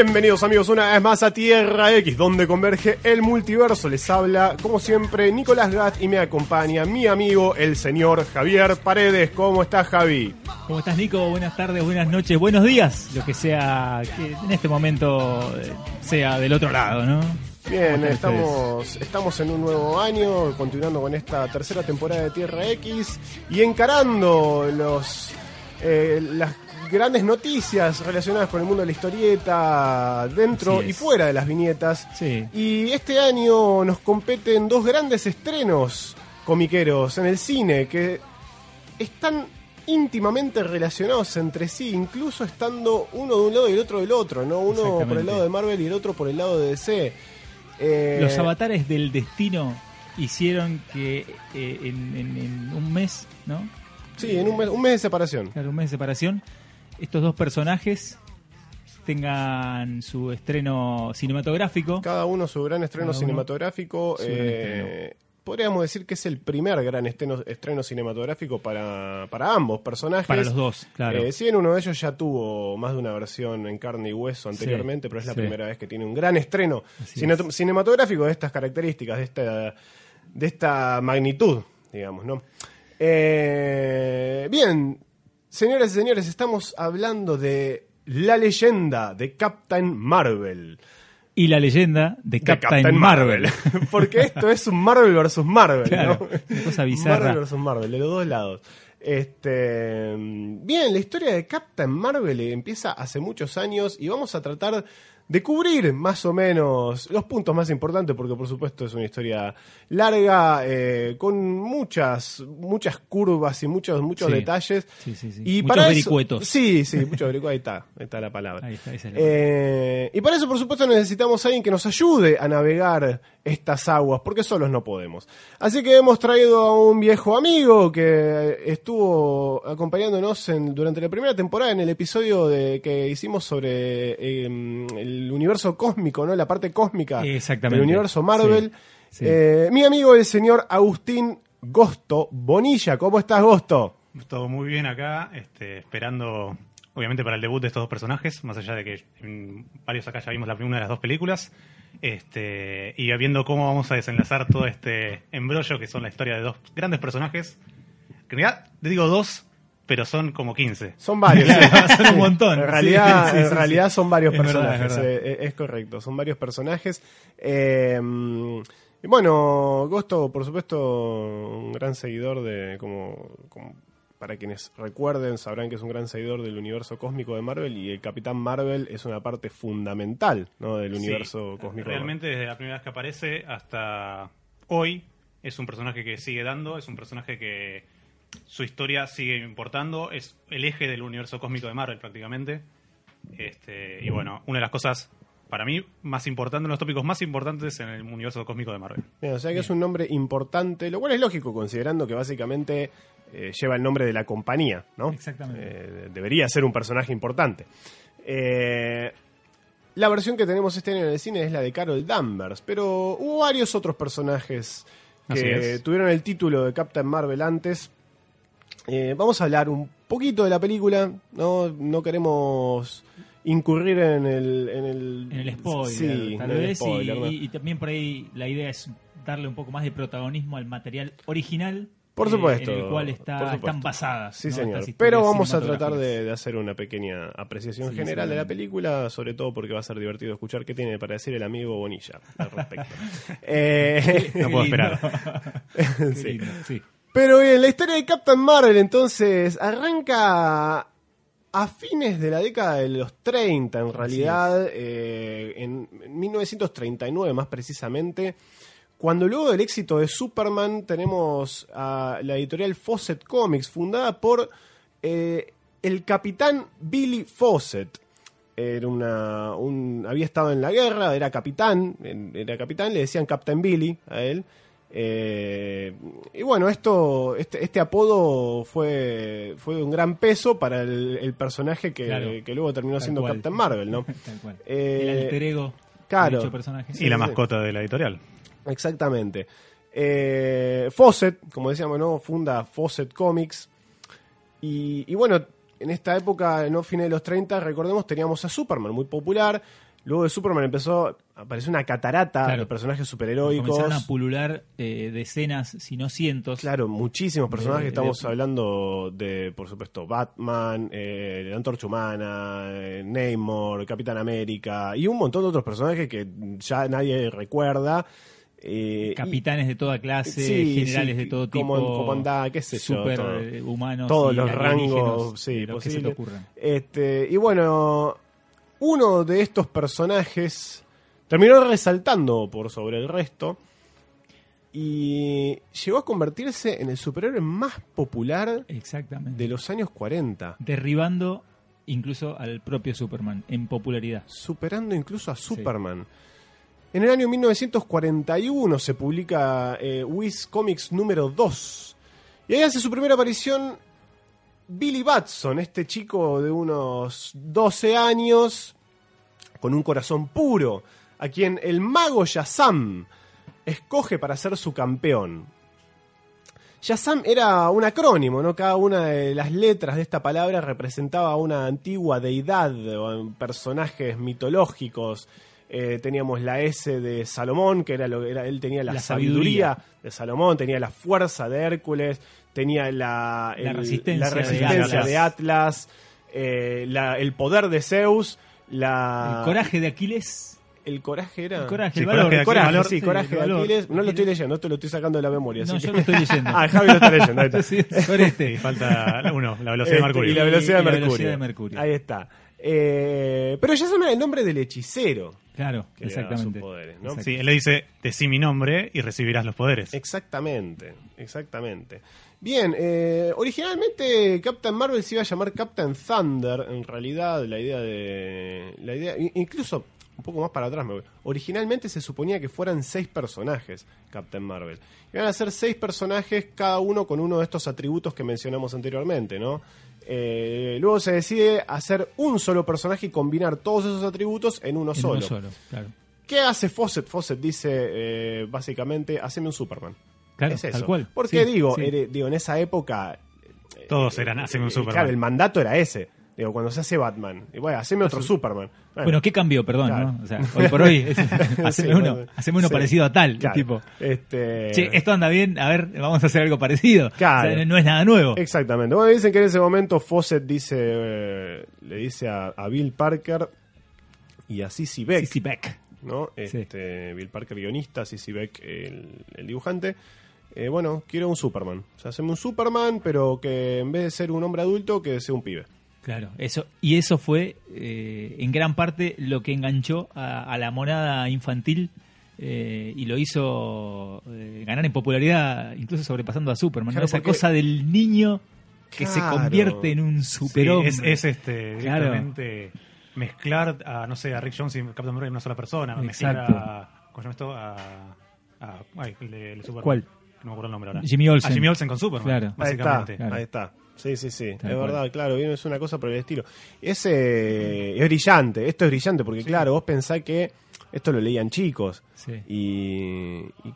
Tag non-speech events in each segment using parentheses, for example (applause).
Bienvenidos amigos una vez más a Tierra X, donde converge el multiverso. Les habla, como siempre, Nicolás Gat y me acompaña mi amigo, el señor Javier Paredes. ¿Cómo estás, Javi? ¿Cómo estás, Nico? Buenas tardes, buenas noches, buenos días. Lo que sea que en este momento eh, sea del otro lado, ¿no? Bien, estamos, estamos en un nuevo año, continuando con esta tercera temporada de Tierra X y encarando los eh, las grandes noticias relacionadas con el mundo de la historieta dentro y fuera de las viñetas. Sí. Y este año nos competen dos grandes estrenos comiqueros en el cine que están íntimamente relacionados entre sí, incluso estando uno de un lado y el otro del otro, ¿no? Uno por el lado de Marvel y el otro por el lado de DC. Eh, Los avatares del destino hicieron que eh, en, en- en un mes, ¿no? Sí, en un mes, un mes de separación. Claro, un mes de separación, estos dos personajes tengan su estreno cinematográfico. Cada uno su gran estreno Cada cinematográfico. gran eh, podríamos decir que es el primer gran estreno, estreno cinematográfico para, para ambos personajes. Para los dos, claro. Eh, si bien uno de ellos ya tuvo más de una versión en carne y hueso anteriormente, pero es la sí. primera vez que tiene un gran estreno cinematográfico de estas características, de esta, de esta magnitud, digamos, ¿no? Eh, bien, señoras y señores, estamos hablando de la leyenda de Captain Marvel. Y la leyenda de De Captain, Marvel. (laughs) Porque esto es un Marvel versus Marvel, Claro, ¿no? una cosa bizarra. Marvel versus Marvel, de los dos lados. Este, bien, la historia de Captain Marvel empieza hace muchos años y vamos a tratar de cubrir más o menos los puntos más importantes, porque por supuesto es una historia larga, eh, con muchas, muchas curvas y muchos, muchos Sí. detalles. Sí, sí, sí. Y Muchos para eso- vericuetos. sí, sí, muchos vericuetos. Ahí está, ahí está la palabra. Ahí está, esa es la Eh, y para eso, por supuesto, necesitamos a alguien que nos ayude a navegar estas aguas, porque solos no podemos. Así que hemos traído a un viejo amigo que estuvo acompañándonos en- durante la primera temporada en el episodio de, que hicimos sobre eh, el universo cósmico, ¿no? La parte cósmica Exactamente. del universo Marvel. Sí, sí. Eh, mi amigo, el señor Agustín Gosto Bonilla. ¿Cómo estás, Gosto? Todo muy bien acá, este, esperando obviamente para el debut de estos dos personajes, más allá de que en varios acá ya vimos la primera de las dos películas, este, y viendo cómo vamos a desenlazar todo este embrollo que son la historia de dos grandes personajes, que en realidad te digo dos, pero son como 15. Son varios. (laughs) Son un montón. En realidad, Sí, sí, en realidad son varios Es verdad, personajes, es verdad. eh, eh, es correcto, son varios personajes. Eh, y bueno, Gosto, por supuesto, un gran seguidor de, como, como para quienes recuerden, sabrán que es un gran seguidor del universo cósmico de Marvel y el Capitán Marvel es una parte fundamental ¿no? del Sí, universo cósmico. de Realmente desde la primera vez que aparece hasta hoy es un personaje que sigue dando, es un personaje que su historia sigue importando, es el eje del universo cósmico de Marvel prácticamente. Este, y bueno, una de las cosas para mí más importantes, los tópicos más importantes en el universo cósmico de Marvel. Bien, o sea que es un nombre importante, lo cual es lógico considerando que básicamente eh, lleva el nombre de la compañía, ¿no? Exactamente. Eh, debería ser un personaje importante. Eh, la versión que tenemos este año en el cine es la de Carol Danvers, pero hubo varios otros personajes que tuvieron el título de Captain Marvel antes. Vamos a hablar un poquito de la película, no, no queremos incurrir en el... En el, En el spoiler, Sí, tal en el vez. y- spoiler, ¿no? y, y también por ahí la idea es darle un poco más de protagonismo al material original. Por eh, supuesto, en el cual está, están basadas. Sí, ¿no? señor. Pero vamos a tratar de, de hacer una pequeña apreciación Sí, general de la película, sobre todo porque va a ser divertido escuchar qué tiene para decir el amigo Bonilla al respecto. (laughs) Eh, No puedo esperar. Qué sí. lindo, sí. Pero bien, la historia de Captain Marvel entonces arranca a fines de la década de los 30, en realidad, eh, en 1939 más precisamente, cuando luego del éxito de Superman tenemos a la editorial Fawcett Comics, fundada por eh, el capitán Billy Fawcett. Era una, un, había estado en la guerra, era capitán, era capitán, le decían Captain Billy a él. Eh, y bueno, esto, este, este apodo fue, fue de un gran peso para el, el personaje que, Claro. que luego terminó Tal siendo cual. Captain Marvel, ¿no? (laughs) Tal cual. Eh, el alter ego claro. de dicho personaje. Sí, y la sí. mascota de la editorial. Exactamente. Eh, Fawcett, como decíamos, ¿no? Funda Fawcett Comics. Y, y bueno, en esta época, no fines de los 30, recordemos, teníamos a Superman, muy popular. Luego de Superman empezó a aparecer una catarata Claro. de personajes Comenzaron a superheroicos. pulular eh, decenas, si no cientos. Claro, muchísimos personajes. De- Estamos de- hablando de, por supuesto, Batman, eh, la Antorcha Humana, eh, Namor, Capitán América y un montón de otros personajes que ya nadie recuerda. Eh, y- Capitanes de toda clase, Sí, generales sí, de todo tipo. como- comandá, qué sé yo, todo. eh, humanos. todos los rangos sí, lo que se te ocurran. Este, y bueno, uno de estos personajes terminó resaltando por sobre el resto y llegó a convertirse en el superhéroe más popular Exactamente. de los años 40, Derribando incluso al propio Superman en popularidad. superando incluso a Superman. En el año 1941 se publica eh, Wiz Comics número 2. Y ahí hace su primera aparición Billy Batson, este chico de unos 12 años, con un corazón puro, a quien el mago Shazam escoge para ser su campeón. Shazam era un acrónimo, ¿no? Cada una de las letras de esta palabra representaba una antigua deidad o personajes mitológicos. Eh, teníamos la S de Salomón, que era lo era, él tenía la, La sabiduría. sabiduría. de Salomón, tenía la fuerza de Hércules, tenía la, La el- resistencia la de resistencia Atlas. de Atlas, eh, la- el poder de Zeus, la, el coraje de Aquiles. el coraje era. El coraje, Sí, el valor. coraje de El coraje, valor, sí, sí, coraje el de valor. Aquiles. No lo estoy leyendo, esto lo estoy sacando de la memoria. No, así yo que- lo estoy leyendo. (laughs) ah, Javi lo está leyendo. Ahí está. Sí, sobre este. Y falta uno, la velocidad de Este, Mercurio. Y la velocidad, Y la de, Mercurio. velocidad de Mercurio. Ahí está. Eh, pero ya se llama el nombre del hechicero. Claro, que le exactamente. poderes, ¿no? Sí, él le dice, decí mi nombre y recibirás los poderes. Exactamente, exactamente. Bien, eh, originalmente Captain Marvel se iba a llamar Captain Thunder, en realidad la idea de... La idea, incluso un poco más para atrás me voy. Originalmente se suponía que fueran seis personajes Captain Marvel. Iban a ser seis personajes, cada uno con uno de estos atributos que mencionamos anteriormente, ¿no? Eh, luego se decide hacer un solo personaje y combinar todos esos atributos en uno En solo. uno solo, claro. ¿Qué hace Fawcett? Fawcett dice, eh, básicamente, haceme un Superman. Claro, es eso. tal cual. Porque Sí, digo, sí. digo, en esa época. eh, Todos eran, haceme un eh, Superman. Claro, el mandato era ese. Digo, cuando se hace Batman, y bueno, haceme otro Superman. Bueno, ¿qué cambió? Perdón, Claro. ¿no? O sea, hoy por hoy, (laughs) haceme Sí, uno, haceme uno sí. parecido a tal, Claro, tipo. Este, Che, esto anda bien, a ver, vamos a hacer algo parecido. Claro. O sea, no es nada nuevo. Exactamente. Bueno, dicen que en ese momento Fawcett dice, eh, le dice a, a Bill Parker y a Sissy Beck, Sissy Beck. ¿no? Sí. Este, Bill Parker guionista, Sissy Beck el, el dibujante. Eh, bueno, quiero un Superman. O sea, haceme un Superman, pero que en vez de ser un hombre adulto, que sea un pibe. Claro, eso y eso fue eh, en gran parte lo que enganchó a, a la monada infantil eh, y lo hizo eh, ganar en popularidad, incluso sobrepasando a Superman. Esa porque- cosa del niño que se convierte en un Sí, superhombre. es, es este, Claro. directamente mezclar a, no sé, a Rick Jones y Captain Marvel en una sola persona. Mezclar a, ¿cómo se llama esto? A, a, ay, el de, el Superman. ¿Cuál? No me acuerdo el nombre ahora. Jimmy Olsen. A Jimmy Olsen con Superman. Claro. Ahí está, Básicamente. Claro. ahí está. Sí, sí, sí. Tal es cual. verdad, claro. Es una cosa por el estilo. Es, eh, es brillante. Esto es brillante porque, claro, vos pensás que esto lo leían chicos. Sí. Y, y,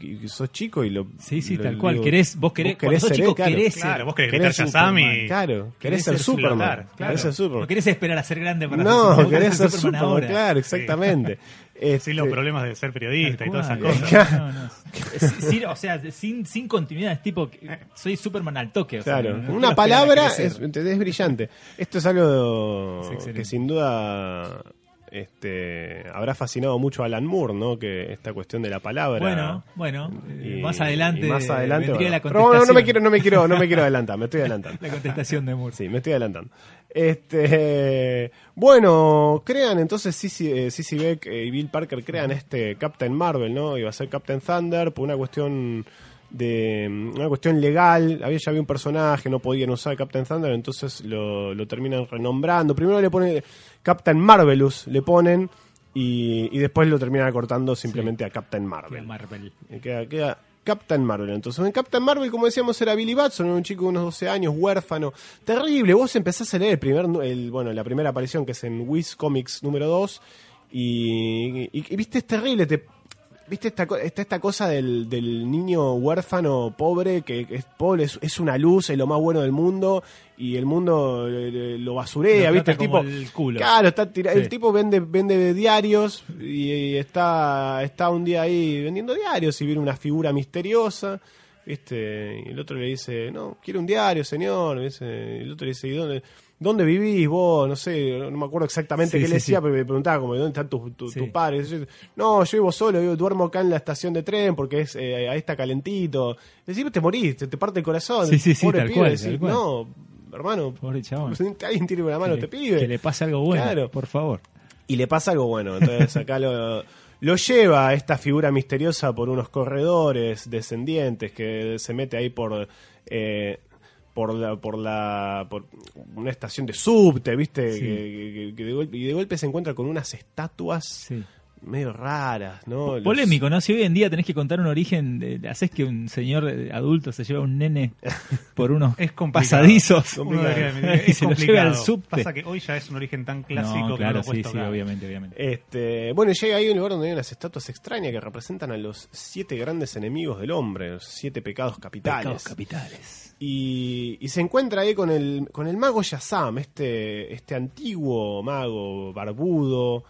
y- y sos chico y lo. Sí, sí, lo- tal cual. digo, Querés, vos querés, cuando sos ser chico claro. querés Claro, ser. vos querés gritar Querés Shazam y... Claro, querés, ser ser Superman. Claro. Querés ser Superman. No querés esperar a ser grande para No, ser querés ser Superman Superman, ahora. claro, exactamente. Este, Sin los problemas de ser periodista y todas esas cosas. No, no. Sin- o sea, sin, sin continuidad, es tipo, que soy Superman al toque. o sea, Claro, no- no quiero una palabra es, brillante. Esto es algo Es que sin duda este, habrá fascinado mucho a Alan Moore, ¿no? Que esta cuestión de la palabra. Bueno, bueno, eh, y- más adelante, más adelante vendría la Pero bueno, contestación. no me quiero, no me quiero, no me quiero (laughs) adelantar, me estoy adelantando. La contestación de Moore. Sí, me estoy adelantando. Este, bueno, crean entonces Sissy, eh, Beck y Bill Parker crean este Captain Marvel, ¿no? Iba a ser Captain Thunder por una cuestión de una cuestión legal. Había ya había un personaje, no podían usar Captain Thunder, entonces lo, lo terminan renombrando. Primero le ponen Captain Marvelous, le ponen y, y después lo terminan acortando simplemente a Captain Marvel. Marvel. Queda Captain Marvel. Entonces, en Captain Marvel, como decíamos, era Billy Batson, un chico de unos 12 años, huérfano. Terrible. Vos empezás a leer el primer, el, bueno, la primera aparición que es en Wiz Comics número 2. Y, y- y, viste, es terrible. Te, viste esta, está esta cosa del, del niño huérfano pobre que, que es pobre, es, es una luz, es lo más bueno del mundo y el mundo eh, eh, lo basurea, Lo viste el tipo. el culo. Claro, está Sí. el tipo vende vende diarios y, y está está un día ahí vendiendo diarios y viene una figura misteriosa. ¿Viste? Y el otro le dice, no, quiero un diario, señor. Y el otro le dice, ¿y dónde, dónde vivís vos? No sé, no me acuerdo exactamente Sí, qué le decía, sí. pero me preguntaba como, ¿dónde está tu, tu, Sí. tu padre? Y dice, no, yo vivo solo, yo duermo acá en la estación de tren porque es eh, ahí está calentito. Le decís, te morís, te, te parte el corazón. Sí, sí, sí, Pobre tal pibe, cual, decís, tal cual. no, hermano, Pobre chabón. (laughs) alguien tiene una mano, que, te pibe. que le pase algo bueno, Claro. por favor. Y le pasa algo bueno. Entonces (laughs) acá lo, lo lleva a esta figura misteriosa por unos corredores descendientes que se mete ahí por. eh, por la, por la por una estación de subte, ¿viste? Sí. Que, que- que de golpe, y de golpe se encuentra con unas estatuas Sí. Medio raras, ¿no? Polémico, ¿no? Si hoy en día tenés que contar un origen, de, haces que un señor eh, adulto se lleve a un nene (laughs) por unos Es complicado. pasadizos (laughs) y es se lo lleve complicado. al subte. Pasa que hoy ya es un origen tan clásico no, que no claro, lo sí, sí, obviamente, obviamente. Este, bueno, y llega ahí un lugar donde hay unas estatuas extrañas que representan a los siete grandes enemigos del hombre, los siete pecados capitales. Pecados capitales. Y, y se encuentra ahí con el, con el mago Yazam, este, este antiguo mago barbudo.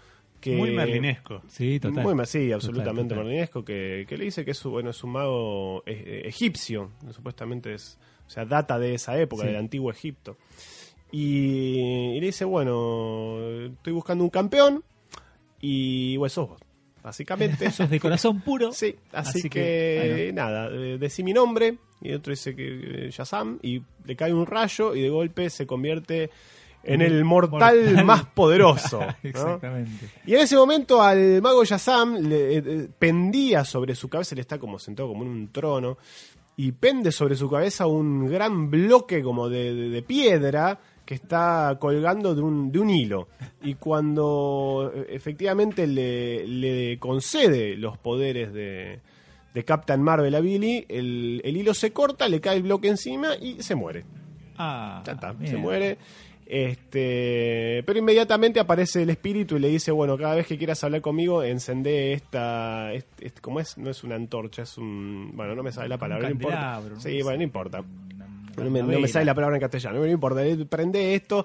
Que, Muy merlinesco. Sí, total. Muy, sí, absolutamente total. merlinesco, que, que le dice que es, su- bueno, es un mago eh, egipcio, supuestamente es, o sea, data de esa época, Sí. del antiguo Egipto. Y, y le dice, bueno, estoy buscando un campeón y bueno, sos vos, básicamente. (laughs) Eso es de corazón puro. Sí, así, Así que, que, nada, eh, decí mi nombre y el otro dice que eh, Shazam y le cae un rayo y de golpe se convierte en el mortal, Mortal. más poderoso. (laughs) ¿no? Exactamente. Y en ese momento al mago Yazam le, eh, pendía sobre su cabeza, él está como sentado como en un trono, y pende sobre su cabeza un gran bloque como de, de- de piedra que está colgando de un, de un hilo. Y cuando eh, efectivamente le, le concede los poderes de, de Captain Marvel a Billy, el, el hilo se corta, le cae el bloque encima y se muere. Ah, Ya está, se muere. Este, pero inmediatamente aparece el espíritu y le dice, bueno, cada vez que quieras hablar conmigo, encendé esta, este, este- ¿cómo es? No es una antorcha, es un, bueno, no me sale la palabra, no importa. Sí, no bueno, no importa. No me, no me sale la palabra en castellano, no importa. eh, Prende esto,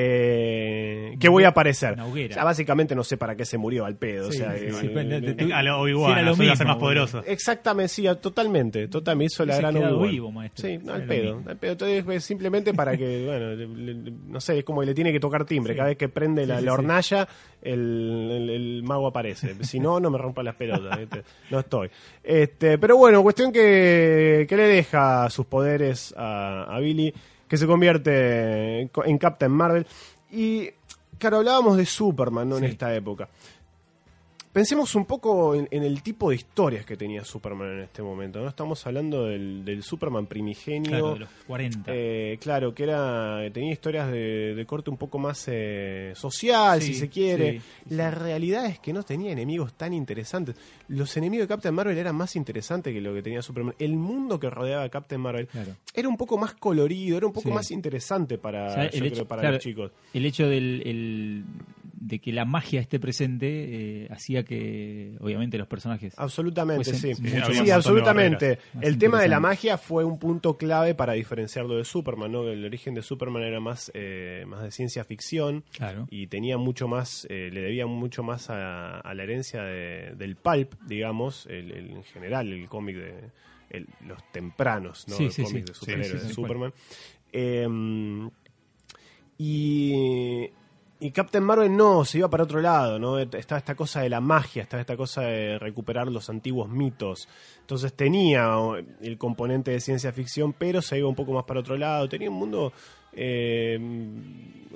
este, que voy a aparecer. Ya básicamente no sé para qué se murió al pedo. Sí, o sea, sí, eh, sí, pero eh, A lo Obi-Wan, era lo suele ser mismo, más poderoso. Exactamente, sí, totalmente, totalmente, hizo la gran vivo, maestro. Sí, Era al pedo, mismo. al pedo. Entonces, pues, simplemente para que, (laughs) bueno, le- le- no sé, es como que le tiene que tocar timbre. Cada vez que prende la, la sí. hornalla, el, el- el mago aparece. Si no, no me rompa las pelotas. ¿viste? No estoy. Este, pero bueno, cuestión que, que le deja sus poderes a, a Billy, que se convierte en, en Captain Marvel. Y, claro, hablábamos de Superman, ¿no? En esta época. Pensemos un poco en, en el tipo de historias que tenía Superman en este momento. ¿no? Estamos hablando del, del Superman primigenio. Claro, de los 40. Eh, claro, que era tenía historias de, de corte un poco más eh, social, Sí, si se quiere. sí, La realidad es que no tenía enemigos tan interesantes. Los enemigos de Captain Marvel eran más interesantes que lo que tenía Superman. El mundo que rodeaba a Captain Marvel Claro. era un poco más colorido, era un poco más interesante para, O sea, yo creo, para claro, los chicos. el hecho del, el- de que la magia esté presente eh, hacía que, obviamente, los personajes. Absolutamente, sí. mucho Sí, de absolutamente. El tema de la magia fue un punto clave para diferenciarlo de Superman, ¿no? El origen de Superman era más, eh, más de ciencia ficción Claro. y tenía mucho más, eh, le debía mucho más a, a la herencia de- del pulp, digamos, el, el- en general, el cómic de el- los tempranos, ¿no? Sí, El sí, cómic sí. de superhéroes Sí, sí, de sí, Superman. Eh, y, y Captain Marvel no, se iba para otro lado, ¿no? Estaba esta cosa de la magia, estaba esta cosa de recuperar los antiguos mitos. Entonces tenía el componente de ciencia ficción, pero se iba un poco más para otro lado. Tenía un mundo, eh,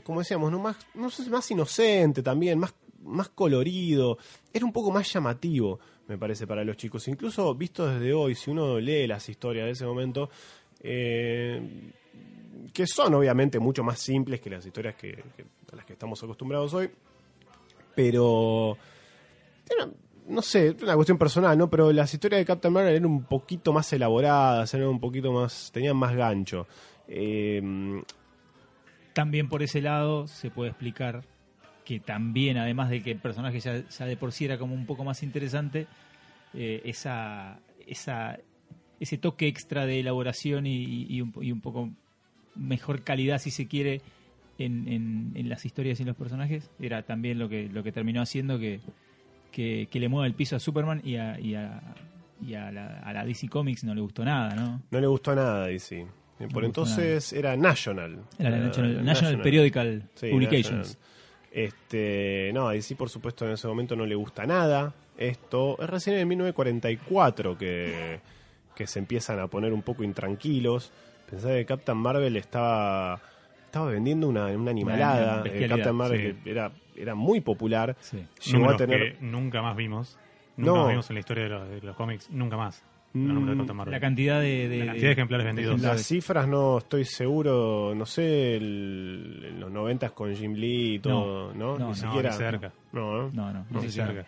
como decíamos, ¿no? Más, no sé, más inocente también, más, más colorido. Era un poco más llamativo, me parece, para los chicos. Incluso visto desde hoy, si uno lee las historias de ese momento, eh, que son obviamente mucho más simples que las historias que, que- a las que estamos acostumbrados hoy, pero no sé, una cuestión personal, ¿no? Pero las historias de Captain Marvel eran un poquito más elaboradas, eran un poquito más, tenían más gancho. Eh, También por ese lado se puede explicar que también, además de que el personaje ya, de por sí era como un poco más interesante, eh, esa, esa, ese toque extra de elaboración y, y un, y un poco mejor calidad, si se quiere, en, en, en las historias y en los personajes, era también lo que, lo que terminó haciendo que, que, que le mueva el piso a Superman y a, y a, y a la, a la DC Comics no le gustó nada, ¿no? No le gustó nada, DC. Por entonces era National. Era la National, National Periodical Sí, Publications. National. Este, no, a DC por supuesto en ese momento no le gusta nada. Esto es recién en 1944 que, que se empiezan a poner un poco intranquilos. Pensaba que Captain Marvel estaba estaba vendiendo una, una animalada. Una Eh, Captain Marvel sí. era, era muy popular. Sí. Llegó a tener que nunca más vimos. Nunca No. más vimos en la historia de los, de los cómics. Nunca más. Mm, Captain Marvel. La cantidad de, de- La cantidad de ejemplares vendidos. Las cifras no estoy seguro, no sé, el- en los noventas con Jim Lee y todo, ¿no? No, no, Ni no, siquiera. ni cerca. No, ¿no? No, no, No sé sé si- cerca.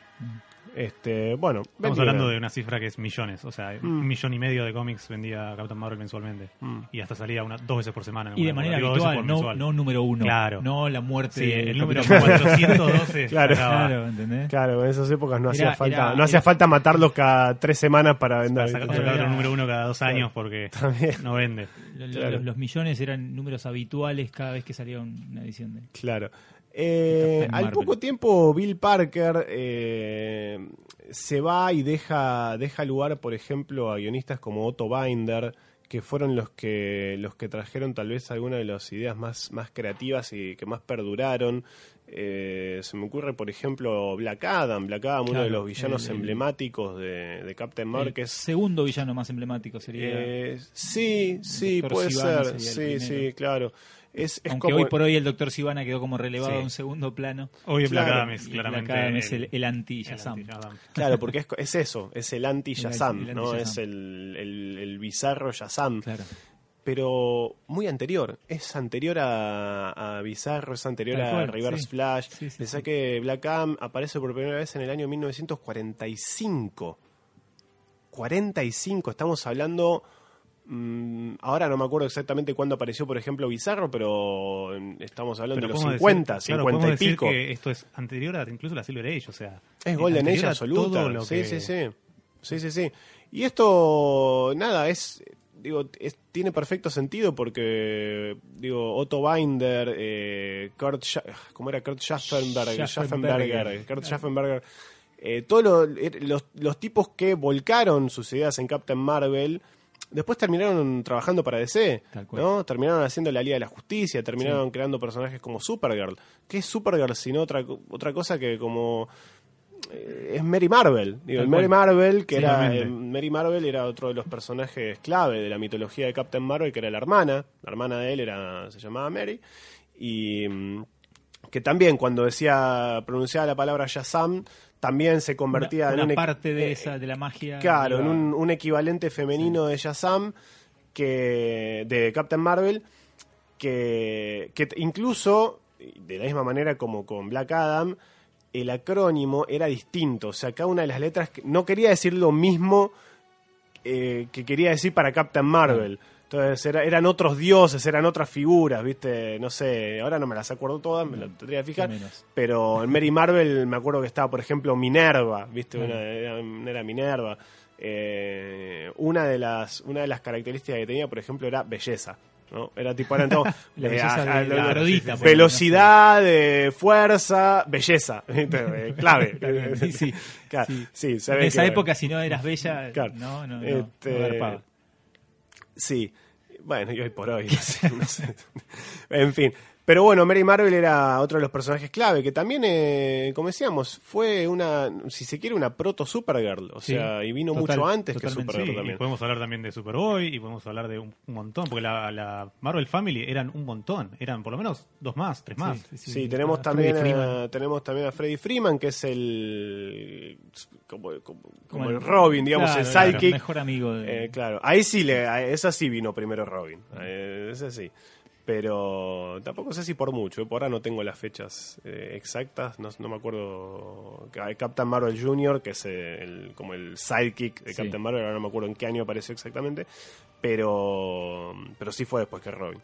Este, bueno, Estamos hablando de una cifra que es millones. O sea, Mm. un millón y medio de cómics vendía Captain Marvel mensualmente. Mm. Y hasta salía una, dos veces por semana. en Y de manera habitual, por no, mensual. no número uno. Claro. No la muerte Sí, de el número Capitán Marvel. 412. (laughs) Claro. Claro, ¿entendés? Claro, en esas épocas no Era- hacía falta, era- no hacía era- falta matarlos cada tres semanas para Para vender. sacar, Era- sacar otro era- número uno cada dos años porque (laughs) También. no vende. Los millones eran números habituales cada vez que salía una edición de. Claro. Eh, al poco tiempo Bill Parker eh, se va y deja, deja lugar, por ejemplo, a guionistas como Otto Binder, que fueron los que, los que trajeron tal vez algunas de las ideas más, más creativas y que más perduraron. Eh, se me ocurre, por ejemplo, Black Adam. Black Adam, uno de los villanos el- el- emblemáticos de, de Captain Marvel, segundo villano más emblemático sería. Eh, sí, sí, puede ser. Sí, sí, claro. Es, es aunque como. hoy por hoy el Doctor Sivana quedó como relevado Sí. a un segundo plano. Hoy en Black Claro. Adam es claramente. Black Adam es el, el anti el Shazam. anti-Shazam. Claro, porque es, es eso, es el El anti-Shazam, anti- el ¿no? Es el, el, el bizarro. Claro. Pero muy anterior. Es anterior a, a Bizarro, es anterior a Reverse sí. Flash. Sí, sí, Pensá sí. que Black Adam aparece por primera vez en el año 1945. 45, estamos hablando. Mm, ahora no me acuerdo exactamente cuándo apareció, por ejemplo, Bizarro, pero mm, estamos hablando Pero de los podemos 50, decir- claro, 50 y decir pico. que esto es anterior a incluso la Silver Age, o sea. Es Golden Age absoluta. lo Sí, que- sí, sí. Sí, sí, sí. Y esto, nada, es. Digo, es- tiene perfecto sentido porque, digo, Otto Binder, eh, Kurt, Scha- ¿cómo era? Kurt Schaffenberger, Schaffenberger. Kurt Schaffenberger, eh, todos lo- er- los, los tipos que volcaron sus ideas en Captain Marvel, después terminaron trabajando para DC. ¿no? Terminaron haciendo la Liga de la Justicia, terminaron creando personajes como Supergirl. ¿Qué es Supergirl sino otra, otra cosa que como eh, es Mary Marvel. Digo, el Mary. Marvel, que Sí, era. eh, Mary Marvel era otro de los personajes clave de la mitología de Captain Marvel, que era la hermana. La hermana de él era, se llamaba Mary. Y. mm, que también cuando decía, pronunciaba la palabra Shazam, también se convertía una, en una parte de eh, esa de la magia. Claro, en un, un equivalente femenino de Shazam que de Captain Marvel que, que incluso de la misma manera como con Black Adam el acrónimo era distinto, o sea, cada una de las letras que- no quería decir lo mismo eh, que quería decir para Captain Marvel. Entonces era- eran otros dioses, eran otras figuras, ¿viste? No sé, ahora no me las acuerdo todas, me las tendría que fijar. Pero en Mary Marvel me acuerdo que estaba, por ejemplo, Minerva, ¿viste? Una, era, era Minerva. Eh, una, de las, una de las características que tenía, por ejemplo, era belleza. ¿no? Era tipo, eran todo, (laughs) La eh, belleza a- a- de la lo- Afrodita, por velocidad, eh, fuerza, belleza. (laughs) ¿viste? Eh, clave. (laughs) Sí, sí. Claro, Sí. sí, se En esa época, si no eras bella, Claro. no, no, no, Este, no. Sí, bueno, y hoy por hoy, no sé, no sé. En fin. Pero bueno, Mary Marvel era otro de los personajes clave, que también, eh, como decíamos, fue una, si se quiere, una proto-Supergirl. O Sí, sea, y vino total, mucho antes que totalmente. Supergirl Sí, y también. podemos hablar también de Superboy y podemos hablar de un, un montón, porque la, la Marvel Family eran un montón, eran por lo menos dos más, tres más. Sí, tenemos a también, a, Freeman. tenemos también a Freddy Freeman, que es el. como, como- como Como el el- Robin, digamos, Claro, el claro, sidekick. mejor amigo de- Eh, claro, ahí sí, le, a esa sí vino primero Robin. Eh, esa sí. Pero tampoco sé si por mucho. eh, Por ahora no tengo las fechas eh, exactas. No, no me acuerdo. Hay Captain Marvel Jr., que es el, como el sidekick de Sí. Captain Marvel. Ahora no me acuerdo en qué año apareció exactamente. Pero, pero sí fue después que Robin.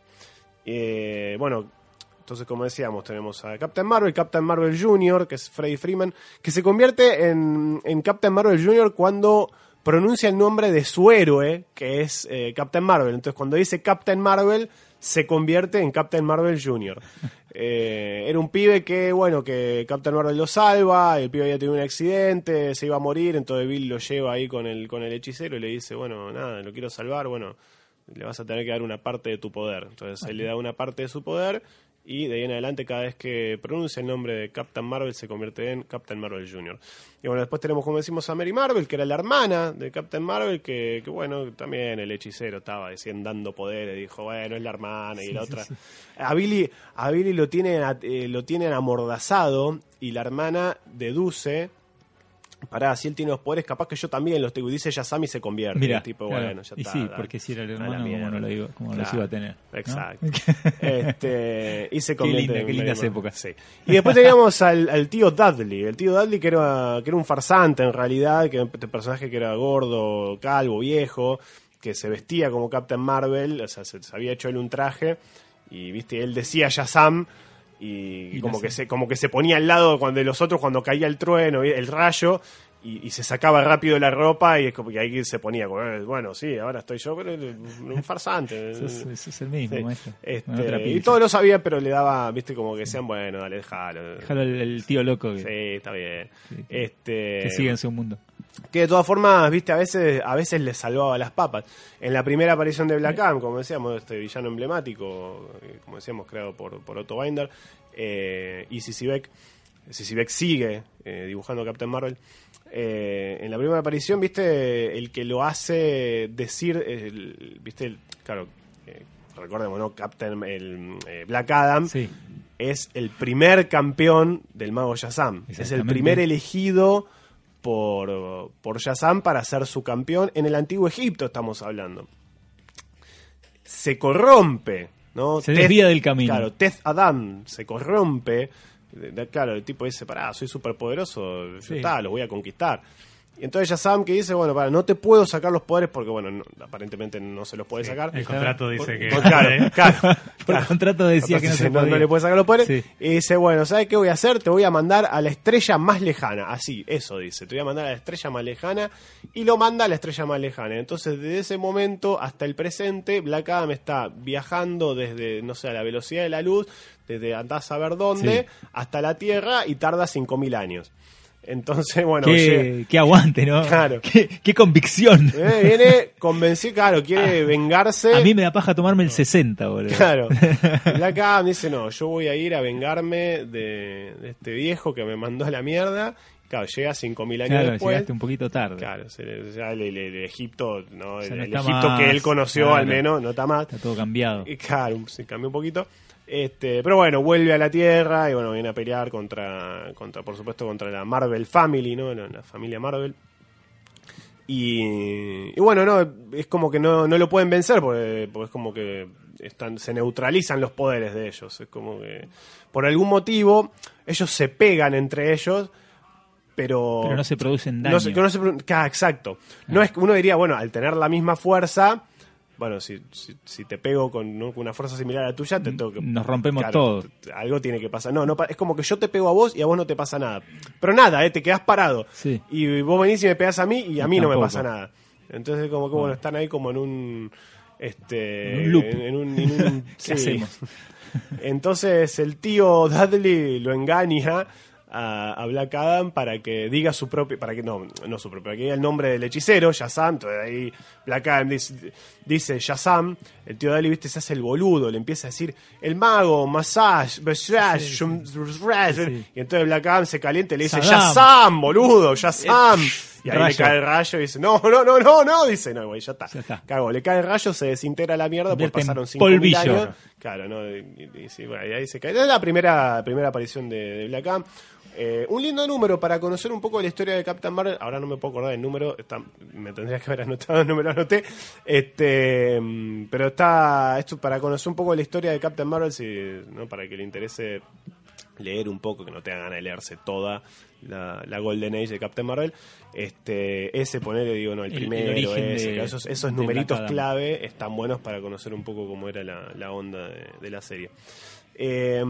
Eh, bueno, Entonces, como decíamos, tenemos a Captain Marvel, Captain Marvel Jr., que es Freddy Freeman, que se convierte en, en Captain Marvel Jr. cuando pronuncia el nombre de su héroe, que es eh, Captain Marvel. Entonces, cuando dice Captain Marvel, se convierte en Captain Marvel Jr. (laughs) Eh, era un pibe que, bueno, que Captain Marvel lo salva, el pibe había tenido un accidente, se iba a morir, entonces Bill lo lleva ahí con el, con el hechicero y le dice, bueno, nada, lo quiero salvar, bueno, le vas a tener que dar una parte de tu poder. Entonces él le da una parte de su poder y de ahí en adelante cada vez que pronuncia el nombre de Captain Marvel se convierte en Captain Marvel Jr. Y bueno, después tenemos, como decimos, a Mary Marvel, que era la hermana de Captain Marvel, que, que bueno, también el hechicero estaba diciendo, dando poderes, dijo, bueno, es la hermana y la otra. A Billy, a Billy lo tienen, eh, lo tienen amordazado y la hermana deduce pará, si él tiene los poderes, capaz que yo también los tengo. Y dice Yasami se convierte. Mira, Y tipo, claro. bueno, ya y está. sí, porque si era el hermano, como no lo digo, como los iba a tener. ¿no? Exacto. (laughs) este, y se Qué convierte linda, qué lindas Mary épocas. Sí. Y después (laughs) teníamos al, al tío Dudley. El tío Dudley que era, que era un farsante en realidad, que era un personaje que era gordo, calvo, viejo, que se vestía como Captain Marvel, o sea, se, se había hecho él un traje y viste, él decía Shazam y, Y como que se como que se ponía al lado cuando de los otros cuando caía el trueno, el rayo y, y se sacaba rápido la ropa y es como que ahí se ponía eh, bueno, sí, ahora estoy yo, pero un farsante. (laughs) Eso es, eso es el mismo, Sí. maestro. Este, y todos lo sabían, pero le daba, viste, como que decían, bueno, dale, déjalo. Déjalo el, el tío loco que, Sí, está bien. Sí, sí. Este, que sigue en su mundo. Que de todas formas, viste, a veces, a veces le salvaba las papas. En la primera aparición de Black Adam, como decíamos, este villano emblemático, eh, como decíamos, creado por, por Otto Binder, eh, y Sissy Beck sigue eh, dibujando Captain Marvel. Eh, en la primera aparición, viste, el que lo hace decir, el- viste, el- claro, eh, recordemos, ¿no? Captain, el Black Adam Sí. es el primer campeón del mago Shazam. Es el primer elegido por, por Shazam para ser su campeón. En el antiguo Egipto estamos hablando. Se corrompe, ¿no? Se desvía del camino. Claro, Teth Adam se corrompe. Claro, el tipo dice, pará, soy súper poderoso, Sí. está, lo voy a conquistar. Y entonces Shazam que dice, bueno, para, no te puedo sacar los poderes porque, bueno, no- aparentemente no se los puede sacar. El contrato dice que. (laughs) (laughs) Por- claro, claro, Por claro. contrato decía que no se podía. no le puede sacar los poderes. Sí. Y dice, bueno, ¿sabes qué voy a hacer? Te voy a mandar a la estrella más lejana. Así, eso dice. Te voy a mandar a la estrella más lejana. Y lo manda a la estrella más lejana. Entonces, desde ese momento hasta el presente, Black Adam está viajando desde, no sé, a la velocidad de la luz, desde andás a saber dónde, Sí. hasta la Tierra y tarda 5.000 años. Entonces, bueno, qué, qué aguante, ¿no? Claro. Qué, qué convicción. eh, viene convencido, claro, quiere vengarse. A mí me da paja tomarme el 60, boludo. Claro. (laughs) Black Adam dice, no, yo voy a ir a vengarme de, de este viejo que me mandó a la mierda. Claro, llega 5.000 años Claro, después. llegaste un poquito tarde. Claro, ya el, el- el Egipto, ¿no? El, no el está Egipto más, que él conoció claro. al menos, no está más. Está todo cambiado. Y claro, se cambió un poquito. Este, pero bueno, vuelve a la Tierra y bueno, viene a pelear contra, contra por supuesto, contra la Marvel Family, ¿no? La, la familia Marvel. Y, y bueno, no, es como que no, no lo pueden vencer porque, porque es como que están, se neutralizan los poderes de ellos. Es como que por algún motivo ellos se pegan entre ellos, pero, Pero no se producen daño. no se- se exacto. No es que uno diría, bueno, al tener la misma fuerza, bueno, si, si, si te pego con, ¿no? con una fuerza similar a la tuya, te tengo que. Nos rompemos Claro, todo. t- t- Algo tiene que pasar. No, no, es como que yo te pego a vos y a vos no te pasa nada. Pero nada, ¿eh? te quedás parado. Sí. Y vos venís y me pegas a mí y a mí no me pasa nada. Entonces, como que bueno, están ahí como en un. Este, En un loop. En, en un, en un- (laughs) ¿Qué sí. hacemos? Entonces el tío Dudley lo engaña a, a Black Adam para que diga su propio, para que no, no su propio, para que diga el nombre del hechicero, Shazam, entonces ahí Black Adam dice, dice Shazam, el tío Dudley, viste, se hace el boludo, le empieza a decir, el mago, massage, massage, Sí, y entonces Black Adam se calienta y le dice, Saddam. Shazam, boludo, Shazam, y ahí le cae el rayo y dice, no, no, no, no, no, dice, no, güey, ya está, está. Cago, le cae el rayo, se desintegra la mierda, porque pasaron cinco polvillo. años, Claro, ¿no? Y, y- bueno, y ahí se cae. Es la primera, primera aparición de, de Black Adam. Eh, un lindo número para conocer un poco de la historia de Captain Marvel. Ahora no me puedo acordar del número, está- me tendría que haber anotado el número, anoté. Este, mm, pero está esto para conocer un poco de la historia de Captain Marvel, si, ¿no? para que le interese leer un poco, que no tenga ganas de leerse toda la, la Golden Age de Captain Marvel. Este, ese ponerle, digo, no, el, El- el primero, origen ese, de- esos, esos numeritos clave están buenos para conocer un poco cómo era la, la onda de, de la serie. Eh,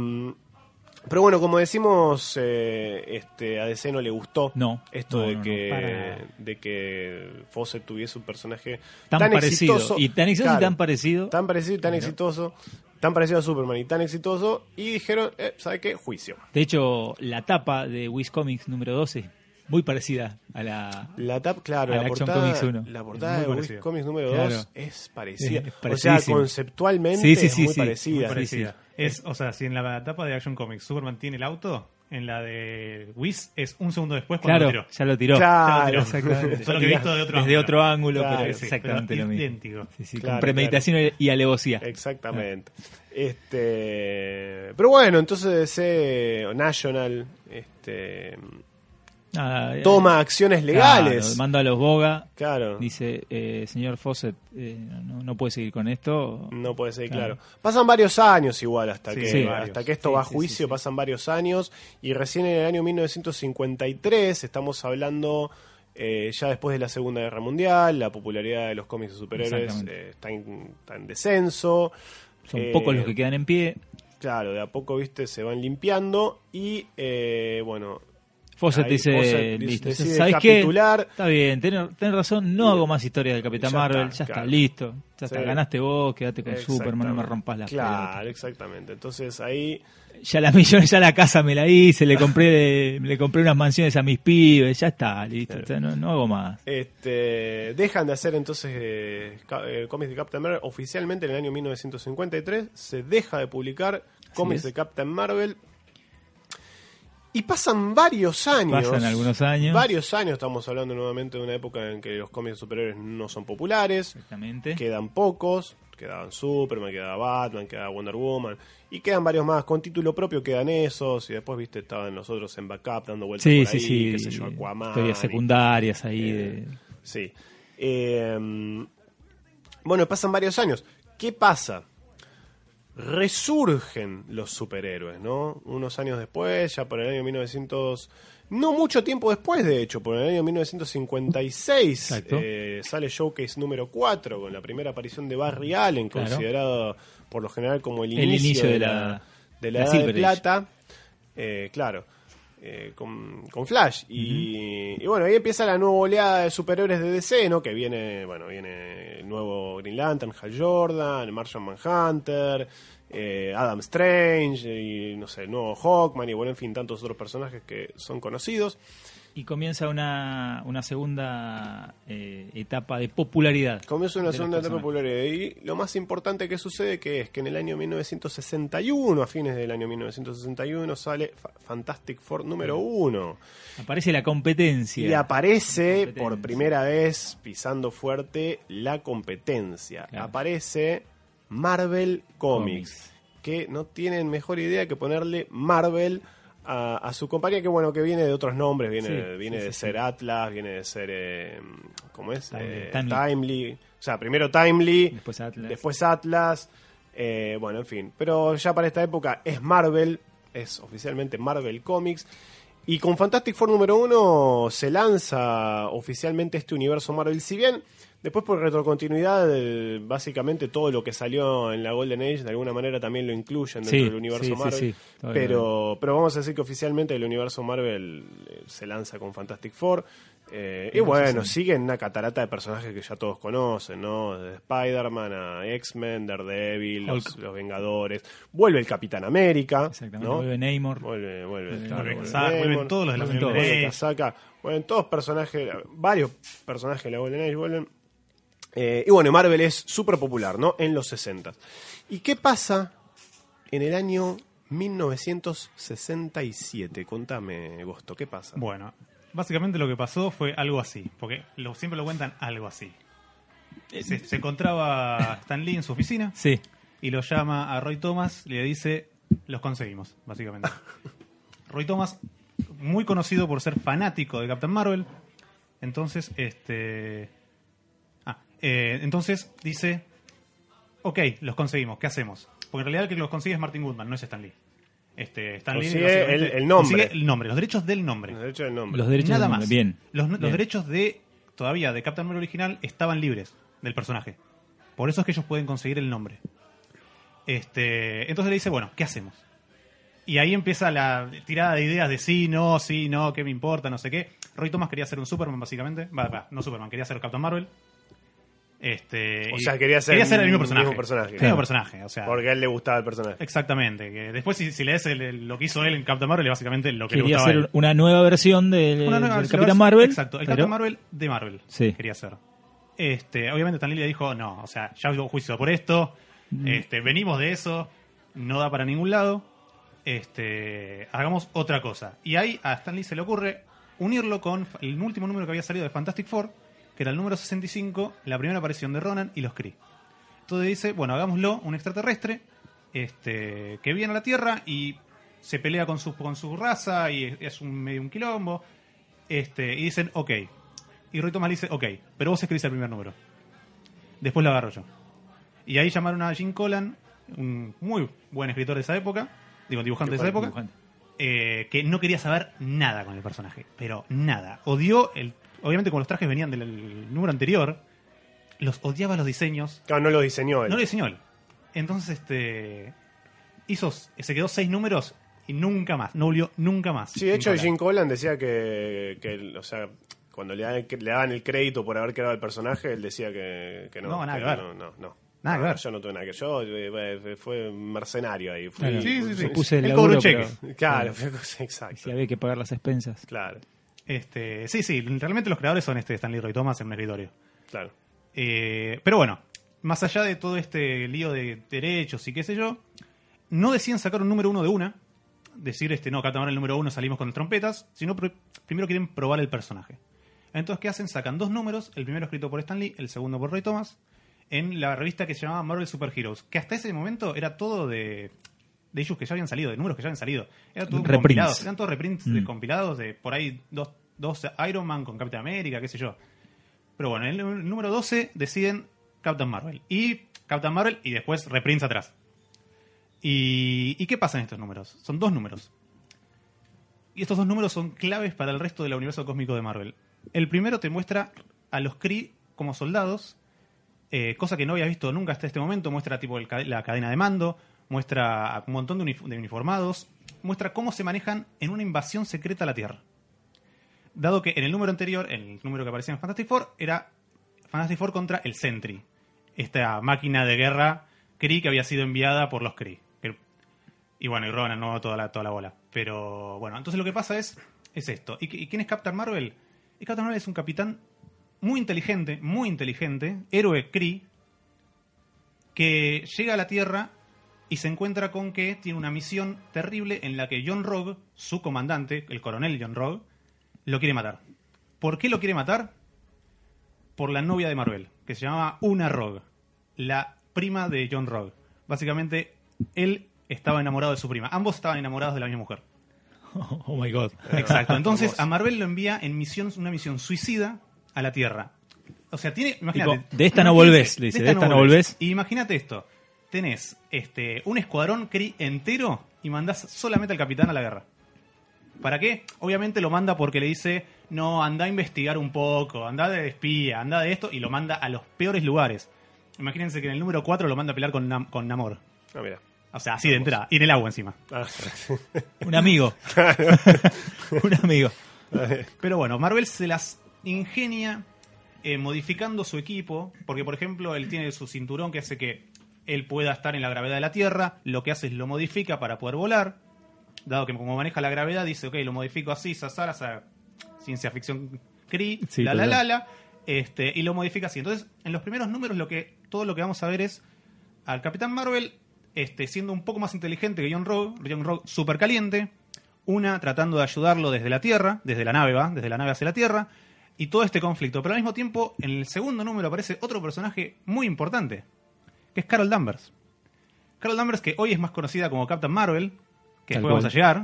pero bueno, como decimos, eh, este, a DC no le gustó No, esto no, de, no, que, para. de que Fawcett tuviese un personaje Tan, parecido. exitoso. Y tan exitoso Claro, y tan parecido. tan parecido y tan exitoso, tan parecido a Superman y tan exitoso, y dijeron, eh, ¿sabe qué? Juicio. De hecho, la tapa de Wiz Comics número 12, muy parecida a la. La tap, claro, A la la Action portada, Comics 1. la portada Es de muy Wiz parecida. Comics número Claro. 2 es parecida. Es o sea, conceptualmente Sí, sí, es sí, muy sí. parecida. Muy Sí, parecida. sí. Es, o sea, si en la etapa de Action Comics Superman tiene el auto, en la de Whiz es un segundo después cuando Claro, lo tiró. ya lo tiró. Claro, Exactamente. Solo que visto de otro Desde ángulo. otro ángulo, Claro, pero sí, exactamente pero lo mismo. idéntico. Sí, sí, Claro, con premeditación y alevosía. Exactamente. Este, pero bueno, entonces DC National este, Nada, eh, toma acciones legales. claro, manda a los Boga. Claro. Dice, eh, señor Fawcett, eh, no, no puede seguir con esto. No puede ser, Claro. claro. Pasan varios años igual hasta Sí, que sí, hasta que esto Sí, va a juicio, pasan varios años y recién en el año 1953 estamos hablando eh, ya después de la Segunda Guerra Mundial, la popularidad de los cómics de superhéroes está, en, está en descenso. Son pocos los que quedan en pie. Claro, de a poco, viste, se van limpiando y bueno, Fawcett Ahí dice, Fawcett listo. decide ¿Sabes qué? capitular. Está bien, tenés, tenés razón, no hago más historias del Capitán Ya Marvel, está, ya está, listo. Ya está, Sí. ganaste vos, quédate con Superman, no me rompas la Claro, exactamente. Entonces ahí Ya la millón, ya la casa me la hice, le compré (laughs) le compré unas mansiones a mis pibes, ya está, listo, Claro. no, no hago más. Este, dejan de hacer entonces eh, eh, cómics de Captain Marvel oficialmente en el año 1953. Se deja de publicar cómics de Captain Marvel. Y pasan varios años. Pasan algunos años. Varios años, estamos hablando nuevamente de una época en que los cómics de superhéroes no son populares. Exactamente. Quedan pocos. Quedaban Superman, quedaba Batman, quedaba Wonder Woman. Y quedan varios más. Con título propio quedan esos. Y después, viste, estaban los otros en backup dando vueltas Sí, por sí, ahí. sí. Qué sé yo, Aquaman. Historias y- secundarias ahí eh, de... Sí. Eh, bueno, pasan varios años. ¿Qué pasa? Resurgen los superhéroes, ¿no? Unos años después, ya por el año 1900... No mucho tiempo después, de hecho, por el año 1956 Exacto. eh, sale Showcase número 4 con la primera aparición de Barry Allen, Claro. considerado por lo general como el El inicio, inicio de, de la, la- de la la Edad de Age. Plata. Eh, claro, eh, con, con Flash. Y, y bueno, ahí empieza la nueva oleada de superhéroes de DC, ¿no? Que viene, bueno, viene el nuevo Green Lantern, Hal Jordan, Martian Manhunter, eh, Adam Strange, y no sé, el nuevo Hawkman, y bueno, en fin, tantos otros personajes que son conocidos. Y comienza una, una segunda eh, etapa de popularidad. Comienza una de segunda etapa personajes. popular. Y lo más importante que sucede que es que en el año 1961, a fines del año 1961, sale Fa- Fantastic Four número uno. Aparece la competencia. Y aparece Competencia. por primera vez, pisando fuerte, la competencia. Claro. Aparece Marvel Comics, que no tienen mejor idea que ponerle Marvel a, a su compañía, que bueno, que viene de otros nombres, viene, Sí, viene sí, de sí, ser. Atlas, viene de ser, eh, ¿cómo es? Timely, Eh, Timely. Timely. O sea, primero Timely, Después Atlas. después Atlas, eh, bueno, en fin. Pero ya para esta época es Marvel, es oficialmente Marvel Comics. Y con Fantastic Four número uno se lanza oficialmente este universo Marvel. Si bien después por retrocontinuidad, eh, básicamente todo lo que salió en la Golden Age de alguna manera también lo incluyen dentro Sí, del universo sí, Marvel. sí, pero, pero vamos a decir que oficialmente el universo Marvel eh, se lanza con Fantastic Four. Eh, y bueno, 60. siguen una catarata de personajes que ya todos conocen, ¿no? Desde Spider-Man a X-Men, Daredevil, los, Vengadores. Vuelve el Capitán América. Exactamente. ¿no? Vuelve Namor. Vuelve, vuelve. Claro, vuelve Casaca, vuelven Namor, todos los de la todos. vuelven todos personajes, varios personajes de la Golden Age vuelven. Eh, y bueno, Marvel es súper popular, ¿no? En los 60. ¿Y qué pasa en el año 1967? Contame, Gosto, ¿qué pasa? Bueno, básicamente lo que pasó fue algo así, porque lo, siempre lo cuentan algo así. Se, se encontraba Stan Lee en su oficina Sí. y lo llama a Roy Thomas y le dice, los conseguimos, básicamente. (laughs) Roy Thomas, muy conocido por ser fanático de Captain Marvel, entonces, este... Eh, entonces dice, ok, los conseguimos, ¿qué hacemos? Porque en realidad el que los consigue es Martin Goodman, no es Stan Lee. Este, Stan Lee básicamente el- el nombre. consigue el nombre, los derechos del nombre. De hecho, el nombre. Los derechos Nada del más. nombre. Bien. Los, los Bien. derechos de todavía de Captain Marvel original estaban libres del personaje. Por eso es que ellos pueden conseguir el nombre. Este, entonces le dice, bueno, ¿qué hacemos? Y ahí empieza la tirada de ideas de sí, no, sí, no, qué me importa, no sé qué. Roy Thomas quería ser un Superman, básicamente. Va, va, no Superman, quería ser Captain Marvel. Este, O sea, quería ser el mismo personaje. mismo personaje. El mismo personaje, o sea. Porque a él le gustaba el personaje. Exactamente. Que después, si, si lees el- el- lo que hizo él en Captain Marvel, es básicamente lo que le Quería gustaba a hacer una nueva versión del, nueva del versión, Capitán Marvel. Exacto, el pero- Capitán Marvel de Marvel. Sí. Quería hacer. Este, obviamente Stan Lee le dijo, no, o sea, ya hubo juicio por esto, Mm. este, venimos de eso, no da para ningún lado, este, hagamos otra cosa. Y ahí a Stan Lee se le ocurre unirlo con el último número que había salido de Fantastic Four, que era el número 65, la primera aparición de Ronan y los Kree. Entonces dice, bueno, hagámoslo un extraterrestre este, que viene a la Tierra y se pelea con su, con su raza y es, es un medio un quilombo. Este, y dicen, ok. Y Roy Thomas le dice, ok, pero vos escribís el primer número. Después lo agarro yo. Y ahí llamaron a Jim Collan, un muy buen escritor de esa época, digo, dibujante de esa época, eh, que no quería saber nada con el personaje, pero nada. Odió el. Obviamente, como los trajes venían del el número anterior, los odiaba los diseños. Claro, no lo diseñó él. No lo diseñó él. Entonces, este. Hizo. Se quedó seis números y nunca más. No volvió nunca más. Sí, de hecho. Jim Collan decía que, o sea, cuando le, dan- le daban el crédito por haber creado el personaje, él decía que, que no. No, nada que que ver. No, no, no. Nada que ver. Yo no tuve nada que Yo eh, fue un mercenario ahí. Fui, Claro. Sí, sí, sí. Puse el Él laburo, pero- Claro, exacto. Si había que pagar las expensas. Claro, Este, sí, sí. Realmente los creadores son este Stanley Roy Thomas en un escritorio. claro. Eh, pero bueno, más allá de todo este lío de derechos y qué sé yo, no deciden sacar un número uno de una, decir, este, no, Marvel el número uno salimos con trompetas, sino pr- primero quieren probar el personaje. Entonces, ¿qué hacen? Sacan dos números, el primero escrito por Stan Lee, el segundo por Roy Thomas, en la revista que se llamaba Marvel Super Heroes, que hasta ese momento era todo de, de issues que ya habían salido, de números que ya habían salido. Era todo Reprints. compilados, eran todos reprints de Mm. compilados de por ahí dos, dos Iron Man con Captain América, qué sé yo. Pero bueno, en el número 12 deciden Captain Marvel. Y Captain Marvel y después reprints atrás. ¿Y, ¿Y qué pasa en estos números? Son dos números. Y estos dos números son claves para el resto del universo cósmico de Marvel. El primero te muestra a los Kree como soldados, eh, cosa que no había visto nunca hasta este momento. Muestra tipo el la cadena de mando, muestra a un montón de, unif- de uniformados, muestra cómo se manejan en una invasión secreta a la Tierra. Dado que en el número anterior, el número que aparecía en Fantastic Four, era Fantastic Four contra el Sentry, esta máquina de guerra Kree que había sido enviada por los Kree. Y bueno, y Ronan, no toda la, toda la bola. Pero bueno, entonces lo que pasa es, es esto. ¿Y, y quién es Captain Marvel? Y Captain Marvel es un capitán muy inteligente, muy inteligente, héroe Kree, que llega a la Tierra y se encuentra con que tiene una misión terrible en la que John Rogue, su comandante, el coronel John Rogue, lo quiere matar. ¿Por qué lo quiere matar? Por la novia de Marvel, que se llamaba Una Rogue, la prima de John Rogue. Básicamente, él estaba enamorado de su prima. Ambos estaban enamorados de la misma mujer. (laughs) Oh my god. Exacto. Entonces, a Marvel lo envía en misión, una misión suicida a la Tierra. O sea, tiene. Imagínate. Tipo, de esta no volvés, le dice, de esta no volvés. Y imagínate esto: tenés este, un escuadrón Kree entero y mandás solamente al capitán a la guerra. ¿Para qué? Obviamente lo manda porque le dice: No, anda a investigar un poco, anda de espía, anda de esto, y lo manda a los peores lugares. Imagínense que en el número 4 lo manda a pelear con, Nam- con Namor. Ah, mira. O sea, así de entrada. Y en el agua encima. Ah, (laughs) Un amigo. (laughs) un amigo. Pero bueno, Marvel se las ingenia eh, modificando su equipo, porque por ejemplo él tiene su cinturón que hace que él pueda estar en la gravedad de la Tierra, lo que hace es lo modifica para poder volar, dado que como maneja la gravedad dice, ok, lo modifico así, sasara, ciencia ficción Cree, Sí, la la la la, este, y lo modifica así. Entonces, en los primeros números lo que todo lo que vamos a ver es al Capitán Marvel este, siendo un poco más inteligente que John Rogue, John Rogue súper caliente, una tratando de ayudarlo desde la Tierra, desde la nave va, desde la nave hacia la Tierra, y todo este conflicto. Pero al mismo tiempo, en el segundo número aparece otro personaje muy importante, que es Carol Danvers. Carol Danvers, que hoy es más conocida como Captain Marvel, que Tal después vamos a llegar.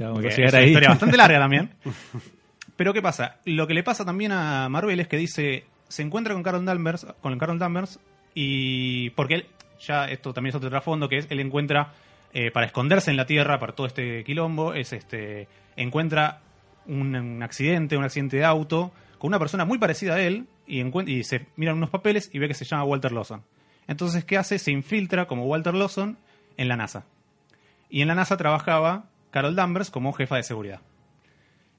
Vamos a llegar es una historia bastante larga también. (laughs) Pero ¿qué pasa? Lo que le pasa también a Marvel es que dice, se encuentra con Carol Danvers, con Carol Danvers, y porque él, ya esto también es otro trasfondo, que es, él encuentra, eh, para esconderse en la Tierra, para todo este quilombo, es este, encuentra un, un accidente, un accidente de auto, con una persona muy parecida a él, y, y se miran unos papeles y ve que se llama Walter Lawson. Entonces, ¿qué hace? Se infiltra como Walter Lawson en la NASA. Y en la NASA trabajaba Carol Danvers como jefa de seguridad.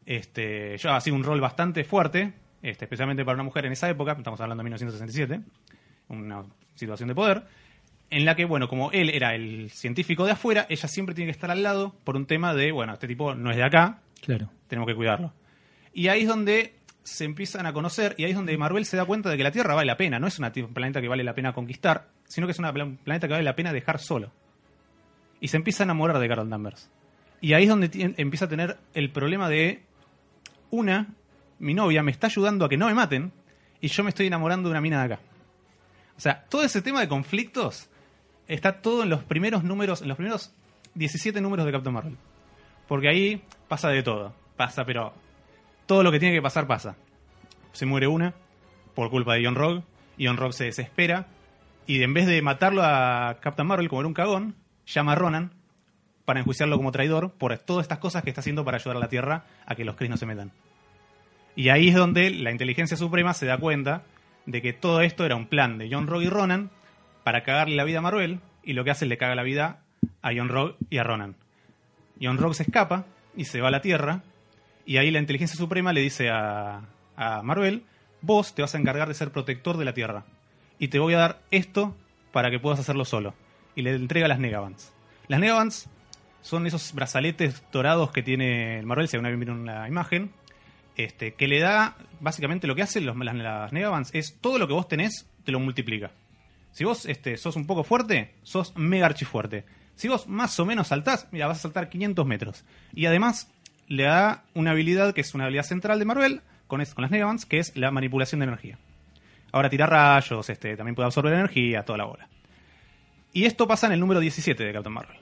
Este, yo sido un rol bastante fuerte, este, especialmente para una mujer en esa época, estamos hablando de 1967, una situación de poder, en la que, bueno, como él era el científico de afuera, ella siempre tiene que estar al lado por un tema de, bueno, este tipo no es de acá, Claro. tenemos que cuidarlo. Y ahí es donde se empiezan a conocer y ahí es donde Marvel se da cuenta de que la Tierra vale la pena, no es un planeta que vale la pena conquistar, sino que es una un planeta que vale la pena dejar solo. Y se empieza a enamorar de Carol Danvers. Y ahí es donde empieza a tener el problema de una, mi novia me está ayudando a que no me maten y yo me estoy enamorando de una mina de acá. O sea, todo ese tema de conflictos está todo en los primeros números, en los primeros 17 números de Captain Marvel. Porque ahí pasa de todo. Pasa, pero todo lo que tiene que pasar pasa. Se muere una por culpa de Ion Rogue. Ion Rogue se desespera y en vez de matarlo a Captain Marvel como era un cagón, llama a Ronan para enjuiciarlo como traidor por todas estas cosas que está haciendo para ayudar a la Tierra a que los Kree no se metan. Y ahí es donde la inteligencia suprema se da cuenta de que todo esto era un plan de John Rogue y Ronan para cagarle la vida a Marvel y lo que hace es le caga la vida a John Rogue y a Ronan. John Rogue se escapa y se va a la Tierra y ahí la inteligencia suprema le dice a, a Marvel, vos te vas a encargar de ser protector de la Tierra y te voy a dar esto para que puedas hacerlo solo. Y le entrega las Negabands. Las Negabands son esos brazaletes dorados que tiene el Marvel, si alguna vez vieron la imagen, este, que le da, básicamente lo que hacen los, las, las es todo lo que vos tenés, te lo multiplica. Si vos este, sos un poco fuerte, sos mega archifuerte. Si vos más o menos saltás, mira, vas a saltar 500 metros. Y además le da una habilidad que es una habilidad central de Marvel con, con las Negabands, que es la manipulación de energía. Ahora tira rayos, este, también puede absorber energía, toda la bola. Y esto pasa en el número 17 de Captain Marvel.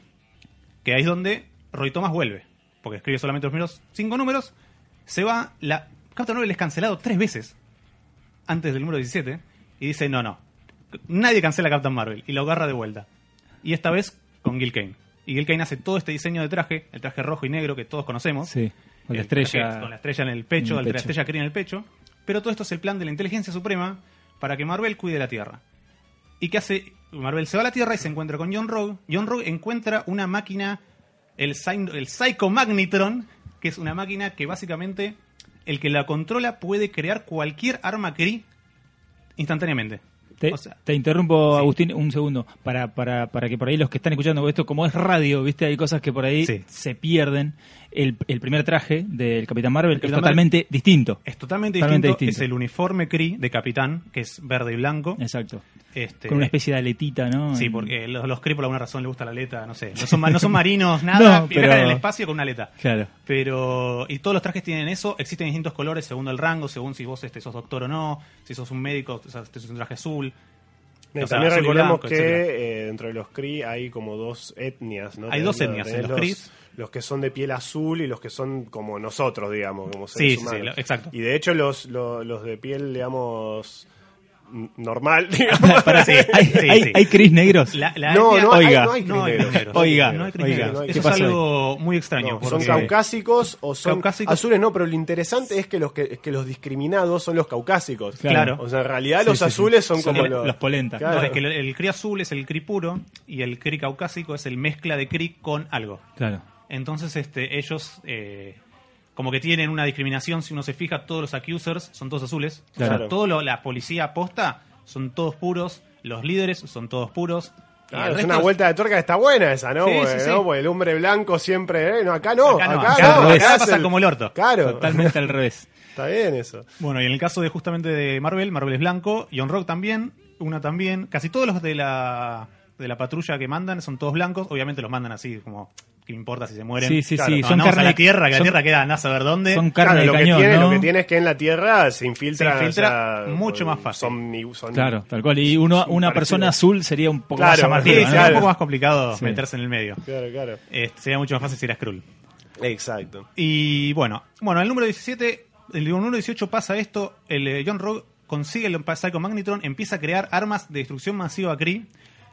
Que ahí es donde Roy Thomas vuelve. Porque escribe solamente los primeros 5 números. Se va. La... Captain Marvel es cancelado tres veces. Antes del número 17. Y dice: No, no. Nadie cancela Captain Marvel. Y lo agarra de vuelta. Y esta vez con Gil Kane. Y Gil Kane hace todo este diseño de traje. El traje rojo y negro que todos conocemos. Sí. Con la traje estrella. Con la estrella en el pecho, en el la estrella Kree en el pecho. Pero todo esto es el plan de la inteligencia suprema para que Marvel cuide la Tierra. ¿Y qué hace? Marvel se va a la Tierra y se encuentra con John Rogue. John Rogue encuentra una máquina, el, el Psychomagnitron, que es una máquina que básicamente el que la controla puede crear cualquier arma Kree instantáneamente. Te, O sea, te interrumpo, sí. Agustín, un segundo, para, para, para que por ahí los que están escuchando esto, como es radio, viste, hay cosas que por ahí Sí. se pierden. El, el primer traje del Capitán Marvel es Capitán totalmente distinto. Es totalmente, Totalmente distinto. distinto. Es el uniforme Kree de Capitán, que es verde y blanco. Exacto. Este, Con una especie de aletita, ¿no? Sí, En- porque los, los Kree por alguna razón les gusta la aleta, no sé. No son, no son (laughs) marinos, nada. No, viajan en el espacio con una aleta. Claro. Pero, y todos los trajes tienen eso, existen distintos colores según el rango, según si vos este, sos doctor o no, si sos un médico, o sea, es un traje azul. Y O sea, también azul blanco, que eh, dentro de los Kree hay como dos etnias, ¿no? Hay dos etnias, tenés los los, Krees. los que son de piel azul y los que son como nosotros, digamos, como Sí, sí, sí, humanos. lo- exacto. Y de hecho los, los, los de piel, digamos, normal, (laughs) digamos. (laughs) Para, Sí, ¿Hay, sí, hay, sí. hay Cris negros? La- la No, etnia- no, hay- Oiga. no hay No hay Kree negros. negros. Oiga, no hay oiga. negros. ¿Qué Eso es ahí? algo muy extraño. No, son caucásicos o son Caucásicos. azules, no, pero lo interesante es que los que, es que los discriminados son los caucásicos. Claro. O sea, en realidad Sí, los sí, sí. azules son, Son como los- los polenta. No, Claro. es que el, el Kree azul es el Kree puro y el Kree caucásico es el mezcla de Kree con algo. Claro. Entonces, este, ellos eh, como que tienen una discriminación, si uno se fija, todos los accusers son todos azules. O sea, Claro. todo lo- la policía posta son todos puros, los líderes son todos puros. Claro, el es una es- vuelta de tuerca que está buena esa, ¿no? Sí, sí, sí. ¿no? Porque el hombre blanco siempre, eh, no, acá no, Acá acá no, no, acá pasa como el orto. Claro, Totalmente al revés. (laughs) está bien eso. Bueno, y en el caso de justamente de Marvel, Marvel es blanco, y On Rock también, una también. Casi todos los de la, de la patrulla que mandan son todos blancos. Obviamente los mandan así, como, ¿qué me importa si se mueren? Sí, sí, Claro, sí. No, Son carne a la Tierra, que son- la Tierra queda a saber dónde. Son carne Claro, de lo, cañón, que tiene, ¿no? lo que tiene es que en la Tierra se infiltra. Se infiltra o sea, mucho más fácil. Son, son- Claro, tal cual. Y uno, son una persona azul sería un poco Claro, más Sí, llamativo, sería ¿no? claro. un poco más complicado Sí. meterse en el medio. Claro, claro. Este, sería mucho más fácil si era Skrull. Exacto. Y bueno, bueno, el número 17, el número 18 pasa esto, el eh, John Rogue consigue el Psycho Magnetron, empieza a crear armas de destrucción masiva a Kree.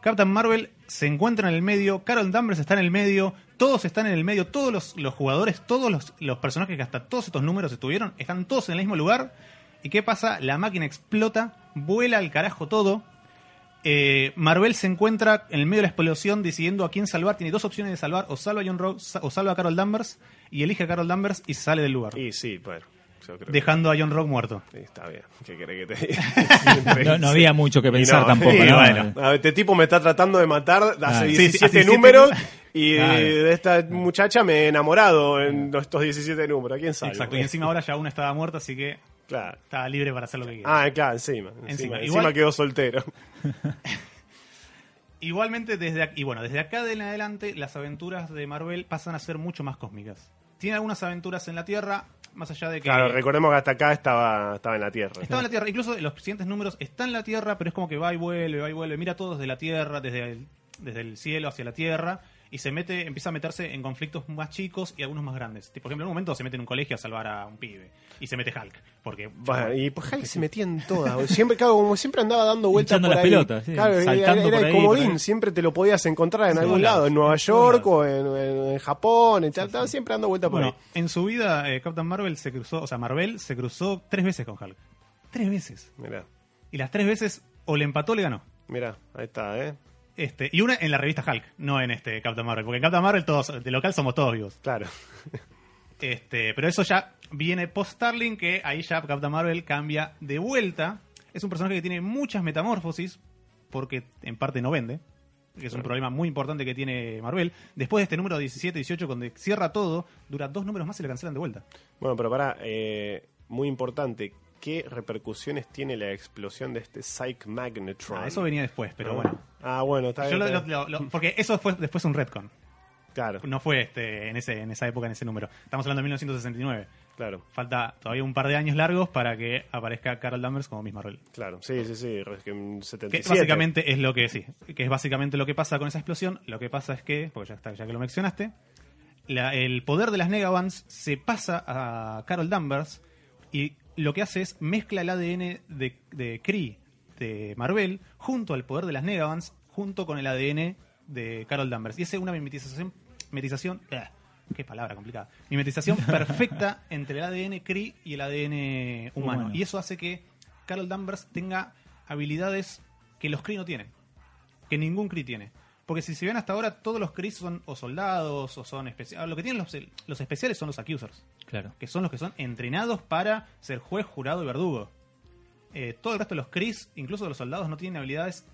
Captain Marvel se encuentra en el medio, Carol Danvers está en el medio, todos están en el medio, todos los, jugadores, todos los, personajes que hasta todos estos números estuvieron, están todos en el mismo lugar. ¿Y qué pasa? La máquina explota, vuela al carajo todo. Eh, Marvel se encuentra en el medio de la explosión decidiendo a quién salvar. Tiene dos opciones de salvar: o salva a John Rogue o salva a Carol Danvers. Y elige a Carol Danvers y sale del lugar. Y sí, bueno. Yo creo dejando a John Rogue muerto. sí, está bien. ¿Qué querés que te diga? (laughs) No, no había mucho que pensar no, tampoco, bueno, a ver, este tipo me está tratando de matar hace Ah, sí, sí, 17 hace 17 números y (laughs) Claro. de esta muchacha me he enamorado en estos 17 números. ¿A quién sabe? Exacto. Y encima ahora ya una estaba muerta, así que Claro. estaba libre para hacer lo que quiera. Ah, claro, encima. Encima, Encima. quedó soltero. (laughs) Igualmente, desde aquí, y bueno, desde acá de en adelante, las aventuras de Marvel pasan a ser mucho más cósmicas. Tiene algunas aventuras en la Tierra, más allá de que. Claro, recordemos que hasta acá estaba, estaba en la Tierra. Estaba en la Tierra, incluso los siguientes números está en la Tierra, pero es como que va y vuelve, va y vuelve, mira todo desde la Tierra, desde el, desde el cielo hacia la Tierra, y se mete, empieza a meterse en conflictos más chicos y algunos más grandes. Por ejemplo, en un momento se mete en un colegio a salvar a un pibe, y se mete Hulk, porque Bueno, y pues Hulk se metía en todas. Siempre, claro, como siempre andaba dando vueltas por las ahí. pelotas, sí, Claro, era, saltando era por el comodín. por ahí. Siempre te lo podías encontrar en En algún lado, en Nueva en York o en, en- en Japón, y tal, tal, siempre dando vueltas por Bueno, ahí. en su vida, eh, Captain Marvel se cruzó, o sea, Marvel se cruzó tres veces con Hulk. Tres veces. Mirá, Y las tres veces o le empató o le ganó. mirá, ahí está, ¿eh? Este, y una en la revista Hulk, no en este Captain Marvel, porque en Captain Marvel todos, de local somos todos vivos. Claro. (laughs) Este, pero eso ya viene post Starling, que ahí ya Captain Marvel cambia de vuelta. Es un personaje que tiene muchas metamorfosis, porque en parte no vende, que es un problema muy importante que tiene Marvel. Después de este número 17-18, donde cierra todo, dura dos números más y le cancelan de vuelta. Bueno, pero para, muy importante, ¿qué repercusiones tiene la explosión de este Psych Magnetron? Ah, eso venía después, pero Ah. bueno. Ah, bueno, está Yo bien. lo- está lo- bien. lo- porque eso fue después un retcon. Claro, No fue este en ese en esa época, en ese número. Estamos hablando de 1969. claro, Falta todavía un par de años largos para que aparezca Carol Danvers como Miss Marvel. claro. Sí, sí, sí. que en Que 77. básicamente es lo que sí, que es básicamente lo que pasa con esa explosión. Lo que pasa es que, porque ya está, ya que lo mencionaste, la- el poder de las Negavans se pasa a Carol Danvers y lo que hace es mezcla el ADN de, de Kree de Marvel junto al poder de las Negavans junto con el ADN de Carol Danvers y hace una mimetización, mimetización ugh, qué palabra complicada, mimetización (laughs) perfecta entre el ADN Kree y el ADN humano. Humano. y eso hace que Carol Danvers tenga habilidades que los Kree no tienen que ningún Kree tiene. Porque si se ven hasta ahora, todos los Kree son o soldados o son especiales. Lo que tienen los, los especiales son los Accusers, Claro. que son los que son entrenados para ser juez, jurado y verdugo. Eh, todo el resto de los Kree, incluso los soldados, no tienen habilidades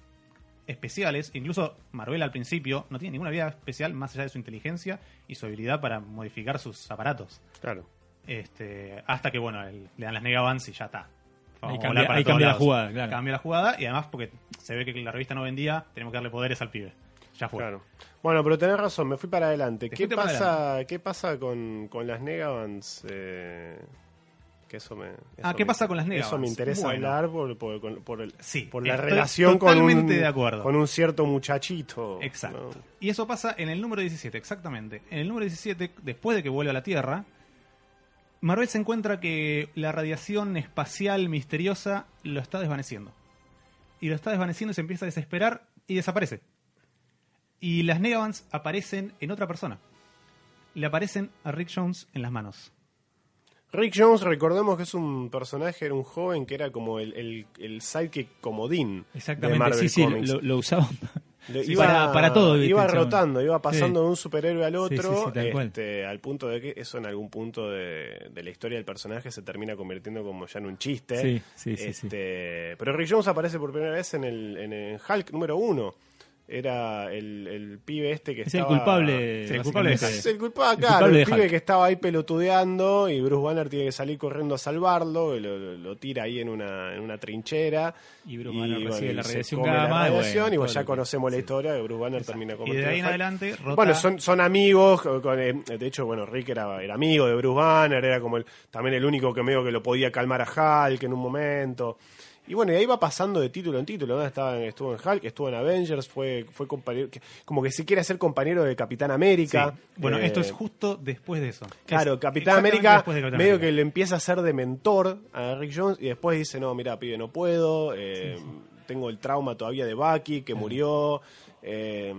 especiales. Incluso Marvel al principio no tiene ninguna habilidad especial más allá de su inteligencia y su habilidad para modificar sus aparatos. Claro. Este, hasta que, bueno, el- le dan las Negavans y ya está. Vamos a cambia- ahí cambia la jugada, claro. Cambia la jugada y además porque se ve que la revista no vendía, tenemos que darle poderes al pibe. Ya fue. Claro. Bueno, pero tenés razón, me fui para adelante. Te ¿Qué para pasa, ¿Qué pasa con, con las Negavans? Eh, que eso me, eso Ah, ¿qué me- pasa con las Eso Negavans? me interesa Bueno. hablar por, por, con- por el, Sí, por la relación con un, de acuerdo. con un cierto muchachito. Exacto. ¿no? Y eso pasa en el número 17, exactamente. En el número 17, después de que vuelve a la Tierra, Marvel se encuentra que la radiación espacial misteriosa lo está desvaneciendo. Y lo está desvaneciendo y se empieza a desesperar y desaparece. Y las Negavans aparecen en otra persona. Le aparecen a Rick Jones en las manos. Rick Jones, recordemos que es un personaje, era un joven que era como el, el, el sidekick comodín de Exactamente, Marvel sí, sí, Comics. lo, lo usaban. Le- Sí, para- para todo, ¿viste, Iba rotando, iba pasando Sí. de un superhéroe al Sí, sí, otro, sí, cual. este, al punto de que eso en algún punto de, de la historia del personaje se termina convirtiendo como ya en un chiste. Sí, sí, sí, sí. Este, Pero Rick Jones aparece por primera vez en el, en el Hulk número uno. Era el, el pibe este que Es el estaba... culpable. Sí, el culpable de. Es el culpable, El claro, culpable el de pibe que estaba ahí pelotudeando y Bruce Banner tiene que salir corriendo a salvarlo, y lo, lo- lo tira ahí en una, en una trinchera. Y Bruce Banner recibe y la radiación come la y radiación, bueno, y, pues ya conocemos la historia que Bruce Banner termina Y convertido de ahí en adelante, rota... Bueno, son, son amigos, con, eh, de hecho, bueno, Rick era, era amigo de Bruce Banner, era como el, también el único que medio que lo podía calmar a Hulk en un momento. Y bueno, y ahí va pasando de título en título, ¿no? Estaba en- estuvo en Hulk, estuvo en Avengers, fue, fue compañero, que- como que se quiere hacer compañero de Capitán Sí. América. Bueno, Eh, esto es justo después de eso. Claro, Es Capitán América después de Capitán medio América. que le empieza a hacer de mentor a Rick Jones y después dice, no, mira, pibe, no puedo, eh, tengo el trauma todavía de Bucky que murió, eh,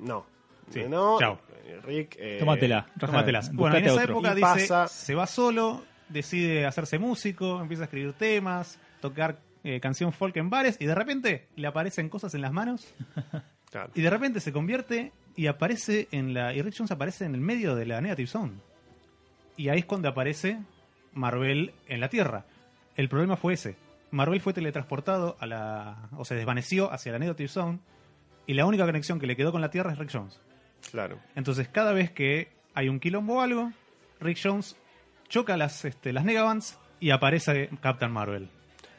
no, Sí, no, chao. eh, Rick, eh, Tómatela. Tómatelas. Buscate Bueno, en esa otro. época Y dice, pasa- se va solo, decide hacerse músico, empieza a escribir temas, tocar eh, canción folk en bares y de repente le aparecen cosas en las manos (laughs) Claro. y de repente se convierte y aparece en la. Y Rick Jones aparece en el medio de la Negative Zone. Y ahí es cuando aparece Marvel en la Tierra. El problema fue ese. Marvel fue teletransportado a la. o se desvaneció hacia la Negative Zone. Y la única conexión que le quedó con la Tierra es Rick Jones. Claro. Entonces, cada vez que hay un quilombo o algo, Rick Jones choca las, este, las Negabands y aparece Captain Marvel.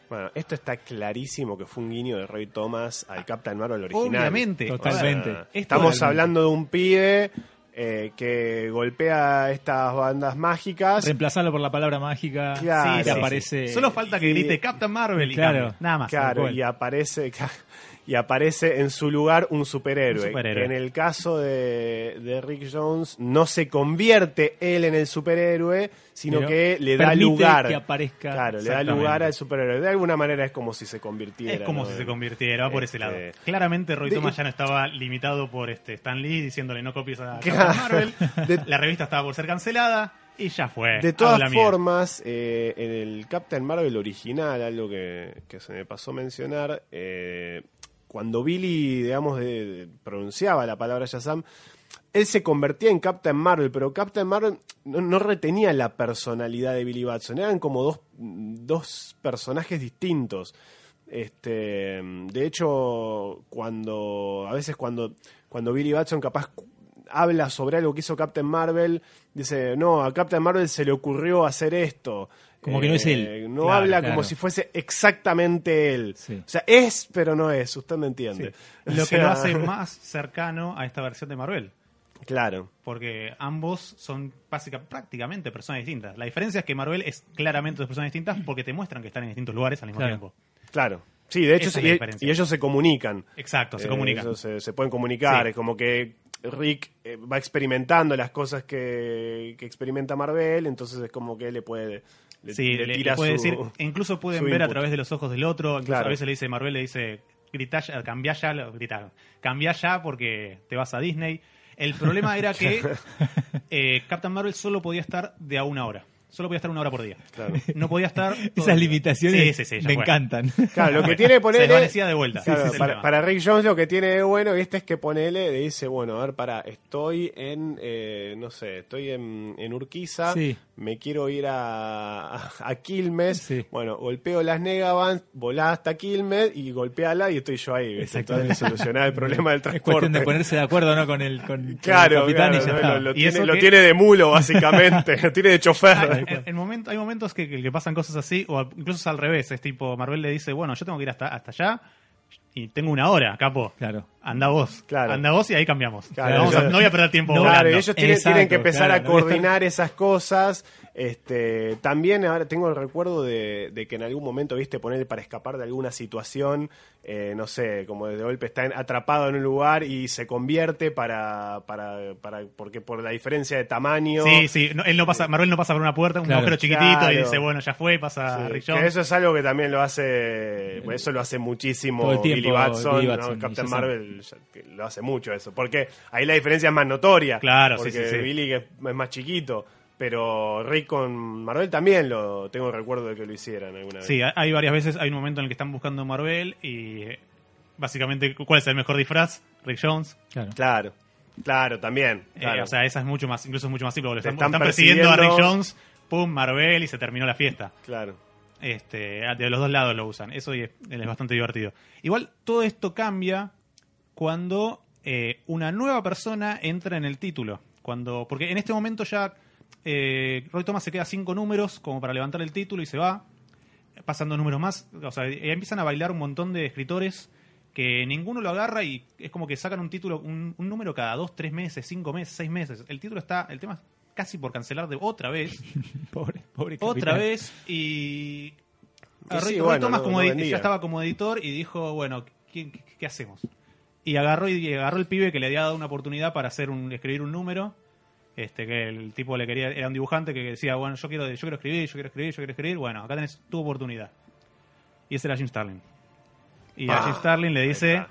Bueno, esto está clarísimo que fue un guiño de Roy Thomas al Captain Marvel original. Obviamente. Totalmente. O sea, Estamos hablando de un pibe eh, que golpea estas bandas mágicas. Reemplazarlo por la palabra mágica. Claro. Sí, sí, aparece. Solo falta que Y- grite Captain Marvel y Claro. Nada más. Claro, y aparece, (laughs) y aparece en su lugar un superhéroe. Un superhéroe. Que en el caso de, de Rick Jones no se convierte él en el superhéroe, sino Pero que le da lugar. que aparezca. Claro, le da lugar al superhéroe. De alguna manera es como si se convirtiera. Es como ¿no? si se convirtiera va por ese Este, lado. Claramente Roy de- Thomas ya no estaba limitado por este Stan Lee diciéndole no copies a Claro. Marvel. (laughs) De- La revista estaba por ser cancelada y ya fue. De todas formas, eh, en el Captain Marvel original, algo que, que se me pasó mencionar, eh, cuando Billy, digamos, de- pronunciaba la palabra Shazam, él se convertía en Captain Marvel, pero Captain Marvel no, no retenía la personalidad de Billy Batson, eran como dos, dos personajes distintos. Este, de hecho, cuando a veces cuando, cuando Billy Batson capaz habla sobre algo que hizo Captain Marvel, dice, no, a Captain Marvel se le ocurrió hacer esto. Eh, Como que no es él. No Claro, habla claro. como si fuese exactamente él. Sí. O sea, es, pero no es, usted me entiende. Lo que sea, lo hace (laughs) más cercano a esta versión de Marvel. Claro, Porque ambos son básica, prácticamente personas distintas. La diferencia es que Marvel es claramente dos personas distintas porque te muestran que están en distintos lugares al mismo Claro. tiempo. claro. Sí, de hecho, la y, ellos se comunican. Exacto, se Eh, comunican. ellos se, se pueden comunicar. Sí. Es como que Rick eh, va experimentando las cosas que, que experimenta Marvel, entonces es como que él le puede. Le, Sí, le le, tira le puede su- decir, incluso pueden ver a través de los ojos del otro, incluso Claro. a veces le dice, Marvel le dice, grita ya, cambia ya, lo- grita, cambia ya porque te vas a Disney. El problema era que (laughs) eh, Captain Marvel solo podía estar de a una hora. Solo podía estar una hora por día. Claro. No podía estar... (laughs) Esas limitaciones Sí, sí, sí, ya me fue. encantan. Claro, lo que (laughs) tiene se ponerle. desvanecía de vuelta. Claro, para, Rick Jones lo que tiene de bueno, ¿viste? Es que ponele, le dice, bueno, a ver, para, estoy en, eh, no sé, estoy en, en Urquiza, Sí. Me quiero ir a, a, a Quilmes, Sí. bueno, golpeo las Negabands, volá hasta Quilmes y golpeala y estoy yo ahí. Entonces (laughs) solucionar el problema del Es transporte. cuestión de ponerse de acuerdo ¿no? con, el, con, con Claro, el capitán claro, y ya ¿no? está. lo, lo Y tiene, eso lo que- tiene de mulo, básicamente, (laughs) lo tiene de Hay, chofer. en- en momento- hay momentos que, que, pasan cosas así, o incluso es al revés. Es tipo, Marvel le dice, bueno, yo tengo que ir hasta, hasta allá y tengo una hora, capo. Claro. Anda vos. Claro. Anda vos y ahí cambiamos. Claro, Vamos a- claro. no voy a perder tiempo No, Claro, ellos tienen, Exacto, tienen que empezar claro, a coordinar esas cosas. Este, también ahora tengo el recuerdo de, de que en algún momento, viste, poner para escapar de alguna situación, eh, no sé, como de golpe está en- atrapado en un lugar y se convierte para, para, para, porque por la diferencia de tamaño. Sí, sí. no, él no pasa, Marvel no pasa por una puerta, un Claro. agujero chiquitito Claro. y dice, bueno, ya fue, pasa Sí, Rick que eso es algo que también lo hace, pues eso lo hace muchísimo Todo el tiempo, Billy Batson, Billy Captain Marvel ya- que lo hace mucho eso, porque ahí la diferencia es más notoria, Claro, sí, porque sí, sí. Billy es, es más chiquito, pero Rick con Marvel también lo tengo recuerdo de que lo hicieran alguna vez. Sí, hay- varias veces, hay un momento en el que están buscando Marvel y eh, básicamente, ¿cuál es el mejor disfraz? Rick Jones. Claro. Claro, claro, también. Eh, o sea, esa es mucho más, incluso es mucho más simple, están, están están persiguiendo a Rick. Jones, pum, Marvel y se terminó la fiesta. claro. Este, de los dos lados lo usan. Eso y es, es bastante divertido. Igual todo esto cambia cuando eh, una nueva persona entra en el título. Cuando, porque en este momento ya eh, Roy Thomas se queda cinco números como para levantar el título y se va. Pasando números más. O sea, y empiezan a bailar un montón de escritores que ninguno lo agarra y es como que sacan un título, un, un número cada dos, tres meses, cinco meses, seis meses. El título está, el tema es casi por cancelar de otra vez. (laughs) Pobre, pobre Otra capitán. vez y a Roy, sí, Roy bueno, Thomas no- como no ya estaba como editor y dijo, bueno, ¿qué, qué- qué hacemos? Y agarró y agarró el pibe que le había dado una oportunidad para hacer un escribir un número. Este que el tipo le quería era un dibujante que decía, bueno, yo quiero yo quiero escribir, yo quiero escribir, yo quiero escribir, bueno, acá tenés tu oportunidad. Y ese era Jim Starlin. Y a Ah, Jim Starlin le dice,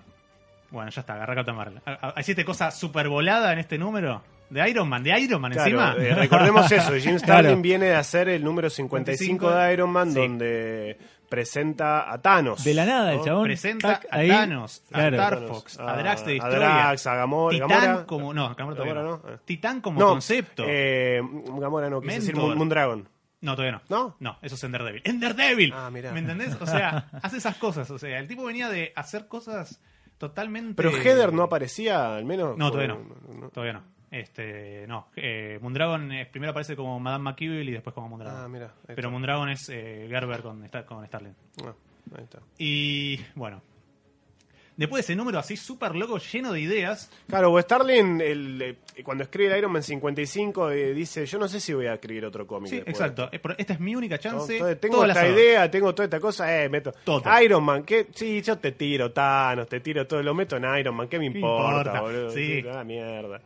bueno, ya está, agarra Captain Marvel. ¿Hiciste cosa super volada en este número? De Iron Man, de Iron Man Claro, encima. eh, recordemos eso, (laughs) Jim Claro. Starlin viene de hacer el número 55 de Iron Man, Sí. donde presenta a Thanos. De la nada, el chabón. Presenta tac, a ahí. Thanos, Claro. a Star Fox, a, A- Drax de a Historia. Drax, a Gamora- Titán Gamora. como... No, Gamora todavía Gamora no. no, eh. Titán como No, concepto. eh, Gamora no, quise decir Mentor. Moon- Moondragon. No, todavía no. ¿No? No, eso es Ender Devil. ¡Ender Devil! Ah, mirá. ¿Me entendés? O sea, (laughs) hace esas cosas. O sea, el tipo venía de hacer cosas totalmente... Pero Heather no aparecía, al menos. No, todavía no. Todavía no. Este, no. Eh, Moondragon eh, primero aparece como Madame McEvil y después como Moondragon. Ah, mira. ahí Pero está. Moondragon es eh, Gerber con, Star- con Starling. Ah, ahí está. Y bueno. Después de ese número así súper loco, lleno de ideas, Claro, o Starlin, el, eh, cuando escribe el Iron Man 55, eh, dice: Yo no sé si voy a escribir otro cómic. Sí, después. exacto. Eh, pero Esta es mi única ¿no? chance. Entonces, tengo todas las esta horas. idea, tengo toda esta cosa, eh, meto. Todo. Iron Man, ¿qué? Sí, yo te tiro Thanos, te tiro todo, lo meto en Iron Man, ¿qué me ¿Qué importa, importa? boludo? Sí. Ah, mierda.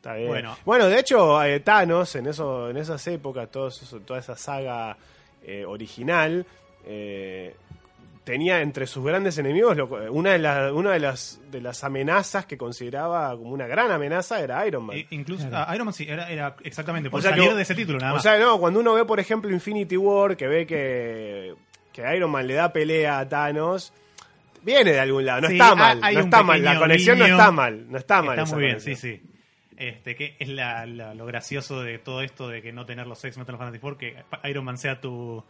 Está bien. Bueno. Bueno, de hecho, eh, Thanos, en, eso, en esas épocas, todo eso- toda esa saga eh, original, eh, tenía entre sus grandes enemigos lo- una, de, las una de, las, de las amenazas que consideraba como una gran amenaza era Iron Man. E- incluso ah, Iron Man sí, era, era exactamente por O sea salir que- de ese título nada O más. sea, no, cuando uno ve, por ejemplo, Infinity War, que ve que, que Iron Man le da pelea a Thanos, viene de algún lado, no Sí, está mal, no está mal, la conexión no está mal, no está mal. Está muy bien, conexión. sí, sí. Este, que es la, la- lo gracioso de todo esto de que no tener los X-Men los Fantastic Four, que Iron Man sea tu,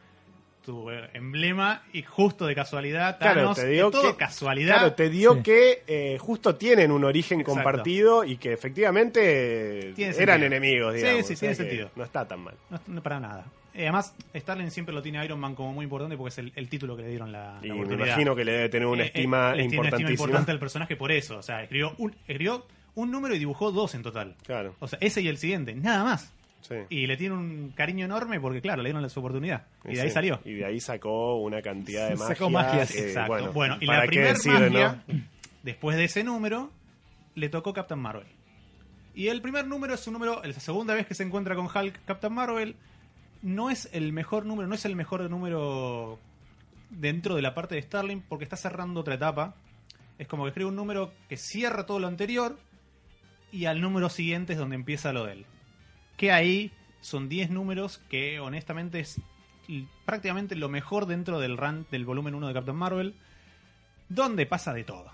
tu eh, emblema y justo de casualidad Claro, te dio todo que, casualidad. Claro, te dio Sí. que eh, justo tienen un origen Exacto. compartido y que efectivamente Tiene eran sentido. enemigos, Sí, digamos. sí, o sea tiene sentido. No está tan mal. No, no para nada. Eh, además, Starling siempre lo tiene a Iron Man como muy importante porque es el, el título que le dieron la, la Y me imagino que le debe tener una Eh, estima le tiene una estima importantísima. importante al personaje por eso. O sea, escribió un, escribió un número y dibujó dos en total. Claro, O sea, ese y el siguiente, nada más. sí. Y le tiene un cariño enorme porque, claro, le dieron su oportunidad. Y de ahí Sí. salió. Y de ahí sacó una cantidad de (laughs) magia. Sacó magias. que, Exacto. Bueno, Bueno, y ¿para la primera magia, no? después de ese número, le tocó Captain Marvel. Y el primer número es un número, la segunda vez que se encuentra con Hulk, Captain Marvel, no es el mejor número, no es el mejor número dentro de la parte de Starling porque está cerrando otra etapa. Es como que escribe un número que cierra todo lo anterior y al número siguiente es donde empieza lo de él. Que ahí son 10 números que honestamente es prácticamente lo mejor dentro del run del volumen 1 de Captain Marvel, donde pasa de todo.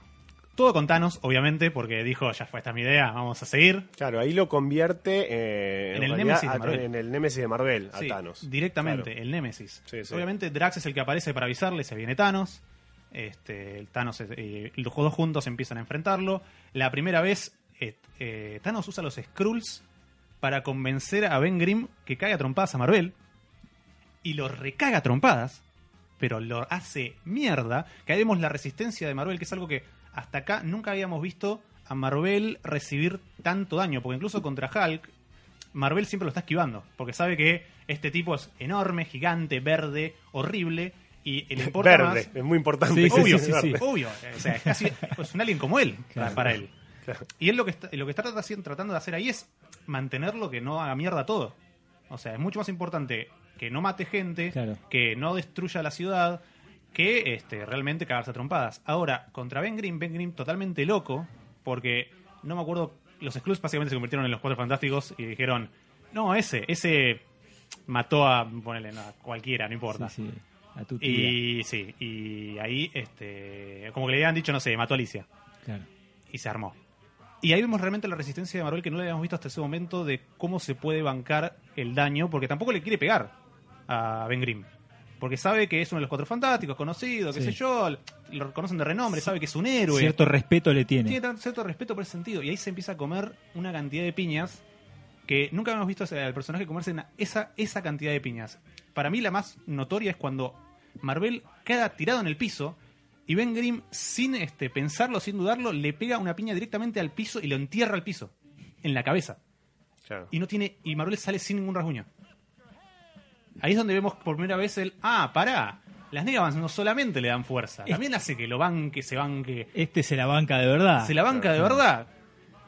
Todo con Thanos, obviamente, porque dijo, ya fue esta mi idea, vamos a seguir. Claro, ahí lo convierte eh, En el realidad, Némesis de a- Marvel. en el Némesis de Marvel, a Thanos. Directamente, Claro. el Némesis. Sí, sí. Obviamente Drax es el que aparece para avisarle, se viene Thanos. Este, el Thanos eh, los dos juntos empiezan a enfrentarlo. La primera vez, eh, eh, Thanos usa los Skrulls para convencer a Ben Grimm que caga trompadas a Marvel. Y lo recaga a trompadas, pero lo hace mierda. Que ahí vemos la resistencia de Marvel, que es algo que hasta acá nunca habíamos visto a Marvel recibir tanto daño. Porque incluso contra Hulk, Marvel siempre lo está esquivando, porque sabe que este tipo es enorme, gigante, verde, horrible, y le importa Verde, más... es muy importante. Sí, obvio, sí, sí, sí. obvio, o sea, es casi es un alien como él, para- para él. Claro. Y él lo que está, lo que está tratando de hacer ahí es mantenerlo que no haga mierda todo. O sea, es mucho más importante que no mate gente, Claro. que no destruya la ciudad, que este, realmente cagarse a trompadas. Ahora, contra Ben Grimm, Ben Grimm totalmente loco, porque no me acuerdo, los Skrulls básicamente se convirtieron en los Cuatro Fantásticos y dijeron, no, ese, ese mató a, ponele, no, a cualquiera, no importa. Sí, sí, a tu tía. Y sí, y ahí, este, como que le habían dicho, no sé, mató a Alicia. Claro. Y se armó. Y ahí vemos realmente la resistencia de Marvel que no le habíamos visto hasta ese momento de cómo se puede bancar el daño, porque tampoco le quiere pegar a Ben Grimm. Porque sabe que es uno de los cuatro fantásticos, conocido, qué Sí. sé yo, lo reconocen de renombre, sabe que es un héroe. Cierto respeto le tiene. Tiene cierto respeto por ese sentido. Y ahí se empieza a comer una cantidad de piñas que nunca habíamos visto al personaje comerse esa, esa cantidad de piñas. Para mí la más notoria es cuando Marvel queda tirado en el piso y Ben Grimm, sin este, pensarlo, sin dudarlo, le pega una piña directamente al piso y lo entierra al piso, en la cabeza. Claro. Y no tiene y Marvel sale sin ningún rasguño. Ahí es donde vemos por primera vez el, ah, pará, las Negavans no solamente le dan fuerza, también hace que lo banque, se banque, Este se la banca de verdad. se la banca de verdad.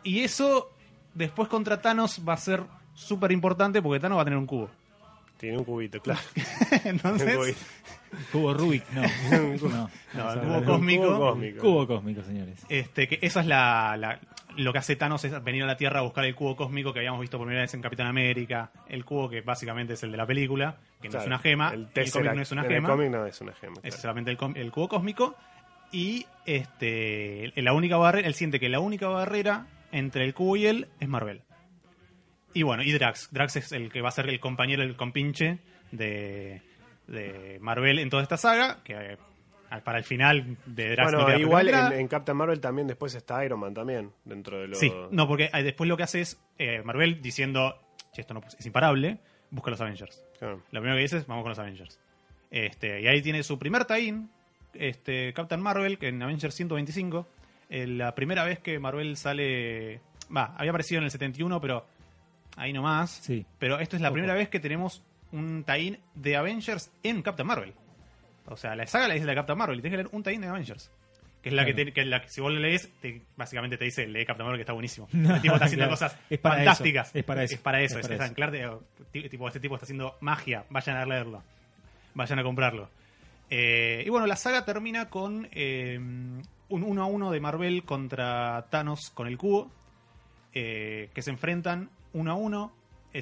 Y eso después contra Thanos va a ser súper importante porque Thanos va a tener un cubo. Tiene un cubito, claro. (laughs) Un Entonces, cubito. Cubo Rubik, (laughs) no. no. No, cubo cósmico. Cubo cósmico. Cubo cósmico, señores. Este, que eso es la, la- lo que hace Thanos es venir a la Tierra a buscar el cubo cósmico que habíamos visto por primera vez en Capitán América. El cubo que básicamente es el de la película, que no es una gema. El, El, cómic no es una En el gema. cómic no es una gema. Es claro. solamente el, el cubo cósmico. Y este la única barrera, él siente que la única barrera entre el cubo y él es Marvel. Y bueno, y Drax. Drax es el que va a ser el compañero, el compinche de, de Marvel en toda esta saga. Que eh, para el final de Drax no Bueno, queda igual en, Captain Marvel también después está Iron Man también, dentro de los... Sí, no, porque eh, después lo que hace es eh, Marvel diciendo, che, esto no, es imparable, busca los Avengers. Claro. Lo primero que dice es, vamos con los Avengers. Este, y ahí tiene su primer tie-in, este, Captain Marvel, que en Avengers 125, eh, la primera vez que Marvel sale... Va, había aparecido en el 71, pero ahí nomás. Sí. Pero esto es la primera vez que tenemos un tie-in de Avengers en Captain Marvel. O sea, la saga la dice la de Captain Marvel y tienes que leer un tie-in de Avengers. Que es la Claro. que, te- que es la que si vos lo lees, te- básicamente te dice, lee Captain Marvel que está buenísimo. No, (laughs) el tipo está haciendo claro. cosas Es para fantásticas. eso, es para eso, Es para eso, es anclarte, ti- tipo, este tipo está haciendo magia, vayan a leerlo. Vayan a comprarlo. Eh, y bueno, la saga termina con eh, un 1 a 1 de Marvel contra Thanos con el cubo. eh, que se enfrentan uno a uno.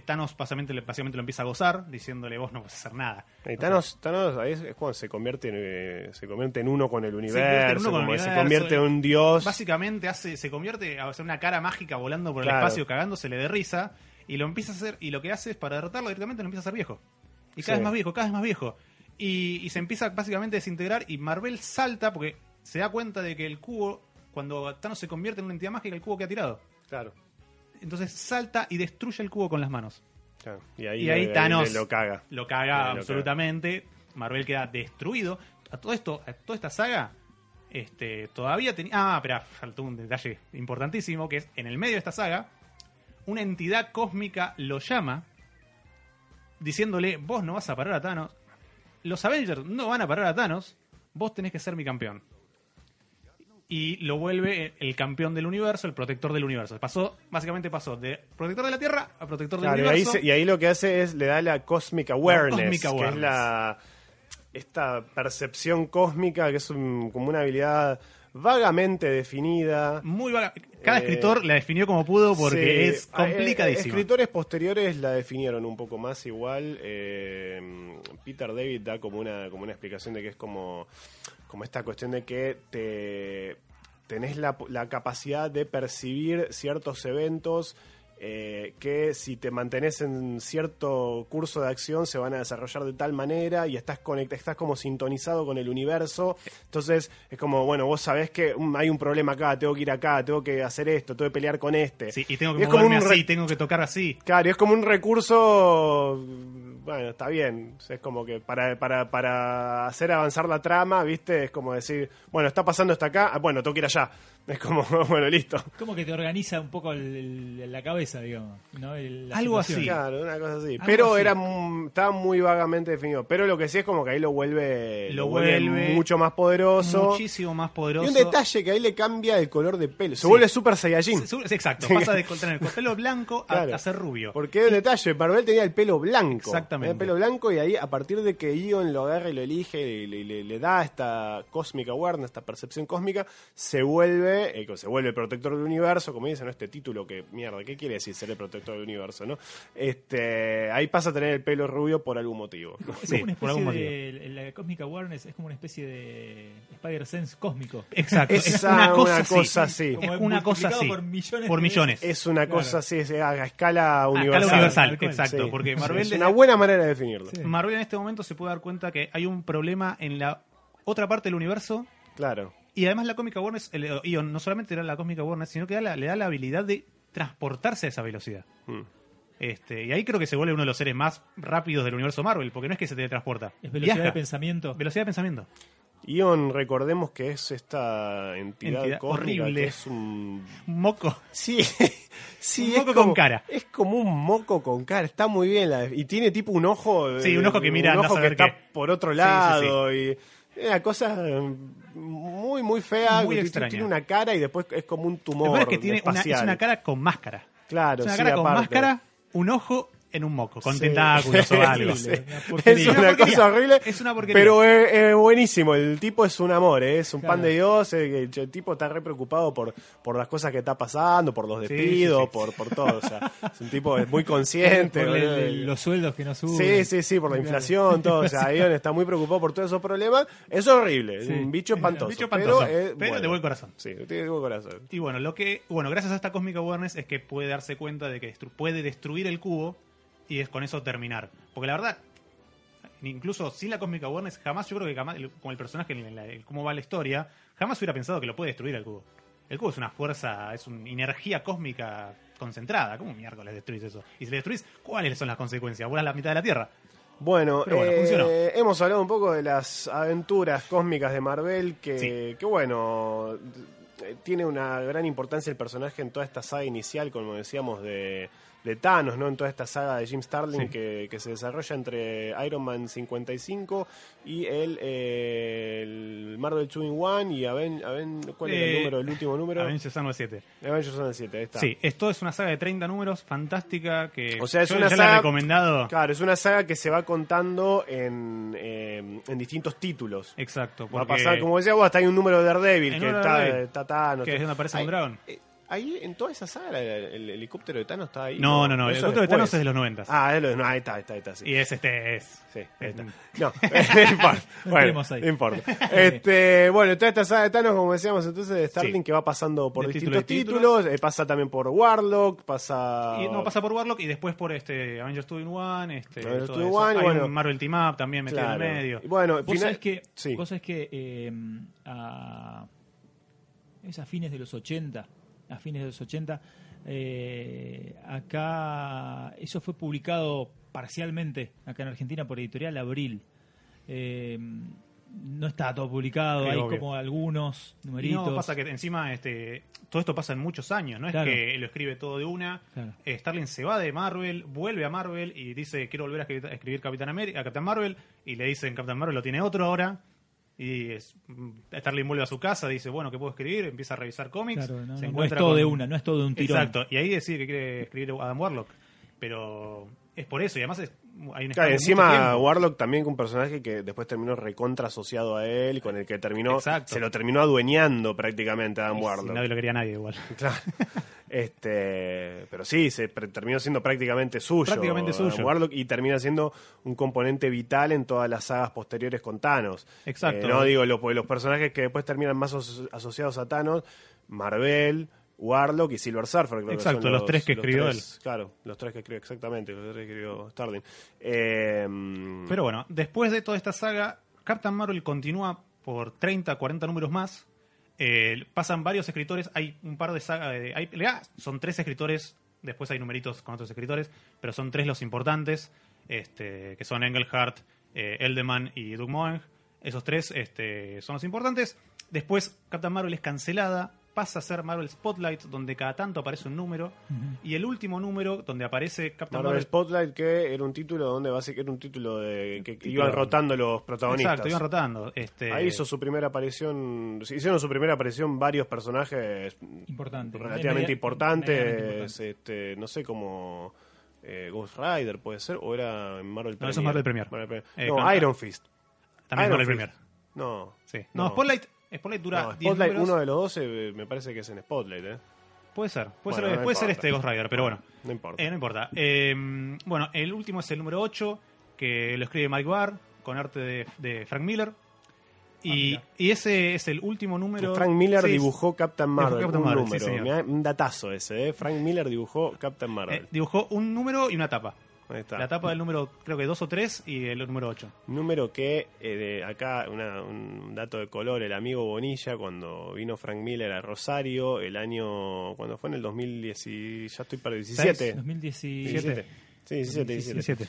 Thanos básicamente, lo empieza a gozar, diciéndole vos no puedes hacer nada. Y Thanos, Thanos ahí es, es cuando se convierte, en, eh, se convierte en uno con el universo, como que se convierte en un dios. Básicamente hace, se convierte a hacer una cara mágica volando por el espacio, cagándosele de risa, y lo empieza a hacer, y lo que hace es para derrotarlo directamente lo empieza a hacer viejo. Y cada Sí. vez más viejo, cada vez más viejo. Y, y se empieza básicamente a desintegrar, y Marvel salta porque se da cuenta de que el cubo, cuando Thanos se convierte en una entidad mágica, el cubo queda tirado. Claro, Entonces salta y destruye el cubo con las manos. Y ahí, Y ahí le- Thanos lo caga. Lo caga lo absolutamente. Marvel queda destruido. A todo esto, a toda esta saga, este, todavía tenía. Ah, espera, faltó un detalle importantísimo, que es en el medio de esta saga, una entidad cósmica lo llama, diciéndole, vos no vas a parar a Thanos. Los Avengers no van a parar a Thanos, vos tenés que ser mi campeón. Y lo vuelve el campeón del universo, el protector del universo. Pasó, básicamente pasó de protector de la Tierra a protector del Claro, y, ahí universo. y ahí lo que hace es le da la cosmic awareness, cosmic que awareness. es la esta percepción cósmica que es un- como una habilidad vagamente definida. muy vaga. Cada Eh, escritor la definió como pudo porque Sí, es ah, eh, escritores posteriores la definieron un poco más igual. eh, Peter David da como una, como una explicación de que es como, como esta cuestión de que te tenés la, la capacidad de percibir ciertos eventos eh, que si te mantenés en cierto curso de acción se van a desarrollar de tal manera y estás conecta, estás como sintonizado con el universo. Entonces es como, bueno, vos sabés que mm, hay un problema acá, tengo que ir acá, tengo que hacer esto, tengo que pelear con este. Sí, y tengo Y que es como un así, tengo que tocar así. Claro, y es como un recurso, bueno, está bien, es como que para, para, para hacer avanzar la trama, ¿viste? Es como decir, bueno, está pasando esto acá, ah, bueno, tengo que ir allá. (laughs) Es como, (laughs) bueno, listo. Como que te organiza un poco el- el- la cabeza, digamos. ¿no? El- la Algo situación. así. Claro, una cosa así. Pero así. era estaba muy vagamente definido. Pero lo que sí es como que ahí lo vuelve, Lo vuelve mucho más poderoso. Muchísimo más Y poderoso. un detalle que ahí le cambia el color de pelo. Se Sí. vuelve Super Saiyajin. Sí, sí, Exacto, pasa de tener el pelo blanco a, Claro. a ser rubio. Porque hay un detalle, Marvel tenía el pelo blanco. Exactamente. Tenía el pelo blanco y ahí a partir de que Ion lo agarra y lo elige y le, le- le da esta cósmica awareness, esta percepción cósmica, se vuelve, eh, se vuelve el protector del universo, como dicen, ¿no? este título que, mierda, ¿qué quiere decir ser el protector del universo? no este Ahí pasa a tener el pelo rubio por algún motivo. Es Sí, como una por algún especie de. La Cosmic Awareness es como una especie de Spider-Sense cósmico. Exacto, es una cosa una así. cosa así. Como Es una cosa así. Por millones. Por de- millones. Es una Claro. cosa así, es a escala A universal. escala universal, exacto. Sí. Porque Sí, Marvel, es una buena manera de definirlo. Sí. Marvel en este momento se puede dar cuenta que hay un problema en la otra parte del universo Claro. Y además la cómica Warner, el Ion, no solamente le da la cómica Warner, sino que da la- le da la habilidad de transportarse a esa velocidad. Mm. Este, y ahí creo que se vuelve uno de los seres más rápidos del universo Marvel, porque no es que se teletransporta. Es velocidad viaja. de pensamiento. Velocidad de pensamiento. Ion, recordemos que es esta entidad, Entidad cósmica horrible. que es un moco. Sí, (laughs) sí, Un es moco como- con cara. Es como un moco con cara, está muy bien. la- y tiene tipo un ojo. Sí, eh, un ojo que mira, Un ojo que está por otro Sí, sí, lado. Y una cosa eh, muy, muy fea. Muy extraña. Tiene una cara y después es como un tumor. es que tiene una, es una cara con máscara. Claro, es una sí, cara con aparte. máscara, un ojo en un moco, con Sí. tentáculos o algo. Una Es una cosa horrible. Es una porquería. Pero es, buenísimo. El tipo es un amor, ¿eh? es un Claro. pan de Dios. eh, El, tipo está re preocupado por, por las cosas que está pasando, por los despidos, sí, sí. Por, por todo. O sea, es un tipo muy consciente. (laughs) Por el- boludo. el- los sueldos que no suben. Sí, sí, sí, por la Claro. inflación, todo. O sea, (laughs) Ion está muy preocupado por todos esos problemas. Es horrible, es un bicho espantoso. Bicho espantoso, pero, pero de bueno. buen corazón. Sí, tiene de buen corazón. Y bueno, lo que bueno, gracias a esta cósmica awareness es que puede darse cuenta de que destru- puede destruir el cubo y es con eso terminar. Porque la verdad, incluso sin la cósmica awareness, jamás yo creo que jamás, con el personaje, el- el- cómo va la historia, jamás hubiera pensado que lo puede destruir el cubo. El cubo es una fuerza, es una energía cósmica concentrada. ¿Cómo miércoles destruís eso? Y si le destruís, ¿cuáles son las consecuencias? Vuelas la mitad de la Tierra. Bueno, bueno, eh, hemos hablado un poco de las aventuras cósmicas de Marvel, que, Sí. que bueno, eh, tiene una gran importancia el personaje en toda esta saga inicial, como decíamos, de, de Thanos, ¿no? En toda esta saga de Jim Starlin Sí. que, que se desarrolla entre Iron Man 55 y el, eh, el Marvel 2 in 1 y Aven, Aven- ¿cuál era el Eh, número, el último número? Avengers Annual 7. Avengers Son 7, ahí está. Sí, esto es una saga de 30 números, fantástica, que O sea, es yo, una yo la he saga- recomendado. Claro, es una saga que se va contando en, eh, en distintos títulos. Exacto, Va a pasar, como decía vos, hasta hay un número de Daredevil que está, está Thanos. que es donde aparece un dragón. Ahí, en toda esa saga, el, el helicóptero de Thanos está ahí. No, no, no, el helicóptero de. Thanos es de los 90. Ah, es de- no, ahí está, ahí está, ahí está, sí. Y es este, es. Sí, ahí está. No, (laughs) (laughs) no importa. No bueno, no importa. Este, bueno, toda esta saga de Thanos, como decíamos entonces, de Starling, Sí. que va pasando por De distintos título títulos, y eh, pasa también por Warlock, pasa... Y no pasa por Warlock y después por este Avengers 2 in 1, este, Avengers todo 2 in eso. 1, y Hay bueno. un Marvel Team Up también metido Claro. en el medio. Y bueno, Vos final- sabés que, sí. vos sabés que eh, a, es a fines de los 80, a fines de los 80, eh, acá, eso fue publicado parcialmente acá en Argentina por Editorial Abril. Eh, no está todo publicado, Sí, hay obvio. como algunos numeritos. no, pasa que encima este, todo esto pasa en muchos años, no es que lo escribe todo de una. Claro. Eh, Starling se va de Marvel, vuelve a Marvel y dice quiero volver a escribir, a escribir Capitán América, a Capitán Marvel y le dicen Capitán Marvel lo tiene otro ahora. Y es- mm, Starling vuelve a su casa, dice, bueno, ¿qué puedo escribir? Empieza a revisar cómics. Claro, no, se no, no es encuentra todo con- de una, no es todo de un tirón. Exacto, y ahí decide que quiere escribir Adam Warlock. Pero es por eso, y además es, hay un Claro, encima. Warlock también con un personaje que después terminó recontra asociado a él, con el que terminó, Exacto. se lo terminó adueñando prácticamente Adam Y Warlock. si nadie lo quería nadie igual. (laughs) Claro. Este, pero sí, se terminó siendo prácticamente suyo. Prácticamente Adam suyo. Warlock y termina siendo un componente vital en todas las sagas posteriores con Thanos. Exacto. Eh, no digo los, los personajes que después terminan más aso- asociados a Thanos, Marvel, Warlock y Silver Surfer. creo que Exacto, son los tres que escribió tres- Claro, los tres que escribió exactamente, los tres que escribió Starling. Eh, Pero bueno, después de toda esta saga, Captain Marvel continúa por 30, 40 números más. Eh, pasan varios escritores, hay un par de sagas, hay- ah, son tres escritores, después hay numeritos con otros escritores, pero son tres los importantes, este, que son Engelhardt, eh, Eldeman y Doug Moeng. Esos tres este, son los importantes. Después Captain Marvel es cancelada, pasa a ser Marvel Spotlight, donde cada tanto aparece un número. Y el último número, donde aparece Captain Marvel Marvel Spotlight, que era un título donde básicamente era un título de que Título. iban rotando los protagonistas. Exacto, iban rotando. Este, Ahí hizo su primera aparición, hicieron su primera aparición varios personajes Importante. relativamente Media- importantes, importante. este, no sé como eh, Ghost Rider puede ser, o era Marvel No, eso es Marvel Premier. Premier. Eh, no, Iron Fist. También Iron Marvel Fist. Premier. No, Sí. No, No. Spotlight, Spotlight dura no, 10 Spotlight, números. uno de los dos eh, me parece que es en Spotlight, ¿eh? Puede ser, puede Bueno, ser, no puede ser este Ghost Rider, pero bueno. No importa. Eh, no importa. Eh, bueno, el último es el número 8, que lo escribe Mike Barr, con arte de, de Frank Miller. Y, mira. y ese es el último número. Frank Miller Sí, dibujó Captain Marvel, Captain un Marvel, número. sí, un datazo ese, ¿eh? Frank Miller dibujó Captain Marvel. eh, dibujó un número y una tapa. Ahí está. La tapa del número, creo que 2 o 3 y el número 8. Número que, eh, de acá, una- un dato de color, el amigo Bonilla, cuando vino Frank Miller a Rosario, el año, cuando fue en el 2010, y- ya estoy para el 17. 2017. 17. Sí, 17, 17. 17.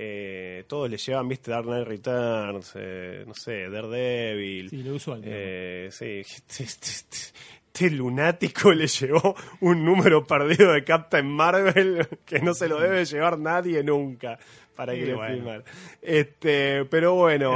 Eh, todos le llevan, viste, Dark Knight Returns, eh, no sé, Daredevil. Sí, lo usual. Eh, sí, (laughs) este, lunático (laughs) le llevó un número perdido de Captain Marvel que no se lo debe llevar nadie nunca para Sí, que le bueno. filmar. Este, pero bueno,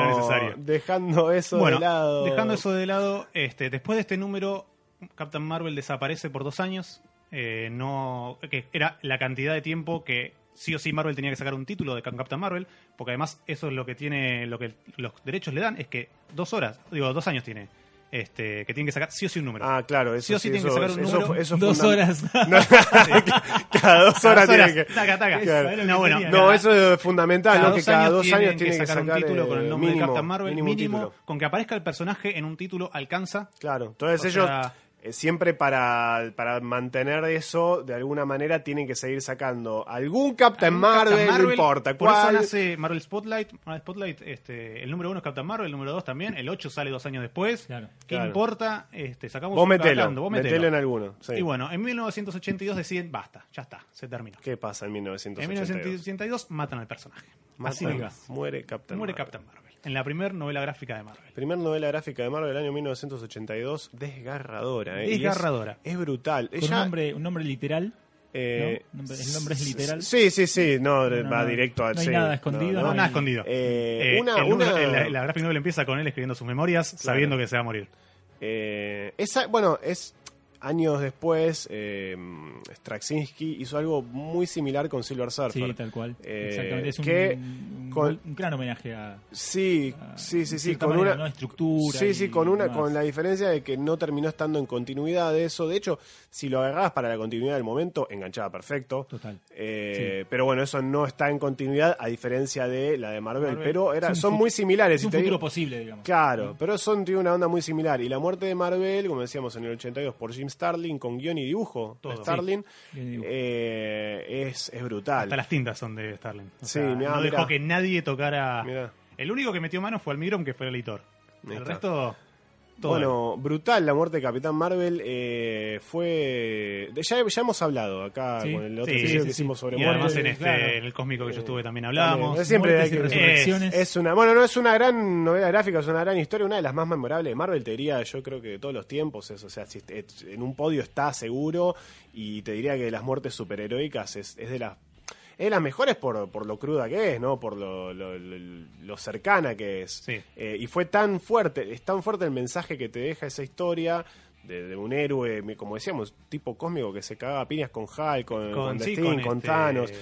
dejando eso bueno, de lado. dejando eso de lado, este, después de este número, Captain Marvel desaparece por dos años. Eh, no, que era la cantidad de tiempo que sí o sí Marvel tenía que sacar un título de Captain Marvel, porque además eso es lo que tiene, lo que los derechos le dan, es que dos horas, digo, dos años tiene, este, que tienen que sacar sí o sí un número. Ah, claro, eso Sí o sí tienen que sacar un eso número. eso Dos horas. (laughs) No, (laughs) cada dos horas tienen que. taca, taca. Claro. No, bueno. No, cada- eso es fundamental, cada ¿no? Que dos cada años dos tienen años que tiene que sacar, sacar un título con el nombre mínimo, de Captain Marvel, mínimo con que aparezca el personaje en un título alcanza. Claro, entonces O ellos sea- eh, siempre para, para mantener eso, de alguna manera tienen que seguir sacando algún Captain Marvel, Captain no importa Por eso cuál. nace Marvel Spotlight. Marvel Spotlight este, el número uno es Captain Marvel, el número dos también. El 8 sale dos años después. Claro. ¿Qué Claro. importa? Este, sacamos Vos un metelo, vos metelo, metelo. en alguno. sí. Y bueno, en 1982 deciden, basta, ya está, se terminó. ¿Qué pasa en En 1982? 1982 matan al personaje. Así Matan- nomás. muere Captain Muere Marvel. Captain Marvel. En la primera novela gráfica de Marvel. Primer novela gráfica de Marvel del año 1982, desgarradora. ¿eh? Y es- Desgarradora. Es, brutal. Con Ella, un nombre, un nombre literal. eh, ¿no? El nombre es literal. Sí, sí, sí. No, No, va no, directo al no hay sí. nada escondido, No, no nada escondido. Eh, Eh, una- el una- la, la graphic novel empieza con él escribiendo sus memorias, sabiendo que se va a morir. Eh, esa, bueno, es años después, eh, Straczynski hizo algo muy similar con Silver Surfer. Sí, tal cual. Eh, Exactamente. Es un, que un- con- un gran homenaje a. Sí, a- sí, sí, sí, con manera, una ¿no? estructura. Sí, y sí, con una con la diferencia de que no terminó estando en continuidad de eso. De hecho, si lo agarrabas para la continuidad del momento, enganchaba perfecto. Total. Eh, Pero bueno, eso no está en continuidad a diferencia de la de Marvel. Marvel pero era, son muy similares. Es un futuro digo- posible, digamos. Claro, pero son tiene una onda muy similar. Y la muerte de Marvel, como decíamos en el 82 por Jim Starlin, con guion y dibujo Todo. de Starlin, Sí, guion y dibujo. eh, es, es brutal. Hasta las tintas son de Starling. O Sí, sea, mirá, no dejó mirá. que nadie tocara. Mirá. El único que metió mano fue Almigrom, que fue el editor. El resto, todo. Bueno, brutal la muerte de Capitán Marvel. eh, fue. ya, ya hemos hablado acá Sí, con el otro sí, episodio sí, que sí. hicimos sobre y además en, este, claro. en el cósmico que yo estuve también hablábamos. es siempre hay y que- resurrecciones. Es una, bueno, no es una gran novela gráfica, es una gran historia, una de las más memorables de Marvel, te diría, yo creo que de todos los tiempos, es, o sea, si en un podio está seguro y te diría que de las muertes superheroicas es, es de las es de las mejores por, por lo cruda que es, ¿no? Por lo, lo- lo- lo cercana que es. Sí. Eh, y fue tan fuerte, es tan fuerte el mensaje que te deja esa historia de, de un héroe, como decíamos, tipo cósmico que se cagaba a piñas con Hulk, con, con, sí, The Thing, con este, Thanos.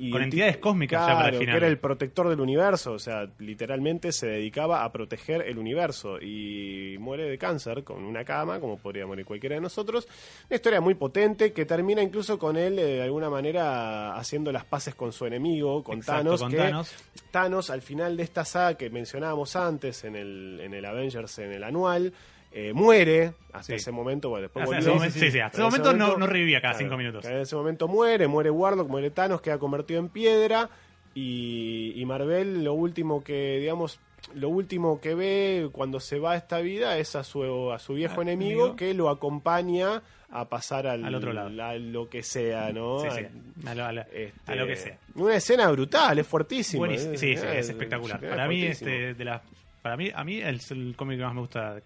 Y con entidades cósmicas ya para el claro, final. que era el protector del universo, o sea, literalmente se dedicaba a proteger el universo y muere de cáncer con una cama, como podría morir cualquiera de nosotros. Una historia muy potente que termina incluso con él eh, de alguna manera haciendo las paces con su enemigo, con Exacto, Thanos, con que Thanos. Thanos al final de esta saga que mencionábamos antes en el, en el Avengers, en el anual, eh, muere hasta Sí. ese momento, bueno, después Hasta volvió. ese sí, sí, hasta ese en momento no- no revivía cada cinco minutos. En ese momento muere, muere Warlock, muere Thanos, queda convertido en piedra y, y Marvel lo último que, digamos, lo último que ve cuando se va a esta vida es a su, a su viejo enemigo que lo acompaña a pasar al, Al otro lado. a lo que sea, ¿no? Sí, sí, a lo, a lo- este, a lo que sea. Una escena brutal, es fuertísima. Buenísimo. eh, Sí, sí, es espectacular. Para mí, este, de las, para mí, a mí es el cómic que más me gusta.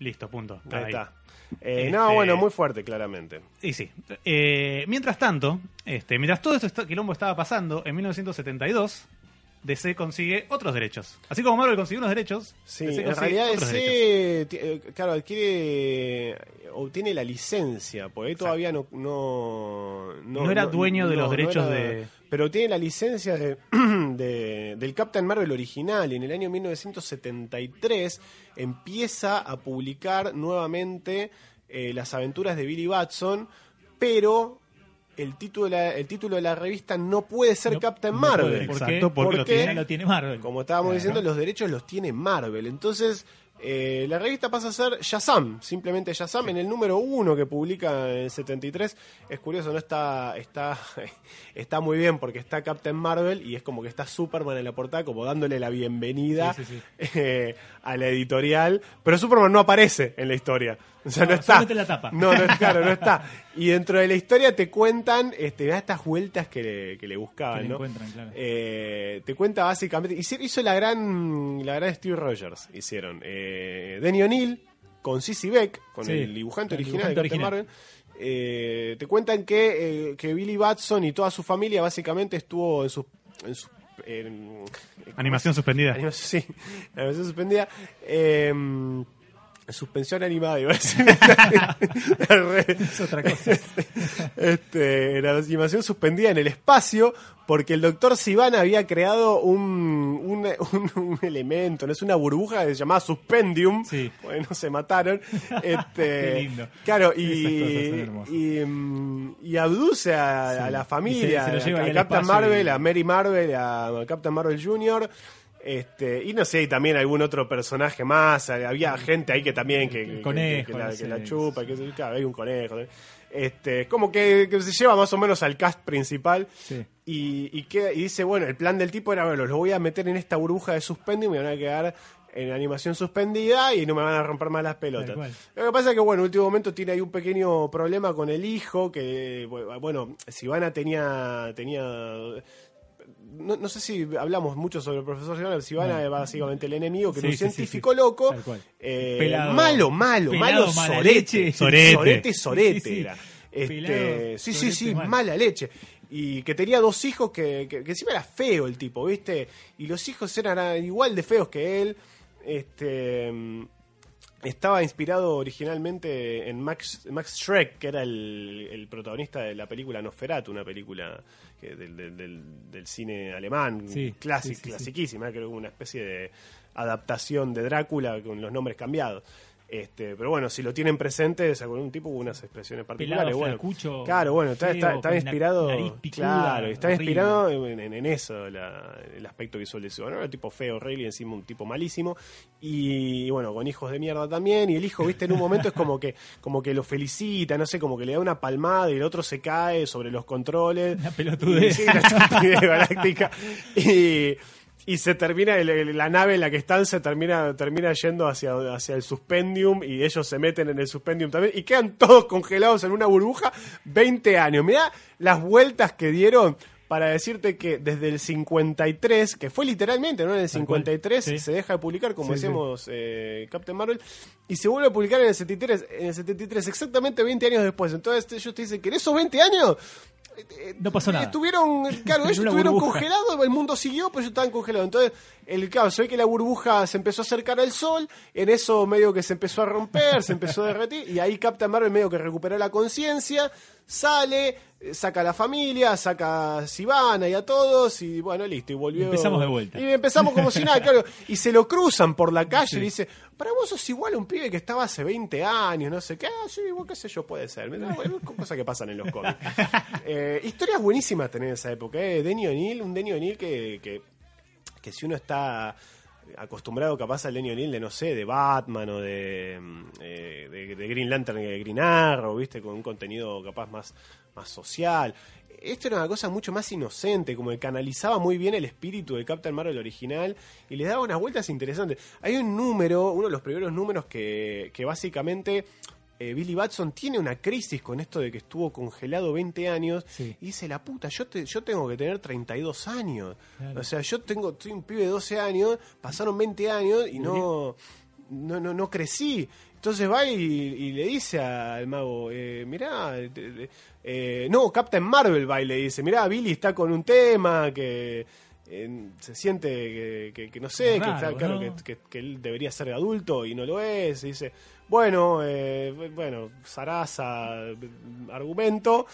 Listo, punto. Ahí Ahí. está. Eh, Este- No, bueno, muy fuerte, claramente. Y sí. Eh, mientras tanto, este, mientras todo esto quilombo estaba pasando, en 1972, DC consigue otros derechos. Así como Marvel consiguió unos derechos, Sí, DC en realidad ti- eh, claro, adquiere, obtiene la licencia, porque ahí todavía no no, No era dueño de los derechos de- Pero tiene la licencia de, (clears throat) de- del Captain Marvel original. Y en el año 1973 empieza a publicar nuevamente eh, las aventuras de Billy Batson, pero... El título, de la, el título de la revista no puede ser No- Captain no Marvel. puede. ¿Por Exacto, porque lo tiene. lo tiene Marvel. Como estábamos Claro. diciendo, los derechos los tiene Marvel. Entonces, eh, la revista pasa a ser Shazam, simplemente Shazam. En el número uno que publica en el 73, es curioso, no está, está, (laughs) está muy bien porque está Captain Marvel y es como que está Superman en la portada, como dándole la bienvenida Sí, sí, (laughs) eh, a la editorial. Pero Superman no aparece en la historia. O sea, no, No, está. solamente la tapa. No, no, claro, no está. Y dentro de la historia te cuentan este, estas vueltas que le, que le buscaban, Que le ¿no? encuentran, claro. Eh, te cuenta básicamente. Hizo, la gran la gran Steve Rogers. Hicieron. Eh, Denny O'Neill con Sissy Beck, con Sí, el dibujante el original dibujante de original. Marvel. eh, te cuentan que, eh, que Billy Batson y toda su familia básicamente estuvo en sus. En sus en- Animación suspendida. Animación, (laughs) sí, animación suspendida. Eh, suspensión animada, iba a decir. (laughs) Es otra cosa. (laughs) Este, la animación suspendida en el espacio porque el doctor Sivana había creado un, un, un- un elemento, no es una burbuja que se llamaba Suspendium. Sí. Bueno, se mataron. (laughs) Este, Qué lindo. Claro, y, mm, y abduce a, Sí. a la familia, se- se a, Captain espacio Marvel, y- a Mary Marvel, a Captain Marvel Jr., este, y no sé, y también algún otro personaje más. Había gente ahí que también que, que- conejo, que la, que la chupa, que claro, hay un conejo. Este, como que, se lleva más o menos al cast principal. Sí. Y, y, queda- y dice, bueno, el plan del tipo era, bueno, los voy a meter en esta burbuja de suspendio y me van a quedar en animación suspendida y no me van a romper más las pelotas. Lo que pasa es que, bueno, en último momento tiene ahí un pequeño problema con el hijo, que, bueno, Sivana tenía, tenía no, no sé si hablamos mucho sobre el profesor Sivana, Sivana es básicamente el enemigo, que Sí, era un sí, científico sí. loco, eh, Pelado- malo, malo, pelado, malo, sorete. Sorete. sorete, sorete Sí, sí. era. Este, Pelado, sí, sí, sí, mal. mala leche. Y que tenía dos hijos que, que, que encima era feo el tipo, ¿viste? Y los hijos eran igual de feos que él. Este estaba inspirado originalmente en Max, Max Schreck, que era el, el protagonista de la película Nosferatu, una película que- del, del- del- cine alemán, sí. clasiquísima, creo que una especie de adaptación de Drácula con los nombres cambiados. Este, pero bueno, si lo tienen presente, es con un tipo con unas expresiones particulares. Pelado, bueno, claro, bueno, está, inspirado. picuda, claro, está horrible. inspirado en, eso, la- el aspecto visual de su. Bueno, era un tipo feo, horrible y encima un tipo malísimo. Y bueno, con hijos de mierda también. Y el hijo, viste, en un momento es como que, como que lo felicita, no sé, como que le da una palmada y el otro se cae sobre los controles. Una pelotudez. Y, sí, estupidez (laughs) galáctica. Y, y se termina, el- el- la nave en la que están se termina, termina yendo hacia, hacia el suspendium y ellos se meten en el suspendium también y quedan todos congelados en una burbuja 20 años. Mirá las vueltas que dieron para decirte que desde el 53, que fue literalmente, ¿no? En el Tal cual, 53 sí. se deja de publicar, como Sí, sí. decíamos, eh, Captain Marvel, y se vuelve a publicar en el 73, en el 73, exactamente 20 años después. Entonces ellos te dicen que en esos 20 años No pasó nada. Estuvieron, (laughs) claro, ellos estuvieron burbuja. congelados, el mundo siguió, pero ellos estaban congelados. Entonces, el caso se ve que la burbuja se empezó a acercar al sol, en eso medio que se empezó a romper, se empezó a derretir, y ahí Captain Marvel medio que recuperó la conciencia, sale, eh, saca a la familia, saca a Sivana y a todos, y bueno, listo, y volvió. Empezamos de vuelta. Y empezamos como si nada, claro. (laughs) Y se lo cruzan por la calle y le dice, para vos sos igual a un pibe que estaba hace 20 años, no sé qué, ah, sí, vos qué sé yo, puede ser. Bueno, cosas que pasan en los cómics. (laughs) Eh, historias buenísimas tener en esa época, ¿eh? Denny O'Neill, un Denny O'Neill que, que, que si uno está acostumbrado capaz al Denny O'Neill de, no sé, de Batman o de, mm, eh, de, de Green Lantern, de Green Arrow, ¿viste? Con un contenido capaz más, más social. Esto era una cosa mucho más inocente, como que canalizaba muy bien el espíritu de Captain Marvel original y le daba unas vueltas interesantes. Hay un número, uno de los primeros números que, que básicamente eh, Billy Batson tiene una crisis con esto de que estuvo congelado 20 años Sí. y dice, la puta, yo, te, yo tengo que tener 32 años. Claro. O sea, yo tengo, soy un pibe de 12 años, pasaron 20 años y no, no, no, no crecí. Entonces va y, y le dice al mago, eh, mirá, eh, eh, no, Captain Marvel va y le dice, mirá, Billy está con un tema que eh, se siente que, que- que no sé, que, está, claro, ¿no? que, que- él debería ser adulto y no lo es. Y dice, bueno, eh, bueno, Sarasa, eh, argumento.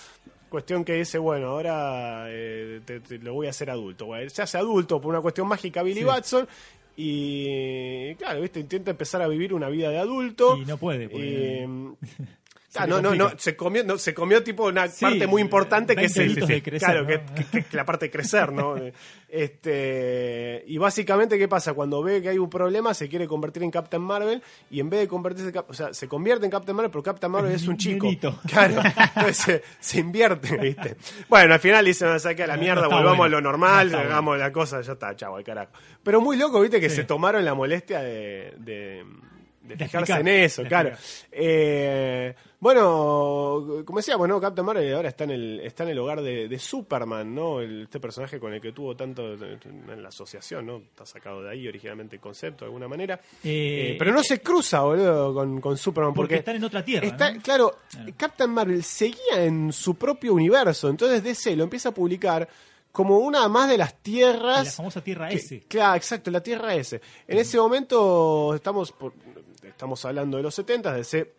Cuestión que dice, bueno, ahora eh, te- te- lo voy a hacer adulto. Bueno, se hace adulto por una cuestión mágica Billy Sí. Watson. Y claro, viste, intenta empezar a vivir una vida de adulto. Y no puede, porque- (laughs) Ah, no, no, no, se comió, no, se comió tipo una Sí, parte muy importante que es 20 el, de crecer, claro, ¿no? que, que- que la parte de crecer, ¿no? (laughs) este, y básicamente qué pasa cuando ve que hay un problema se quiere convertir en Captain Marvel y en vez de convertirse, en Cap- o sea, se convierte en Captain Marvel, pero Captain Marvel es un chico, Nenito. (laughs) claro, entonces se, se invierte, ¿viste? Bueno, al final dicen, no saque a la No, mierda, volvamos bueno. a lo normal, hagamos la cosa, ya está, chavo, al carajo. Pero muy loco, ¿viste? Que Sí. se tomaron la molestia de, de- de De fijarse explicar, en eso, claro. Eh, bueno, como decíamos, ¿no? Captain Marvel ahora está en el, está en el hogar de, de Superman, ¿no? El- este personaje con el que tuvo tanto en la asociación, ¿no? Está sacado de ahí originalmente el concepto de alguna manera. Eh, Eh, pero no se cruza, boludo, con, con Superman. porque Porque, están en otra tierra. está, ¿no? claro, Claro. Captain Marvel seguía en su propio universo. Entonces DC lo empieza a publicar como una más de las tierras. La famosa Tierra Que- S. Claro, exacto, la Tierra S. En ese momento estamos por- estamos hablando de los 70, DC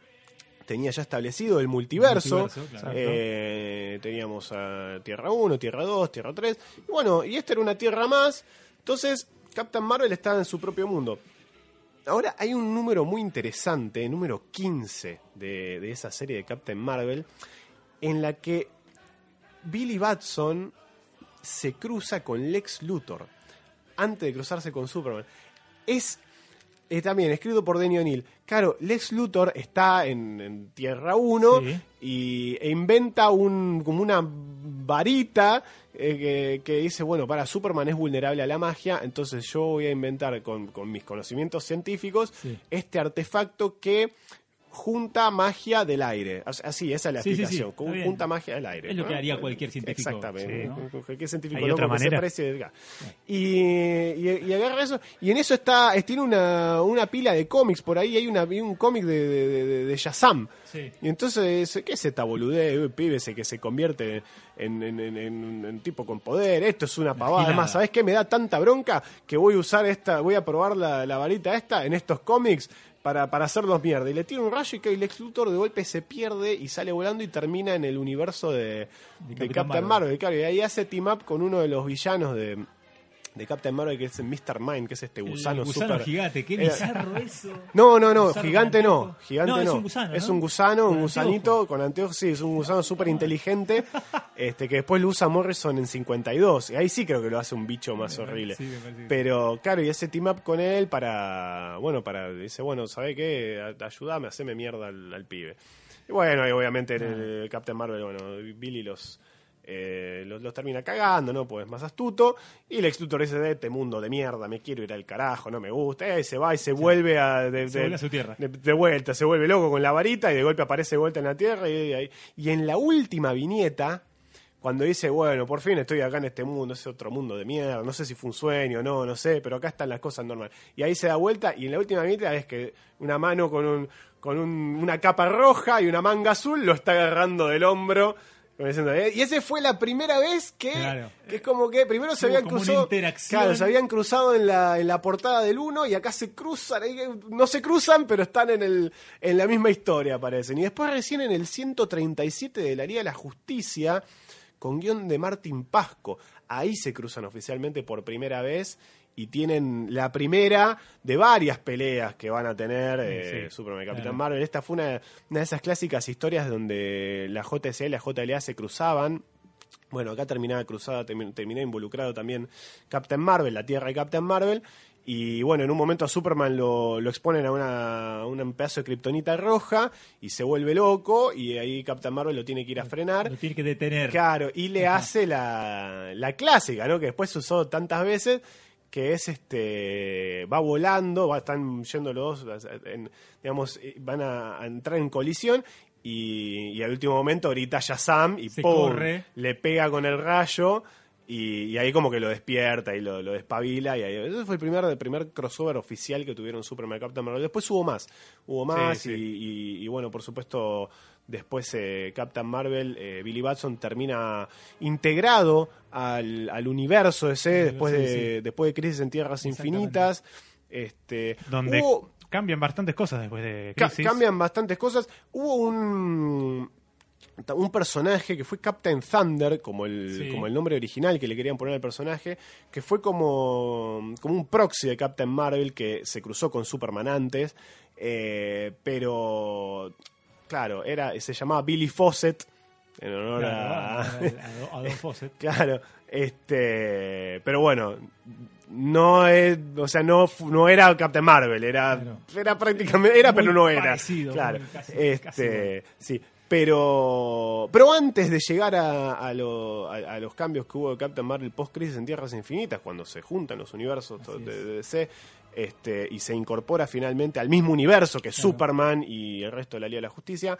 tenía ya establecido el multiverso. Multiverso, claro. Eh, teníamos a Tierra 1, Tierra 2, Tierra 3. Y bueno, y esta era una Tierra más. Entonces, Captain Marvel estaba en su propio mundo. Ahora hay un número muy interesante, número 15 de, de esa serie de Captain Marvel, en la que Billy Batson se cruza con Lex Luthor antes de cruzarse con Superman. Es eh, también escrito por Denny O'Neill. Claro, Lex Luthor está en, en Tierra 1 Sí. y, e inventa un, como una varita eh, que, que dice, bueno, para, Superman es vulnerable a la magia, entonces yo voy a inventar con, con mis conocimientos científicos Sí. este artefacto que junta magia del aire. As- Así, esa es la Sí, sí, sí, explicación. bien. junta magia del aire. Es lo que haría cualquier científico. Exactamente. Sí, ¿no? Cualquier científico ¿Hay otra que se manera? precie de acá. Y, y, y agarra eso. Y en eso está, es- tiene una, una pila de cómics por ahí. Hay, una, hay un cómic de, de, de, de Shazam. Sí. Y entonces, ¿qué es esta boludez? Pibe ese que se convierte en, en, en- tipo con poder. Esto es una pavada. Además, ¿sabes qué? Me da tanta bronca que voy a usar esta, voy a probar la, la varita esta en estos cómics para, para hacerlos mierda. Y le tira un rayo y que el Lex Luthor de golpe se pierde y sale volando y termina en el universo de, de Captain Marvel. Marvel. Claro, y ahí hace team up con uno de los villanos de, de Captain Marvel, que es Mr. Mind, que es este gusano, el gusano super- gigante, qué Eh, bizarro eso. no, no, no, gigante no, gigante no. No, es un gusano, Es un gusano, un gusanito con anteojos, sí, es un gusano súper inteligente, (laughs) este, que después lo usa Morrison en 52. Y ahí sí creo que lo hace un bicho más horrible. Sí, Pero claro, y ese team up con él para, bueno, para, dice, bueno, ¿sabe qué? Ayúdame, haceme mierda al, al pibe. Y bueno, y obviamente el, el Captain Marvel, bueno, Billy los... eh, los, los termina cagando, ¿no? Pues es más astuto. Y Lex Luthor dice, de este mundo de mierda, me quiero ir al carajo, no me gusta. Y se va y se vuelve a... de- Se de- vuelve a su tierra. de, de vuelta, se vuelve loco con la varita y de golpe aparece de vuelta en la tierra. Y, y- y en la última viñeta, cuando dice, bueno, por fin estoy acá en este mundo, es otro mundo de mierda, no sé si fue un sueño o no, no sé, pero acá están las cosas normales. Y ahí se da vuelta y en la última viñeta es que una mano con, un, con un- una capa roja y una manga azul lo está agarrando del hombro. "Eh", Y ese fue la primera vez que, Claro. que es como que primero se habían cruzado. Claro, se habían cruzado en la, en la portada del 1 y acá se cruzan. No se cruzan, pero están en, el, en la misma historia, parecen. Y después recién en el 137 de la Liga de la Justicia, con guion de Martín Pasco. Ahí se cruzan oficialmente por primera vez y tienen la primera de varias peleas que van a tener eh, sí. Superman y Capitán Claro. Marvel. Esta fue una, una de esas clásicas historias donde la JSA y la JLA se cruzaban. Bueno, acá terminaba cruzada, termi- terminé involucrado también Captain Marvel, la Tierra de Captain Marvel. Y bueno, en un momento a Superman lo, lo exponen a, una, a un pedazo de kriptonita roja y se vuelve loco y ahí Captain Marvel lo tiene que ir a frenar. Lo tiene que detener. Claro, y le hace la, la clásica, ¿no? Que después se usó tantas veces, que es este va volando, va, están yendo los dos, en- digamos, eh, van a, a entrar en colisión y, y al último momento grita Shazam y ¡pum! le pega con el rayo y, y ahí como que lo despierta y lo, lo despabila y ahí, ese fue el primer, el primer crossover oficial que tuvieron Superman Captain Marvel. Después hubo más, hubo más Sí, y bueno, por supuesto, después eh, Captain Marvel, eh, Billy Batson termina integrado al, al universo ese después sí, de, sí. después de Crisis en Tierras. Infinitas. Este, Donde hubo- cambian bastantes cosas después de ca- Crisis. cambian bastantes cosas. Hubo un un personaje que fue Captain Thunder, como el, Sí. como el nombre original que le querían poner al personaje, que fue como, como un proxy de Captain Marvel que se cruzó con Superman antes, eh, pero claro, era, se llamaba Billy Fawcett, en honor Claro, a... a, a- (laughs) Don Fawcett. Claro, este, pero bueno, no es, o sea, no, no era Captain Marvel, era, Claro. era prácticamente, era Muy pero no era. parecido, claro, casi- este, casi sí, pero, pero antes de llegar a, a lo- a- a los cambios que hubo de Captain Marvel post crisis en Tierras Infinitas, cuando se juntan los universos de, de DC. Este, y se incorpora finalmente al mismo universo que Claro. Superman y el resto de la Liga de la Justicia.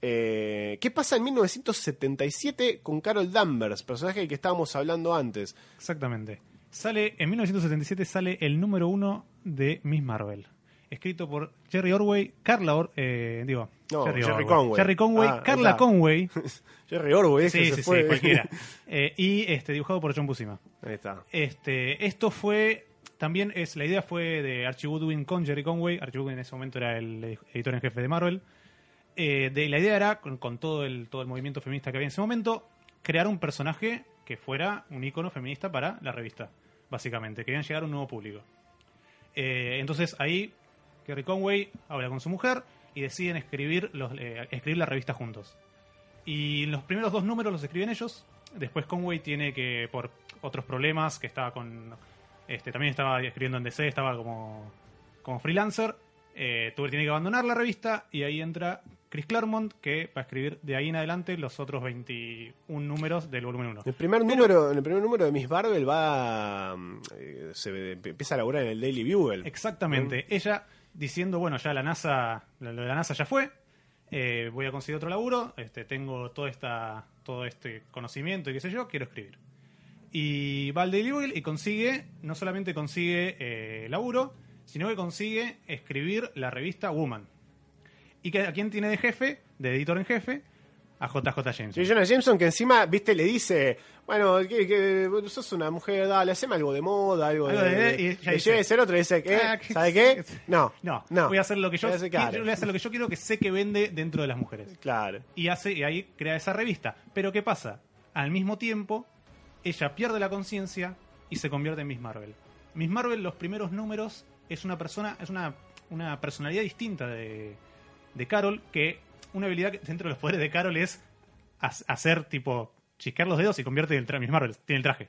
Eh, ¿Qué pasa en 1977 con Carol Danvers, personaje del que estábamos hablando antes? Exactamente. Sale, en 1977 sale el número uno de Miss Marvel. Escrito por Jerry Orway, Carla Or, eh, digo, No, Jerry Orway. Conway. Jerry Conway, Ah, Carla. Conway. (laughs) Jerry Orway, sí, se sí, fue. sí, cualquiera. (laughs) Eh, y este, dibujado por John Buscema. Ahí está. Este, esto fue también es la idea fue de Archie Goodwin con Jerry Conway. Archie Goodwin en ese momento era el editor en jefe de Marvel. eh, la idea era, con, todo, el, todo el movimiento feminista que había en ese momento, crear un personaje que fuera un icono feminista para la revista, básicamente. Querían llegar a un nuevo público. Eh, entonces ahí Kerry Conway habla con su mujer y deciden escribir, eh, escribir la revista juntos. Y los primeros dos números los escriben ellos. Después Conway tiene que, por otros problemas, que estaba con... Este, también estaba escribiendo en DC, estaba como, como freelancer. Eh, tuvo, tiene que abandonar la revista y ahí entra Chris Claremont, que va a escribir de ahí en adelante los otros 21 números del volumen 1. El primer número, en el primer número de Miss Marvel va eh, se empieza a laburar en el Daily Bugle. Exactamente. Ella diciendo, bueno, ya la NASA, lo de la NASA ya fue, eh, voy a conseguir otro laburo, este, tengo toda esta, todo este conocimiento y qué sé yo, quiero escribir. Y va al Daily Bugle y consigue, no solamente consigue eh, laburo, sino que consigue escribir la revista Woman. ¿Y que, a quién tiene de jefe, de editor en jefe? A JJ Jameson. Sí, Jonah Jameson que encima, viste, le dice, bueno, que, sos una mujer, dale, haceme algo de moda, algo, Algo de... de- de- y dice, ser otro y dice. "Ah, que- ¿sabe qué? No, No, no. voy a hacer lo que yo, Voy a hacer- quiero, claro. voy a hacer lo que yo quiero que sé que vende dentro de las mujeres. Claro. y hace y ahí crea esa revista. Pero ¿qué pasa? Al mismo tiempo, ella pierde la conciencia y se convierte en Miss Marvel. Miss Marvel, los primeros números, es una persona, es una, una personalidad distinta de, de Carol, que una habilidad que dentro de los poderes de Carol es ha- hacer tipo chisquear los dedos y convierte en Miss Marvel, tiene el traje.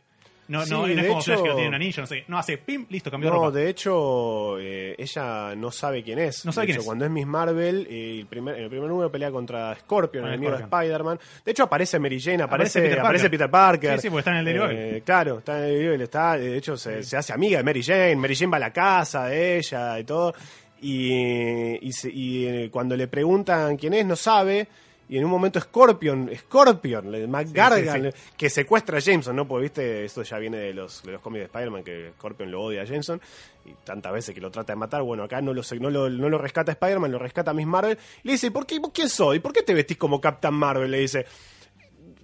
No, no, Sí, no es como hecho- Flash que lo tiene un anillo, no sé. No, hace pim, listo, cambió de No, ropa. de hecho, eh, ella no sabe quién es. No sabe De quién hecho, es. Cuando es Miss Marvel, eh, el primer, en el primer número pelea contra Scorpion, el enemigo de. Spider-Man. De hecho, aparece Mary Jane, Aparece aparece, Peter aparece Parker. Peter Parker. Sí, sí, porque está en el Bugle. Eh, Claro, está en el Bugle, está, de hecho, se, se hace amiga de Mary Jane. Mary Jane va a la casa de ella y todo. Y, y, se- y, eh, cuando le preguntan quién es, no sabe. Y en un momento Scorpion, Scorpion, McGargan, sí, que secuestra a Jameson, ¿no? Porque, viste, esto ya viene de los, de los cómics de Spider-Man, que Scorpion lo odia a Jameson, y tantas veces que lo trata de matar. Bueno, acá no lo, no lo, no lo rescata Spider-Man, lo rescata Miss Marvel. Y le dice, ¿por qué, ¿vos quién soy? ¿Por qué te vestís como Captain Marvel? Le dice.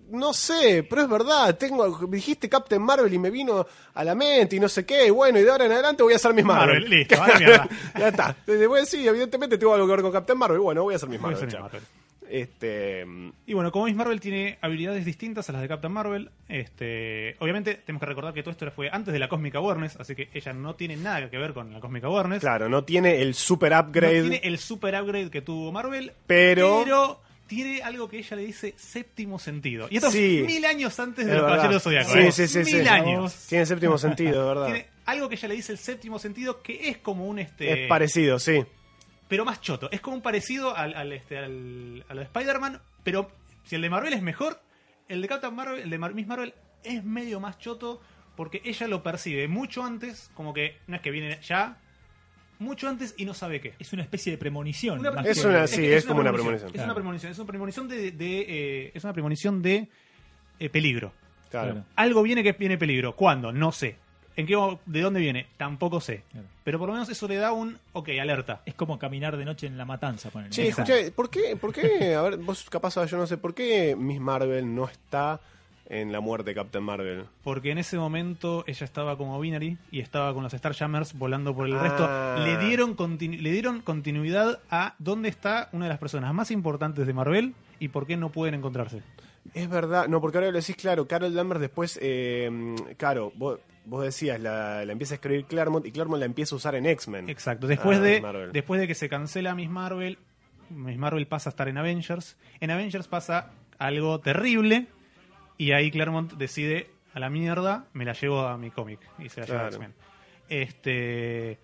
No sé, pero es verdad, tengo, dijiste Captain Marvel y me vino a la mente y no sé qué, y bueno, y de ahora en adelante voy a ser Miss Marvel. Marvel, listo, mierda. (laughs) ya está. Después sí, evidentemente tengo algo que ver con Captain Marvel, bueno, voy a Voy a Marvel. Este, Y bueno, como Miss Marvel tiene habilidades distintas a las de Captain Marvel, este, obviamente tenemos que recordar que todo esto fue antes de la Cosmic Awareness, así que ella no tiene nada que ver con la Cosmic Awareness. claro, no tiene el super No upgrade. tiene el super upgrade que tuvo Marvel, Pero- pero tiene algo que ella le dice séptimo sentido. Y esto Sí. es mil años antes de los verdad. Caballeros Zodíacos. Sí, ¿eh? sí, sí, Mil sí. años. Tiene séptimo sentido, ¿verdad? Tiene algo que ella le dice el séptimo sentido que es como un este Es parecido, sí. Pero más choto. Es como un parecido al, al, este, al, a lo de Spider-Man, pero si el de Marvel es mejor, el de Captain Marvel, el de Mar- Miss Marvel es medio más choto porque ella lo percibe mucho antes, como que no es que viene ya, mucho antes y no sabe qué. Es una especie de premonición. Una- Es que- una- sí, que es como una premonición. Es Claro. una premonición, es una premonición de, de, eh, es una premonición de eh, peligro. Claro. Claro. Algo viene que viene peligro. ¿Cuándo? No sé. ¿En qué, mo- ¿De dónde viene? Tampoco sé. Claro. Pero por lo menos eso le da un, ok, alerta. Es como caminar de noche en la matanza. ponele. Che, escuché, ¿por qué, ¿por qué? A ver, vos capaz yo no sé, ¿por qué Miss Marvel no está en la muerte de Captain Marvel? Porque en ese momento ella estaba como Binary y estaba con los Starjammers volando por el Ah. resto. Le dieron, continu- le dieron continuidad a dónde está una de las personas más importantes de Marvel y por qué no pueden encontrarse. Es verdad, no, porque ahora lo decís claro, Carol Danvers después, eh, claro, vos, vos decías, la, la empieza a escribir Claremont y Claremont la empieza a usar en X-Men. Exacto. Después, Ah, de, después de que se cancela Miss Marvel, Miss Marvel pasa a estar en Avengers. En Avengers pasa algo terrible y ahí Claremont decide a la mierda, me la llevo a mi cómic y se la lleva a. X-Men. Este.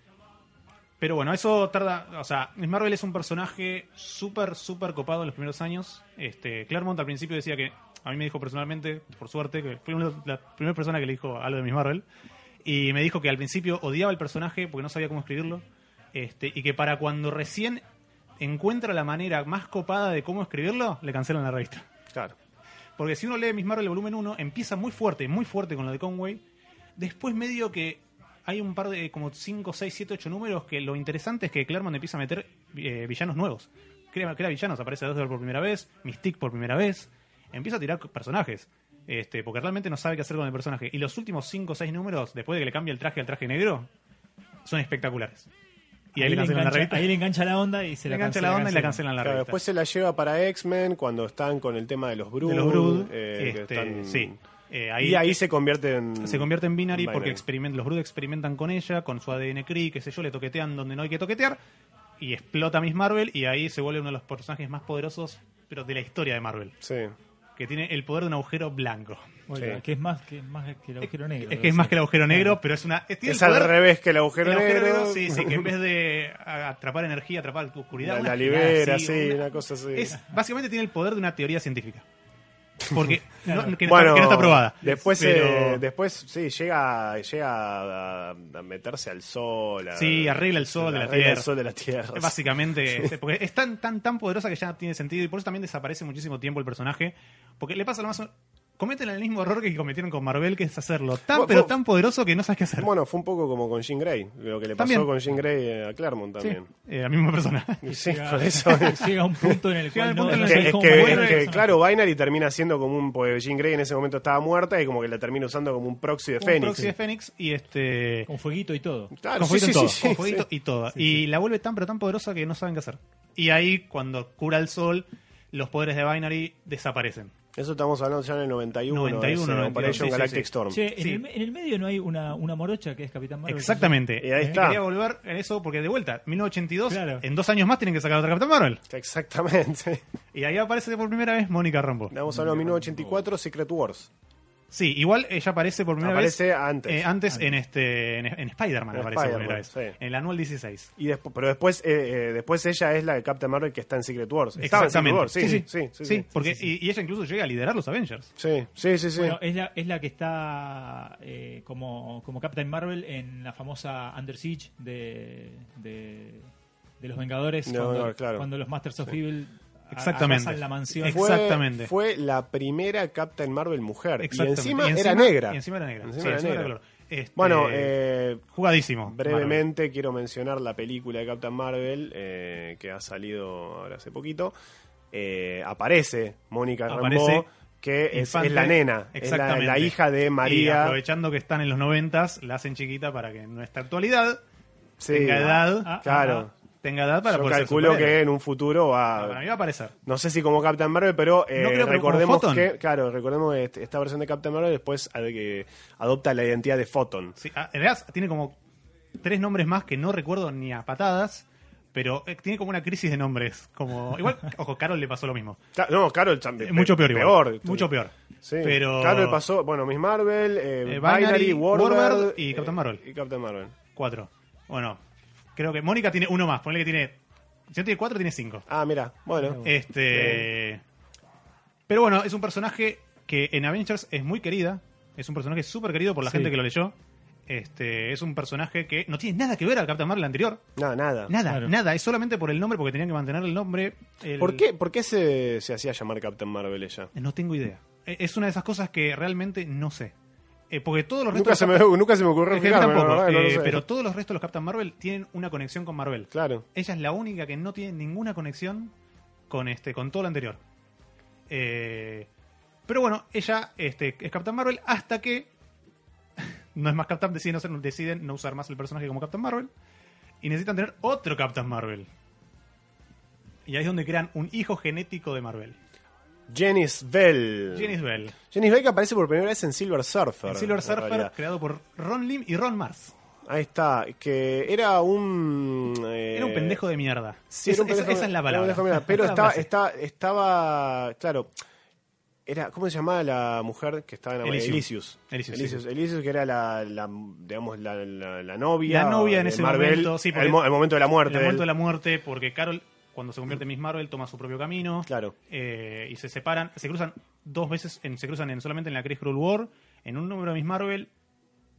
Pero bueno, eso tarda. O sea, Miss Marvel es un personaje súper, súper copado en los primeros años. Este, Claremont al principio decía que. A mí me dijo personalmente, por suerte, que fui una- la primera persona que le dijo algo de Miss Marvel. Y me dijo que al principio odiaba el personaje porque no sabía cómo escribirlo. Este, y que para cuando recién encuentra la manera más copada de cómo escribirlo, le cancelan la revista. Claro. Porque si uno lee Miss Marvel el volumen 1, empieza muy fuerte, muy fuerte con lo de Conway. Después medio que hay un par de como 5, 6, 7, 8 números que lo interesante es que Claremont empieza a meter eh, villanos nuevos. Crea, crea villanos, aparece Dazzler por primera vez, Mystique por primera vez. Empieza a tirar personajes. Este, porque realmente no sabe qué hacer con el personaje. Y los últimos 5 o 6 números, después de que le cambia el traje al traje negro, son espectaculares. y ahí, le cancelan la engancha, revista. ahí le engancha la onda y se le la engancha cancela- la onda y la cancela. cancelan la Claro, revista. después se la lleva para X-Men cuando están con el tema de los Brood. de los Brood, eh, que este, están- sí. Eh, ahí, y ahí se convierte en. se convierte en binary, Binary. porque experiment- los Brood experimentan con ella, con su ADN Kree, qué sé yo, le toquetean donde no hay que toquetear y explota Miss Marvel y ahí se vuelve uno de los personajes más poderosos pero de la historia de Marvel, Sí. Que tiene el poder de un agujero blanco. Oiga, Sí. que es más que, más que el agujero negro. Es que es más que el agujero negro, pero es una... Es el al poder- revés que el agujero, el agujero negro. negro, sí, sí, que en vez de (laughs) atrapar energía, atrapar tu oscuridad, La, la libera, así, sí, una- una cosa así. es básicamente tiene el poder de una teoría científica. Porque (laughs) Claro. no, que, no bueno, está, que no está probada. Después, Pero- eh, después sí, llega, llega a, a meterse al sol. a- Sí, arregla el sol de la tierra. el sol de la tierra. Básicamente, (laughs) este, porque es tan, tan, tan poderosa que ya tiene sentido y por eso también desaparece muchísimo tiempo el personaje. Porque le pasa lo más. Cometen el mismo error que cometieron con Marvel, que es hacerlo tan, Bueno, pero fue- tan poderoso que no sabes qué hacer. Bueno, fue un poco como con Jean Grey, lo que le pasó También. con Jean Grey eh, a Claremont Sí, también. eh, la misma persona. Y Sí, Llega- por eso. (laughs) Llega a un punto en el cual al no, no Que- es que, es el que, claro, Binary termina siendo como un. Pues Jean Grey en ese momento estaba muerta y como que la termina usando como un proxy de Un Fénix. proxy de Fénix y este. Con fueguito y todo. Claro, con sí, fueguito sí, todo, sí, con fueguito sí. y todo. y la vuelve tan pero tan poderosa que no saben qué hacer. Y ahí, cuando cura el sol, los poderes de Binary desaparecen. Eso estamos hablando ya en el 91. 91, ese 92, Operation sí, sí, Galactic sí. Storm. Che, en, Sí. el, en el medio no hay una, una morocha que es Capitán Marvel. Exactamente. Y ahí Eh, está. Quería volver en eso porque de vuelta, 1982, Claro. en dos años más tienen que sacar otra Capitán Marvel. Exactamente. Y ahí aparece por primera vez Mónica Rambo. Estamos hablando de 1984, Secret Wars. Sí, igual ella aparece por primera Aparece vez. antes. eh, antes, en este en, en Spider-Man En aparece por primera vez. sí. En el anual 16. Y después, pero después, eh, eh, después ella es la de Captain Marvel que está en Secret Wars. Estaba en Secret. Wars, sí, sí, sí, sí, sí. porque Y, y ella incluso llega a liderar los Avengers. Sí, sí, sí, sí. Bueno, es la, es la que está eh, como, como Captain Marvel en la famosa Under Siege de, de, de los Vengadores. De cuando, Vengadores, claro. cuando los Masters of Evil a- Exactamente. arrasan la mansión. Fue, exactamente. Fue la primera Captain Marvel mujer. Y encima, Y era encima- negra. Y encima era negra. Encima Sí, era encima negra. Este, Bueno, eh, jugadísimo. brevemente quiero mencionar la película de Captain Marvel eh, que ha salido ahora hace poquito. Eh, aparece Mónica Rambeau, que es, Infante. es la nena, es la, hija de Y María. aprovechando que están en los noventas, la hacen chiquita para que en nuestra actualidad Sí, tenga edad. Ah, claro. Tenga edad para Yo poder ser calculo que en un futuro va, para mí va a aparecer. No sé si como Captain Marvel, pero eh, No creo que recordemos que, claro, recordemos que este- esta versión de Captain Marvel después que adopta la identidad de Photon. Sí, ah, en realidad tiene como tres nombres más que no recuerdo ni a patadas, pero eh, tiene como una crisis de nombres. Como igual, (laughs) ojo, Carol le pasó lo mismo. No, Carol también. Eh, mucho peor, igual. Mucho peor. Sí. Pero Carol pasó, bueno, Miss Marvel, eh, Eh, Binary, Binary, y Captain Marvel. Y Captain Marvel. cuatro. Bueno, creo que Mónica tiene uno más. Ponle que tiene. Si no tiene cuatro, tiene cinco. Ah, mira, bueno. Este. Pero bueno, es un personaje que en Avengers es muy querida. Es un personaje súper querido por la Sí. gente que lo leyó. Este, es un personaje que no tiene nada que ver al Captain Marvel anterior. No, nada. Nada, Claro. nada. Es solamente por el nombre, porque tenían que mantener el nombre. El- ¿Por qué, por qué se, se hacía llamar Captain Marvel ella? No tengo idea. E- Es una de esas cosas que realmente no sé. Eh, porque todos los restos. Nunca de se, me, (laughs) nunca se me ocurrió (laughs) tampoco, no eh, pero todos los restos de los Captain Marvel tienen una conexión con Marvel. Claro. Ella es la única que no tiene ninguna conexión con este con todo lo anterior. Eh, pero bueno, ella este, es Captain Marvel hasta que (laughs) no es más Captain, deciden deciden no usar más el personaje como Captain Marvel y necesitan tener otro Captain Marvel. Y ahí es donde crean un hijo genético de Marvel. Janice Bell. Janice Bell. Janice Bell que aparece por primera vez en Silver Surfer. Silver en Surfer, realidad. creado por Ron Lim y Ron Mars. Ahí está, que era un... eh, Era un pendejo de mierda. Sí, esa, era un pendejo- esa- esa es la era un palabra. pendejo de mierda, (laughs) Pero es la estaba, está- estaba, claro, era, ¿cómo se llamaba la mujer que estaba enamorada? Elysium. Elysius. Elysium, sí. Elysius, que era la, la, digamos, la, la- la novia. La novia en ese Marvel, momento, sí, al, mo- momento de la muerte. En el momento de la muerte, porque Carol, cuando se convierte en Miss Marvel, toma su propio camino. Claro. eh, y se separan. Se cruzan dos veces, en- se cruzan en, solamente en la Chris Cruel War, en un número de Miss Marvel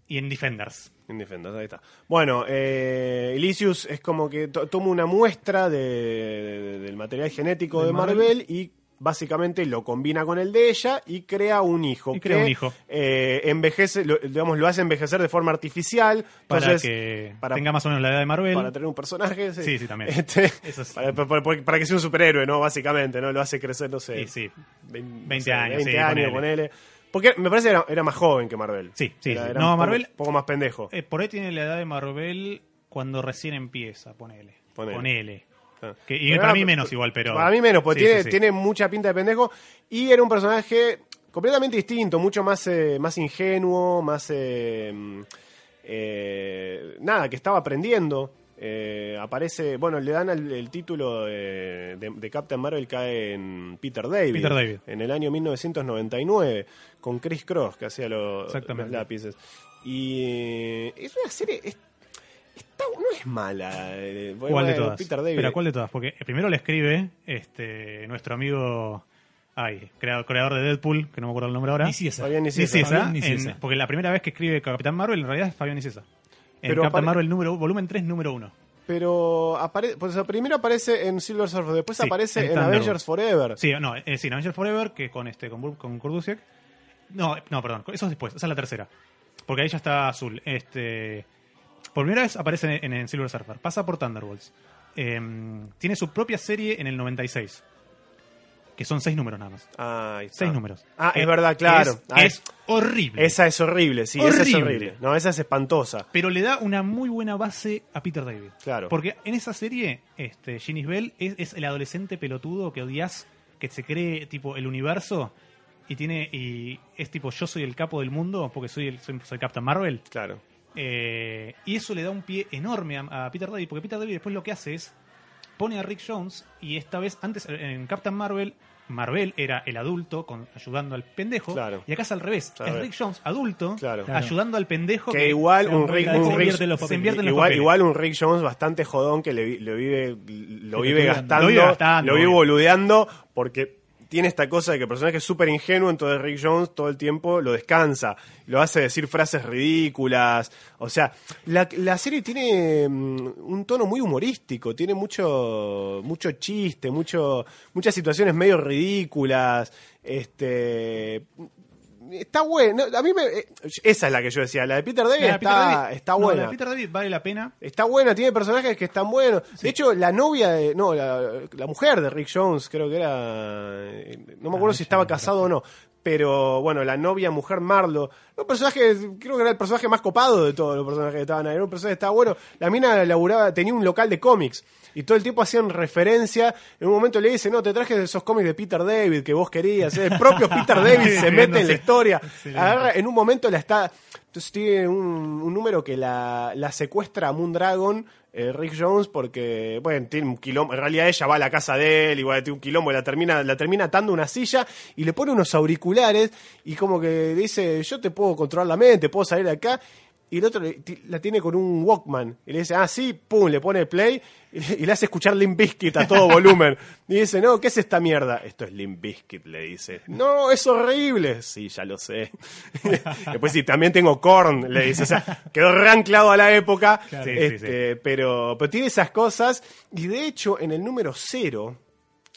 y en Defenders. En Defenders, ahí está. Bueno, eh, Elysius es como que to- toma una muestra de, de- del material genético De de Marvel, Marvel. y básicamente lo combina con el de ella y crea un hijo. Y crea que, un hijo. eh, envejece, lo, digamos, lo hace envejecer de forma artificial. Para entonces, que para- tenga más o menos la edad de Marvel. para tener un personaje. Sí, Sí, sí, también. Este, Eso es- para, para- que sea un superhéroe, ¿no? Básicamente, ¿no? Lo hace crecer, no sé. Sí, sí. 20, 20 años, 20 sí, años, ponele. ponele. Porque me parece que era, era más joven que Marvel. Sí, sí, Era, sí. era No, un poco- Marvel- poco más pendejo. Eh, por ahí tiene la edad de Marvel cuando recién empieza, ponele. Ponele. Ponele. Que- y Pero para era- mí menos igual, pero... Para mí menos, porque Sí, tiene, sí, sí. tiene mucha pinta de pendejo. Y era un personaje completamente distinto, mucho más, eh, más ingenuo, más. eh, eh, nada, que estaba aprendiendo. Eh, aparece, bueno, le dan el, el título de, de- Captain Marvel cae en Peter David, Peter David. en el año 1999 con Chris Cross que hacía los, lápices y eh, es una serie es- está- no es mala eh, ¿Cuál de todas? Peter David Espera, ¿cuál de todas? Porque primero le escribe este nuestro amigo... Ay, creador, creador de Deadpool, que no me acuerdo el nombre ahora. Ni si esa. Fabián Nicieza. Nicieza, Fabián Nicieza. en- porque la primera vez que escribe Capitán Marvel en realidad es Fabián Nicieza. En Pero Capitán Marvel número, volumen 3, número 1. Pero apare pues, primero aparece en Silver Surfer, después Sí, aparece en. Avengers Forever. Sí, no, eh, sí, en Avengers Forever, que con este, con, con Kurdusiek. No, no, perdón, eso es después, esa es la tercera. Porque ahí ya está azul. Este, por primera vez aparece en, en Silver Surfer, pasa por Thunderbolts. Em, tiene su propia serie en el 96. Que son seis números nada más. Ah, ahí está. Seis números. Ah, es verdad, claro. Es, Ah, es horrible. Esa es horrible, sí, esa es Horrible. horrible. No, esa es espantosa. Pero le da una muy buena base a Peter David. Claro. Porque en esa serie, este, Ginny Bell es, es el adolescente pelotudo que odias, que se cree tipo el universo y tiene y es tipo yo soy el capo del mundo porque soy el soy, soy Captain Marvel. Claro. Eh, y eso le da un pie enorme a, a Peter David, porque Peter David después lo que hace es pone a Rick Jones y esta vez antes en Captain Marvel Marvel era el adulto con, ayudando al pendejo Claro. y acá es al revés, es. Rick Jones adulto Claro. ayudando al pendejo Que igual un Rick, se un Rick- los se los igual, un Rick Jones bastante jodón que le, vive, lo vive gastando, Lo vive gastando, lo vive obvio. boludeando, porque tiene esta cosa de que el personaje es súper ingenuo, entonces Rick Jones todo el tiempo lo descansa, lo hace decir frases ridículas, o sea, la, la serie tiene mm, un tono muy humorístico, tiene mucho, mucho chiste, mucho, muchas situaciones medio ridículas, este... Está bueno, a mí me, eh, esa es la que yo decía, la de Peter David, La de está, Peter David- está no, buena. la de Peter David vale la pena. Está buena, tiene personajes que están buenos. De hecho, la novia de. No, la, la mujer de Rick Jones, creo que era. eh, No me acuerdo Ah, si estaba casado o no. Pero bueno, la novia, mujer Marlo. Un personaje, creo que era el personaje más copado de todos los personajes que estaban ahí. Era un personaje que estaba bueno. La mina laburaba, tenía un local de cómics. Y todo el tiempo hacían referencia. En un momento le dice, no, te traje esos cómics de Peter David que vos querías. El propio Peter (laughs) David se mete en la historia. Agarra, en un momento la está. Entonces tiene un, un número que la, la secuestra a Moondragon, eh, Rick Jones, porque, bueno, tiene un quilombo. En realidad ella va a la casa de él, igual tiene un quilombo, y la termina, la termina atando una silla y le pone unos auriculares y como que dice, yo te puedo controlar la mente, puedo salir de acá. Y el otro le- la tiene con un Walkman. Y le dice, ah, sí, pum, le pone play y le, y le hace escuchar Limp Bizkit a todo (laughs) volumen. Y dice, no, ¿qué es esta mierda? Esto es Limp Bizkit, le dice. No, es horrible. Sí, ya lo sé. (laughs) Después sí, también tengo Korn, le dice. O sea, quedó re anclado a la época. Sí, sí, este, Pero, pero tiene esas cosas. Y de hecho, en el número cero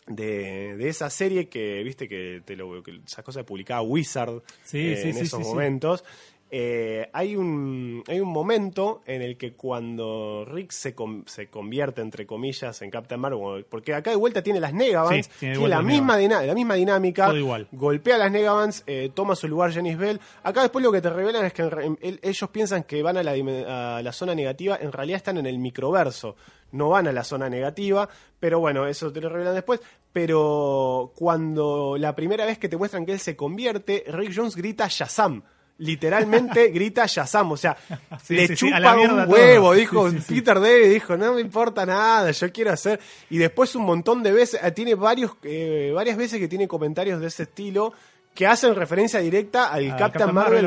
de, de esa serie que, viste, que, te lo, que esas cosas publicaba Wizard Sí, eh, sí, en sí, esos sí, sí. momentos. Eh, hay, un, hay un momento en el que cuando Rick se, se convierte, entre comillas, en Captain Marvel, porque acá de vuelta tiene las Negavans, Sí, tiene la misma, dina- la misma dinámica, Todo igual. golpea a las Negavans, eh, toma su lugar Janice Bell. Acá después lo que te revelan es que en en- ellos piensan que van a la, a la zona negativa, en realidad están en el microverso, no van a la zona negativa, pero bueno, eso te lo revelan después. Pero cuando la primera vez que te muestran que él se convierte, Rick Jones grita Shazam. Literalmente (laughs) grita Shazam, o sea, (laughs) Sí, le sí, chupa un todo. huevo, dijo. Peter David, dijo, no me importa nada, yo quiero hacer. Y después un montón de veces, eh, tiene varios, eh, varias veces que tiene comentarios de ese estilo que hacen referencia directa al Captain, Captain Marvel,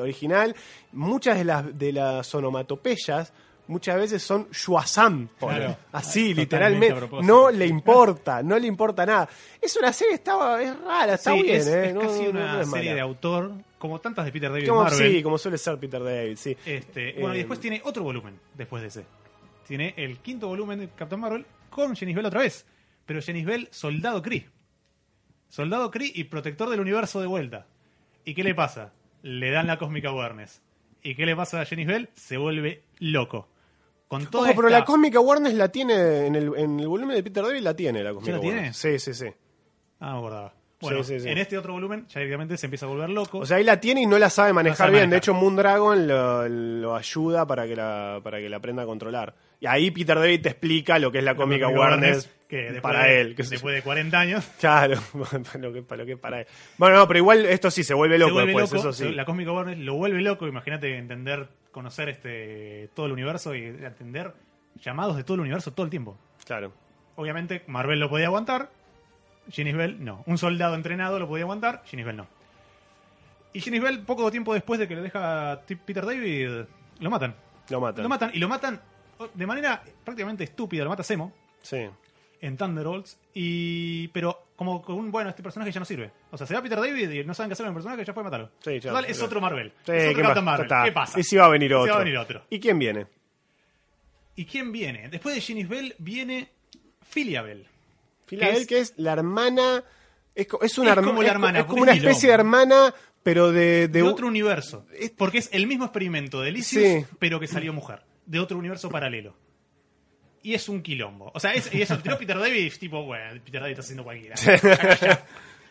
original. Muchas de las, de las onomatopeyas muchas veces son Shuazam, Claro. así literalmente, no le importa, no le importa nada. Es una serie, estaba, es rara, está Sí, bien, es, eh, es no- casi una no es serie de autor, como tantas de Peter David Como- Marvel. sí, como suele ser Peter David, sí. Este, bueno, y Eh, después tiene otro volumen después de ese. Tiene el quinto volumen de Captain Marvel con Janice Bell otra vez. Pero Janice Bell, soldado Kree. Soldado Kree y protector del universo de vuelta. ¿Y qué le pasa? Le dan la Cósmica Awareness. ¿Y qué le pasa a Janice Bell? Se vuelve loco. Con Ojo, pero esta- la cósmica Warner la tiene en el, en el volumen de Peter David, la tiene la cósmica la tiene? Warner. Sí, sí, sí. Ah, me acordaba. Bueno, Sí, sí, sí. en este otro volumen ya directamente se empieza a volver loco. O sea, ahí la tiene y no la sabe manejar sabe bien. manejar. De hecho, Moondragon lo, lo ayuda para que, la, para que la aprenda a controlar. Y ahí Peter David te explica lo que es la cómica Warner que para de- él. que es- después de 40 años, (laughs) Claro, (laughs) para lo, que, para lo que es para él. Bueno, no, pero igual esto sí se vuelve loco se vuelve después, loco. eso sí. La cómica Warner lo vuelve loco. Imagínate entender, conocer este todo el universo y atender llamados de todo el universo todo el tiempo. Claro. Obviamente, Marvel lo podía aguantar. Ginny Bell no. Un soldado entrenado lo podía aguantar. Ginny Bell no. Y Ginny Bell, poco tiempo después de que le deja Peter David, lo matan. Lo matan. Lo matan y lo matan de manera prácticamente estúpida. Lo mata Zemo Sí. En Thunderbolts. Y, pero como con un, bueno, este personaje ya no sirve. O sea, se va Peter David y no saben qué hacer con el personaje, ya fue matarlo. Sí, ya, Total, es otro Marvel. Sí, es ¿qué otro? Captain Marvel. Está. ¿Qué pasa? Y si va a venir otro. va a venir otro. ¿Y quién viene? ¿Y quién viene? Después de Ginny Bell viene Philia Bell. Filabel, es- que es la hermana. Es, es una Es como la hermana, Es como una es especie de hermana, pero de. de otro universo. Porque es el mismo experimento de Elysius, Sí. pero que salió mujer. De otro universo paralelo. Y es un quilombo. O sea, es, y eso tiró Peter David, tipo, bueno, Peter David está haciendo cualquiera. Acá.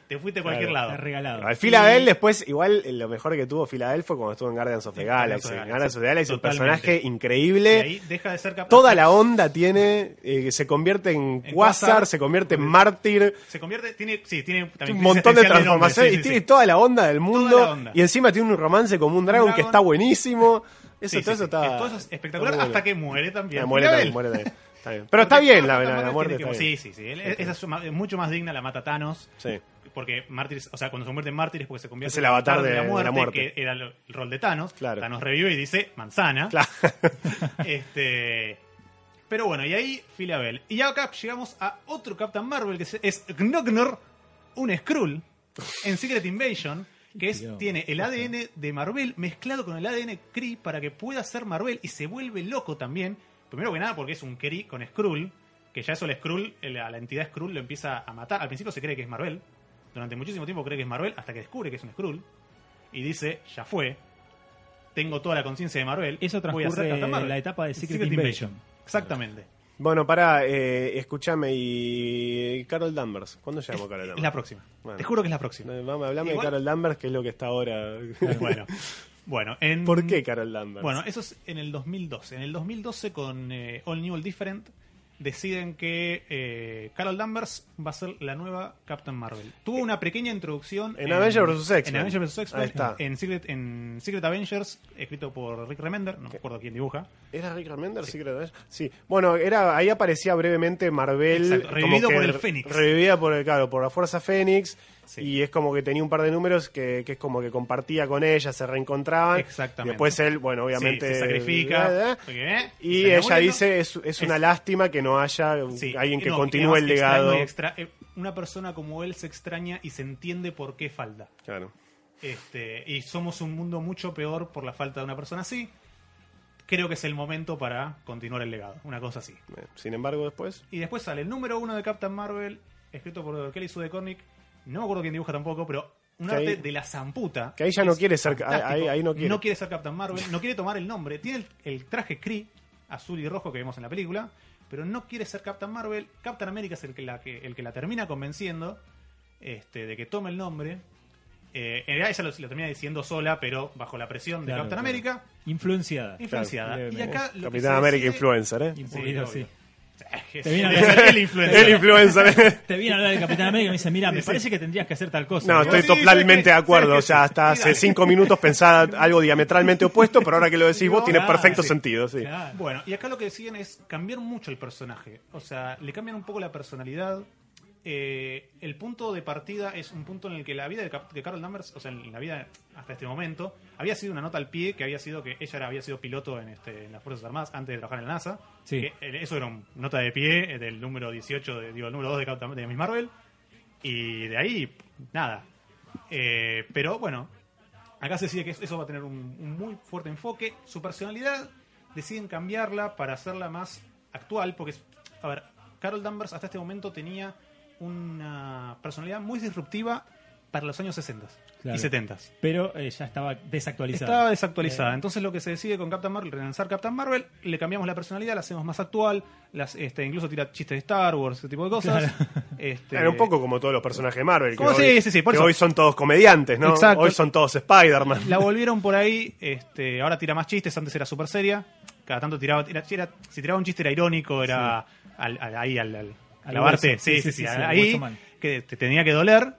Te fuiste a cualquier Claro, lado. regalado. Al Filabel después, igual lo mejor que tuvo Filabel fue cuando estuvo en Guardians of the En Galaxy. The Guardians of the Galaxy, un Totalmente. personaje Y increíble. ahí deja de ser capaz. Toda la onda tiene, eh, se convierte en En Quasar, Quasar. se convierte en mártir, Se convierte, tiene, sí, tiene también un montón de transformaciones sí, y sí, tiene sí. toda la onda del mundo. onda. Y encima tiene un romance como un dragón, que está buenísimo. Eso, Sí, todo sí, eso sí. está. Todo eso es espectacular hasta que muere también. Ah, muere Filabel. también, muere también. (laughs) Está bien. Pero está bien la, la- la muerte. tiene Está que- bien. Sí, sí, sí. Él- Esa es ma- mucho más digna, la mata Thanos. Sí. Porque mártires, o sea, cuando se convierte en mártires porque se convierte Es el en avatar de- la de muerte, la muerte. que era lo- el rol de Thanos. Claro. Thanos revive y dice manzana. Claro. (laughs) Este, pero bueno, y ahí Filabel. Y ya acá llegamos a otro Captain Marvel que es- es Gnognor, un Skrull, en Secret Invasion, que es, Dios. tiene el ADN de Marvel mezclado con el ADN Kree para que pueda ser Marvel y se vuelve loco también. Primero que nada porque es un Kree con Skrull, que ya eso el Skrull, el- a la entidad Skrull lo empieza a matar. Al principio se cree que es Marvel, durante muchísimo tiempo cree que es Marvel, hasta que descubre que es un Skrull y dice, ya fue, tengo toda la conciencia de Marvel. Eso voy a ser transcurre Marvel". la etapa de Secret Invasion. Exactamente. Bueno, para, eh, escúchame, y Carol Danvers. ¿Cuándo llegamos a Carol Es Danvers? la próxima. Bueno. Te juro que es la próxima. Eh, Vamos, hablame Igual- de Carol Danvers, que es lo que está ahora. Bueno, (laughs) bueno en, ¿Por qué Carol Danvers? Bueno, eso es en el 2012. En el 2012 con eh, All New All Different deciden que eh, Carol Danvers va a ser la nueva Captain Marvel. Tuvo una pequeña introducción En Avengers vs. X-Men. En Avengers vs. X-Men. Ahí está. En Secret, en Secret Avengers, escrito por Rick Remender. No me acuerdo quién dibuja. ¿Era Rick Remender? Sí, que es. Sí. Bueno, era, ahí aparecía brevemente Marvel. Exacto, revivido por el Fénix. Revivida por, el- claro, por la Fuerza Fénix. Sí. Y es como que tenía un par de números que, que es como que compartía con ella, se reencontraban. Exactamente. Después él, bueno, obviamente. Sí, se sacrifica. ¿eh? eh, Y ella dice, es, es una lástima que no haya Sí, alguien que no, continúe el legado. extraño extra- eh, una persona como él se extraña y se entiende por qué falta. Claro. Este, y somos un mundo mucho peor por la falta de una persona así. Creo que es el momento para continuar el legado, una cosa así. Eh, Sin embargo, después. Y después sale el número uno de Captain Marvel, escrito por Kelly Sue DeConnick. No me acuerdo quién dibuja tampoco, pero un Que arte ahí- de la zamputa. que ahí ya no quiere ser- ahí- ahí no quiere. ser Captain Marvel, no quiere tomar el nombre. Tiene el, el traje Kree, azul y rojo que vemos en la película, pero no quiere ser Captain Marvel. Captain America es el que la, que, el que la termina convenciendo este, de que tome el nombre. Eh, en realidad ella lo, lo termina diciendo sola, pero bajo la presión de Captain claro. América, Influenciada. influenciada. Claro, y acá lo que Capitán se América decide- Influencer, ¿eh? Sí, así. Te viene a el hablar- influencer. El influencer. Te viene a hablar de Capitán América y me dice, mira, me parece que tendrías que hacer tal cosa. No, estoy totalmente sí, de acuerdo. sí, O sea, hasta sí, hace cinco minutos pensaba algo diametralmente opuesto, pero ahora que lo decís vos, tiene Claro, perfecto sí. sentido, sí. Claro. Bueno, y acá lo que deciden es cambiar mucho el personaje. O sea, le cambian un poco la personalidad. Eh, el punto de partida es un punto en el que la vida de, de Carol Danvers, o sea, en la vida hasta este momento, había sido una nota al pie que había sido que ella había sido piloto en, este, en las Fuerzas Armadas antes de trabajar en la NASA. Sí. Que, eh, eso era una nota de pie eh, del número 18, de- digo, el número 2 de, de Miss Marvel. Y de ahí, nada. Eh, pero bueno, acá se decide que eso va a tener un, un muy fuerte enfoque. Su personalidad deciden cambiarla para hacerla más actual, porque, a ver, Carol Danvers hasta este momento tenía una personalidad muy disruptiva para los años 60 Claro. y 70. Pero eh, ya estaba desactualizada. Estaba desactualizada. Eh, Entonces lo que se decide con Captain Marvel, relanzar Captain Marvel, le cambiamos la personalidad, la hacemos más actual, las, este, incluso tira chistes de Star Wars, ese tipo de cosas. (laughs) Este, Era un poco como todos los personajes de Marvel. Que, Como- hoy, sí, sí, sí, por que eso. hoy son todos comediantes, ¿no? Exacto. Hoy son todos Spider-Man. La (laughs) volvieron por ahí, este, ahora tira más chistes, antes era súper seria. Cada tanto tiraba, era- era- si tiraba un chiste era irónico, era al- al- ahí al, al Al clavarte, hueso. sí, Sí, sí, sí, sí, sí, sí, al ahí, que te tenía que doler.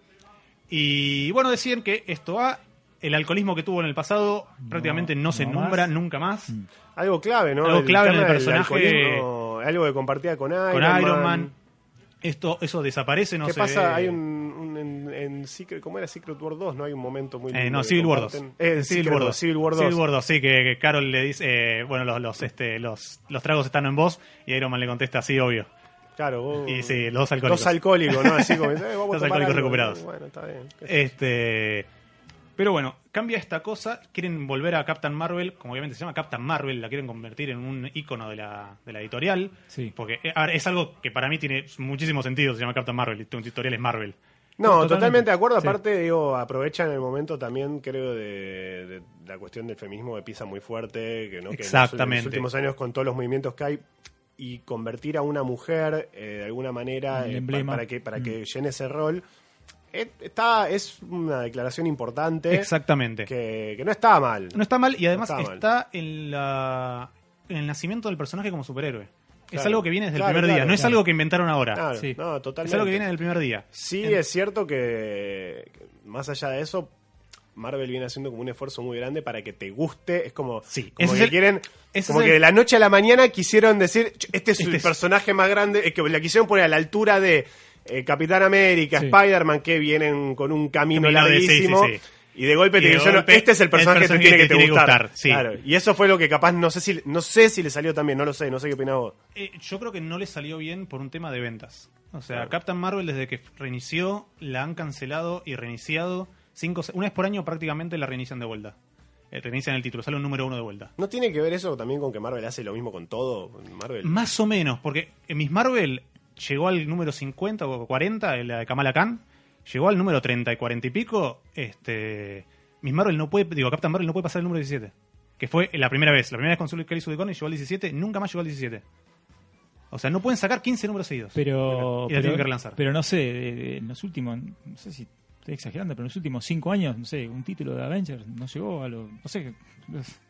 Y bueno, decían que esto va, el alcoholismo que tuvo en el pasado prácticamente no, se no nombra más. nunca más. Algo clave, ¿no? Algo clave en el personaje- algo que compartía con Iron, Con Man. Iron Man. Esto, eso desaparece, no ¿Qué se pasa? ve. Hay un, un- en, en Secret, ¿cómo era Secret War 2? No hay un momento muy Eh, no, Civil War 2. comparten. Eh, Civil Secret War War 2. Civil War 2. Civil War 2, sí, que, que Carol le dice, eh, bueno, los, los, este, los, los tragos están en vos, y Iron Man le contesta, sí, obvio. Claro, vos- Y sí, los dos alcohólicos. Dos alcohólicos, ¿no? Así como, (laughs) eh, vamos a Dos tomar alcohólicos algo. recuperados. Bueno, está bien. Este, pero bueno, cambia esta cosa, quieren volver a Captain Marvel, como obviamente se llama Captain Marvel, la quieren convertir en un icono de la, de la editorial, Sí. porque eh, a ver, es algo que para mí tiene muchísimo sentido, se llama Captain Marvel, y tu editorial es Marvel. No, Totalmente. totalmente, de acuerdo. Sí. Aparte, digo, aprovechan el momento también, creo, de, de la cuestión del feminismo que pisa muy fuerte, que no que en los- en Exactamente. los últimos años con todos los movimientos que hay y convertir a una mujer eh, de alguna manera El eh, pa- emblema. para que para Mm. que llene ese rol. eh, Está, es una declaración importante Exactamente. que, que no está mal. No está mal y además No está en, la, en el nacimiento del personaje como superhéroe. Es algo que viene desde Claro, el primer claro, día, no es algo que inventaron ahora. Sí. no, Es totalmente. algo que viene del primer día. Sí, En- es cierto que más allá de eso, Marvel viene haciendo como un esfuerzo muy grande para que te guste. Es como, Sí, como que el- quieren, como que el- de la noche a la mañana quisieron decir, "Ch, este es Este el es- personaje más grande, es que la quisieron poner a la altura de eh, Capitán América, Sí. Spider-Man, que vienen con un camino Camino de- sí, larguísimo. sí, sí. Y de golpe Y te dijeron, este es el personaje el que te tiene que, que te tiene que gustar. gustar, sí. Claro. Y eso fue lo que capaz, no sé si no sé si le salió también, no lo sé, no sé qué opinás vos. Eh, yo creo que no le salió bien por un tema de ventas. O sea, Claro. Captain Marvel desde que reinició la han cancelado y reiniciado cinco, una vez por año prácticamente la reinician de vuelta. Eh, reinician el título, sale un número uno de vuelta. ¿No tiene que ver eso también con que Marvel hace lo mismo con todo? Marvel. Más o menos, porque en Miss Marvel llegó al número 50 o 40, la de Kamala Khan, llegó al número 30 y 40 y pico, este Miss Marvel no puede, digo, Captain Marvel no puede pasar el número 17, que fue la primera vez, la primera vez con Kelly Sue llegó al 17, nunca más llegó al 17. O sea, no pueden sacar 15 números seguidos. Pero, Y la pero, tienen que relanzar. pero no sé, eh, en los últimos, no sé si estoy exagerando, pero en los últimos cinco años, no sé, un título de Avengers no llegó a lo, no sé,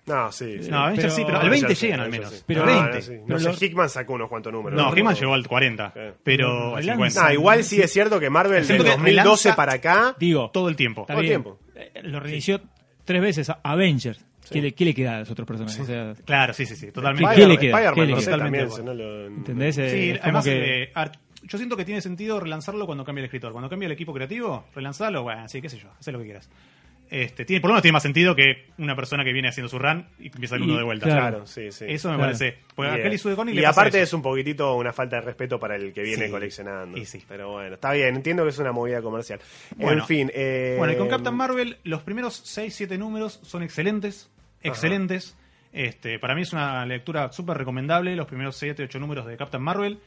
No, sí, sí. No, Avengers pero- sí, pero al No, 20 ya sé, llegan al menos. sí. Pero No, 20. no, sí. No Pero sé, Hickman sacó unos cuantos números. No, ¿no? He-Man llegó al 40, Sí. pero al Relanza. 50. No, igual sí es cierto que Marvel del Siento que 2012 relanza- para acá. digo, Todo el tiempo. todo el tiempo. eh, lo reinició tres veces a Avengers. ¿Qué, le, qué le queda a los otros personajes? O sea, Claro, sí, sí, sí, totalmente. ¿Qué Spider- le queda? ¿Qué le queda? Totalmente ¿Entendés? Eh, Sí, además, que- eh, yo siento que tiene sentido relanzarlo cuando cambia el escritor. Cuando cambia el equipo creativo, relanzarlo, bueno, sí, qué sé yo, haz lo que quieras. Este, tiene, por lo menos tiene más sentido que una persona que viene haciendo su run y empieza el Y- uno de vuelta. claro. Claro, sí, sí. Eso me Claro. parece. Porque Y, a Kelly eh, y le pasa aparte eso. es un poquitito una falta de respeto para el que viene Sí. coleccionando. Y sí. Pero bueno, está bien, entiendo que es una movida comercial. Bueno, en fin. eh, Bueno, y con Captain Marvel, los primeros 6, 7 números son excelentes. Excelentes. Este, para mí es una lectura súper recomendable, los primeros 7, 8 números de Captain Marvel.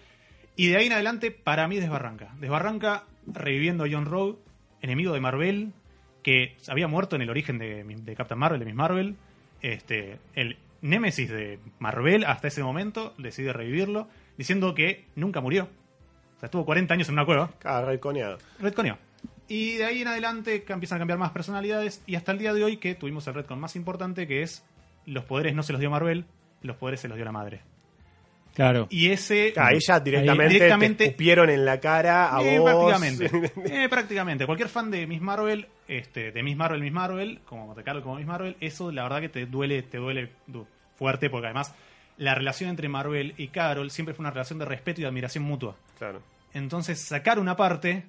Y de ahí en adelante, para mí desbarranca. Desbarranca reviviendo a John Rowe, enemigo de Marvel, que había muerto en el origen de, de Captain Marvel, de Miss Marvel. Este, el némesis de Marvel hasta ese momento decide revivirlo, diciendo que nunca murió. O sea, estuvo 40 años en una cueva. Ah, retconeado. Redconeó. Y de ahí en adelante empiezan a cambiar más personalidades y hasta el día de hoy que tuvimos el Redcon más importante que es los poderes no se los dio Marvel, los poderes se los dio la madre. Claro. Y ese... Ah, ella directamente, directamente- te escupieron en la cara a Eh, vos. prácticamente. (laughs) Eh, prácticamente. Cualquier fan de Miss Marvel, este, de Miss Marvel, Miss Marvel, como Monte Carlo, como Miss Marvel, eso la verdad que te duele, te duele du- fuerte porque además la relación entre Marvel y Carol siempre fue una relación de respeto y de admiración mutua. claro, Entonces sacar una parte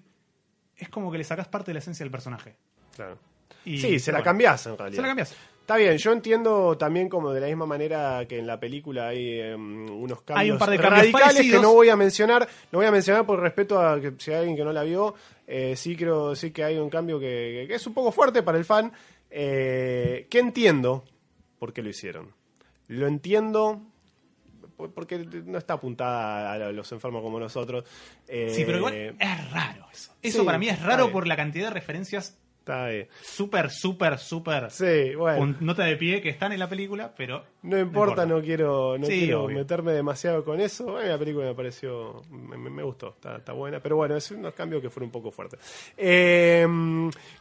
es como que le sacas parte de la esencia del personaje. claro. Y- sí, se la bueno, cambiás en realidad. Se la cambias. Está bien, yo entiendo también como de la misma manera que en la película hay em, unos cambios Hay un par de cambios radicales parecidos. que no voy a mencionar, no voy a mencionar por respeto a que si hay alguien que no la vio, eh, sí creo sí que hay un cambio que, que es un poco fuerte para el fan, eh, que entiendo por qué lo hicieron. Lo entiendo porque no está apuntada a los enfermos como nosotros. Eh, Sí, pero igual es raro eso. Eso Sí, para mí es raro por la cantidad de referencias Está bien. súper, súper, súper Sí, bueno. con nota de pie que están en la película, pero No importa, no, quiero, no Sí, quiero meterme demasiado con eso. Bueno, la película me pareció, me, gustó, está, está buena, pero bueno, es unos cambios que fueron un poco fuertes. Eh,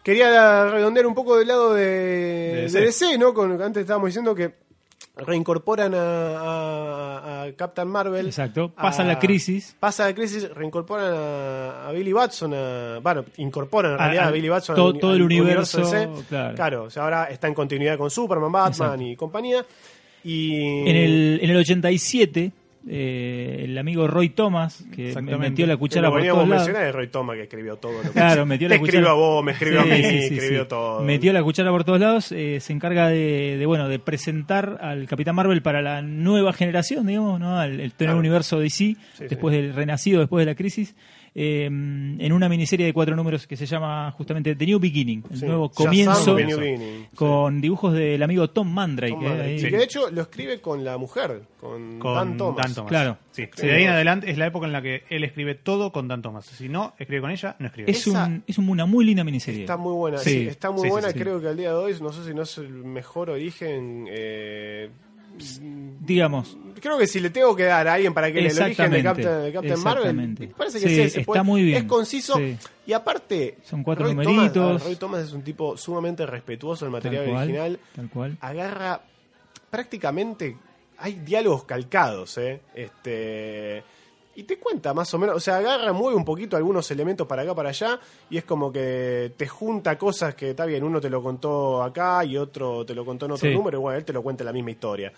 quería redondear un poco del lado de, De de DC. DC, ¿no? Con, antes estábamos diciendo que reincorporan a, a- a Captain Marvel. Exacto. Pasa a- la crisis. Pasa la crisis, reincorporan a, Billy Batson, a, bueno, incorporan en realidad a, Billy Batson todo- al- todo el universo, DC. claro. o sea, ahora está en continuidad con Superman, Batman Exacto. y compañía. Y En el, en el 87, eh, el amigo Roy Thomas, que metió la cuchara lo por todos lados. es Roy Thomas que escribió todo. Lo que Claro, (laughs) metió la escribió cuchara. a vos, me escribió Sí, a mí, sí, sí, escribió todo. Metió la cuchara por todos lados. eh, se encarga de, de, bueno de presentar al Capitán Marvel para la nueva generación, digamos, ¿no? Al el nuevo Claro. universo DC, Sí, después del renacido, después de la crisis. Eh, en una miniserie de cuatro números que se llama justamente The New Beginning, el Sí. nuevo comienzo, Beginning. con dibujos del amigo Tom Mandrake. Tom eh, Mandrake. Y que de hecho lo escribe con la mujer, con, con Dan Thomas. Claro. Sí, Sí. de ahí en adelante es la época en la que él escribe todo con Dan Thomas. Si no escribe con ella, no escribe. Es, Esa- un, es una muy linda miniserie. Está muy buena, Sí. sí, está muy Sí, sí, buena. sí. Creo que al día de hoy, no sé si no es el mejor origen. eh, Digamos, creo que si le tengo que dar a alguien para que el origen de Captain, de Captain Marvel, me parece que Sí, está puede- muy bien. es conciso Sí. y aparte Son cuatro Roy numeritos. Thomas, Roy Thomas es un tipo sumamente respetuoso del material tal cual, original. tal cual. agarra prácticamente hay diálogos calcados, ¿eh? Este y te cuenta más o menos, o sea, agarra, mueve un poquito algunos elementos para acá, para allá, y es como que te junta cosas que está bien, uno te lo contó acá y otro te lo contó en otro Sí. número, y bueno, él te lo cuenta la misma historia.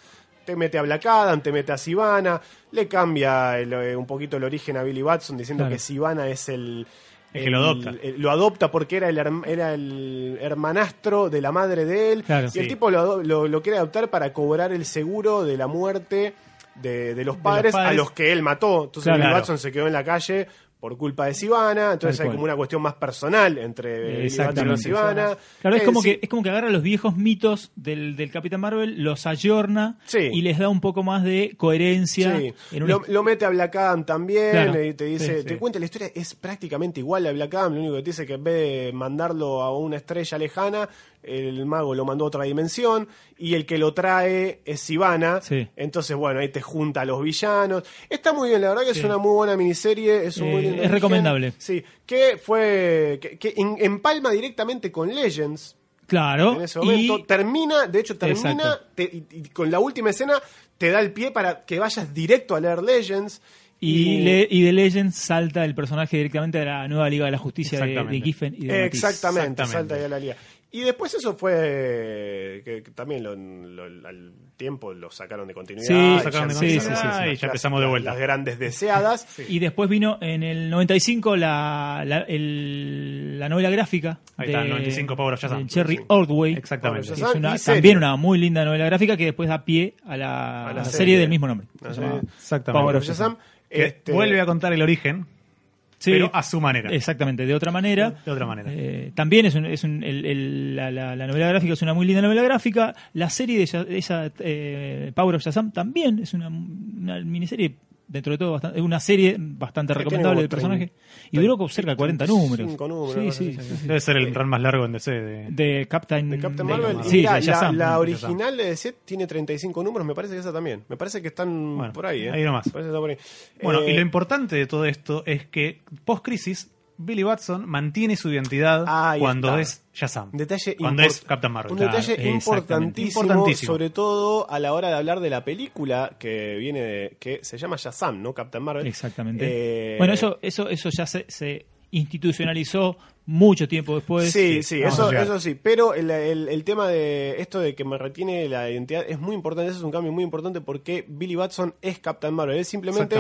Te mete a Black Adam, te mete a Sivana, le cambia el, eh, un poquito el origen a Billy Watson diciendo Claro. que Sivana es el, El que lo adopta. el- lo adopta porque era el, era el hermanastro de la madre de él. Claro. y el tipo lo, lo, lo quiere adoptar para cobrar el seguro de la muerte de, de los, padres a padres. los que él mató. Entonces Claro. Billy Watson se quedó en la calle por culpa de Sivana. Entonces hay como una cuestión más personal entre Billy Watson y. Sivana. Claro, es Eh, como, sí. que, es como que agarra los viejos mitos del, del Capitán Marvel, los ayorna Sí. y les da un poco más de coherencia. Sí. en Lo, lo mete a Black Adam también Claro. y te dice, te cuenta la historia, es prácticamente igual a Black Adam, lo único que te dice que en vez de mandarlo a una estrella lejana, el mago lo mandó a otra dimensión y el que lo trae es Sivana. Sí. Entonces, bueno, ahí te junta a los villanos. Está muy bien, la verdad que es una muy buena miniserie, es un muy Eh, lindo es origen. recomendable. Sí, que fue que, empalma directamente con Legends. Claro. En ese momento y termina, de hecho termina te- y, y con la última escena te da el pie para que vayas directo a leer Legends y, le- y de Legends salta el personaje directamente a la nueva Liga de la Justicia de, de. Giffen y de Matisse. exactamente, Exactamente. salta ahí a la liga. Y después eso fue que, que también lo- lo- al tiempo lo sacaron de continuidad. Sí, y sacaron ya de continuidad las- y ya las- empezamos de vuelta. Las grandes deseadas. Y después vino en el 95 la, la, el- la novela gráfica Ahí de, está, el 95 Power of Shazam. de Cherry Sí. Ordway. Exactamente. Of es Shazam una- también una muy linda novela gráfica que después da pie a la, A la a la serie. serie del mismo nombre. Exactamente. Power of Shazam. Que Este, vuelve a contar el origen, Sí, pero a su manera. Exactamente, de otra manera. De otra manera. Eh, también es, un, es un- el- el- la, la- la novela gráfica es una muy linda novela gráfica. La serie de, esa- de esa eh, Power of Shazam también es una, una miniserie, dentro de todo, bastante, es una serie bastante recomendable del personaje. 30, Y duró cerca de 40 números. 35 números, Sí, una sí, cosa sí, así. sí. Debe ser el run más largo en DC. De... De Captain, de Captain de- Marvel. sí, y la, de Shazam. la- la de original de DC tiene 35 números, me parece que esa también. Me parece que están Bueno, por ahí. ¿eh? ahí nomás. Por ahí. Bueno, Eh, y lo importante de todo esto es que post-crisis, Billy Watson mantiene su identidad Ahí cuando está. es Shazam. Detalle cuando es Captain Marvel. Un detalle importantísimo, Importantísimo. sobre todo a la hora de hablar de la película que viene de, que se llama Shazam, ¿no? Captain Marvel. Exactamente. Eh, Bueno, eso, eso, eso ya se, se institucionalizó mucho tiempo después. Sí, sí, eso, eso sí. Pero el, el- el tema de esto de que me retiene la identidad es muy importante. Eso es un cambio muy importante porque Billy Batson es Captain Marvel. Él simplemente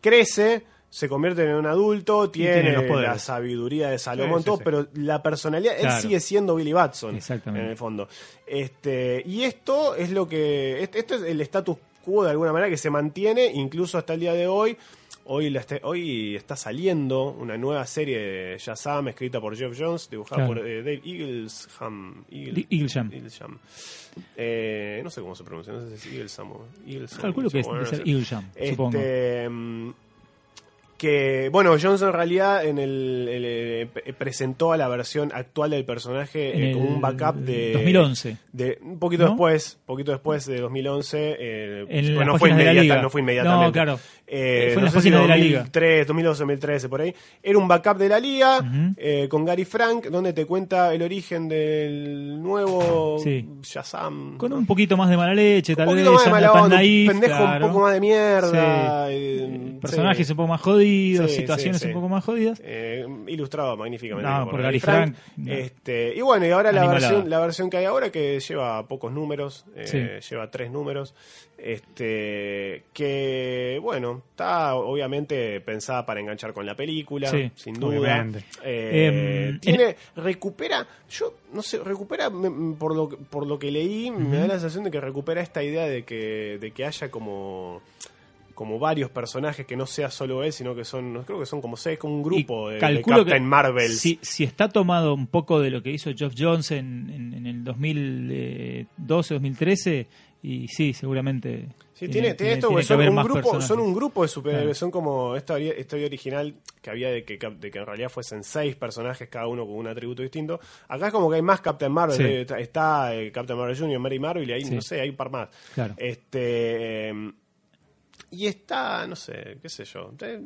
crece, se convierte en un adulto, tiene, tiene los poderes. la sabiduría de Salomón, Sí, todo, sí. pero la personalidad, él sigue siendo Billy Batson. Exactamente. En el fondo. Este, y esto es lo que. este- Esto es el status quo de alguna manera que se mantiene incluso hasta el día de hoy. Hoy, la este- hoy está saliendo una nueva serie de Shazam escrita por Jeff Jones, dibujada Claro. por eh, Dave Eaglesham. Eagle- Eaglesham. Eaglesham. Eh, no sé cómo se pronuncia, no sé si es Eaglesham o Eaglesham. Calculo que es. Eaglesham, supongo. Este, mm, que bueno Jones en realidad en el, el- el- pre- presentó a la versión actual del personaje eh, como un backup de 2011. de un poquito ¿No? después poquito después de 2011 eh, En bueno, no fue de no fue inmediatamente No, claro. Eh, Fue en no las sé si páginas de la liga. 2003, 2012 2013 por ahí era un backup de la liga Ujú. eh, con Gary Frank donde te cuenta el origen del nuevo Sí. Shazam Con un poquito más de mala leche, tal poquito vez. más de mala onda, naif, un pendejo claro. un poco más de mierda Sí. eh, Personajes sí. un poco más jodidos, Sí, situaciones sí. un poco más jodidas. Eh, ilustrado magníficamente No, por Gary Frank, no. Este, y bueno, y ahora la Animalada. versión, la versión que hay ahora que lleva pocos números, eh, Sí. lleva tres números, este, que bueno, está obviamente pensada para enganchar con la película, Sí, sin duda. Eh, Em, tiene, recupera, yo no sé, recupera por lo, por lo que leí, me da la sensación de que recupera esta idea de que, de que haya como como varios personajes que no sea solo él, sino que son, creo que son como seis, como un grupo de, de Captain que Marvel. Si, si está tomado un poco de lo que hizo Geoff Jones en, en- en el 2012, 2013, y sí, seguramente. Sí, tiene, tiene esto, tiene son un, grupo, personajes. son un grupo de superhéroes, Claro. son como esta ori- historia original que había de que, de que en realidad fuesen seis personajes, cada uno con un atributo distinto. Acá es como que hay más Captain Marvel, Sí. eh, está, está, eh, Captain Marvel Jr., Mary Marvel, y ahí, Sí. no sé, hay un par más. Claro. Este. Eh, y está, no sé, qué sé yo. eh,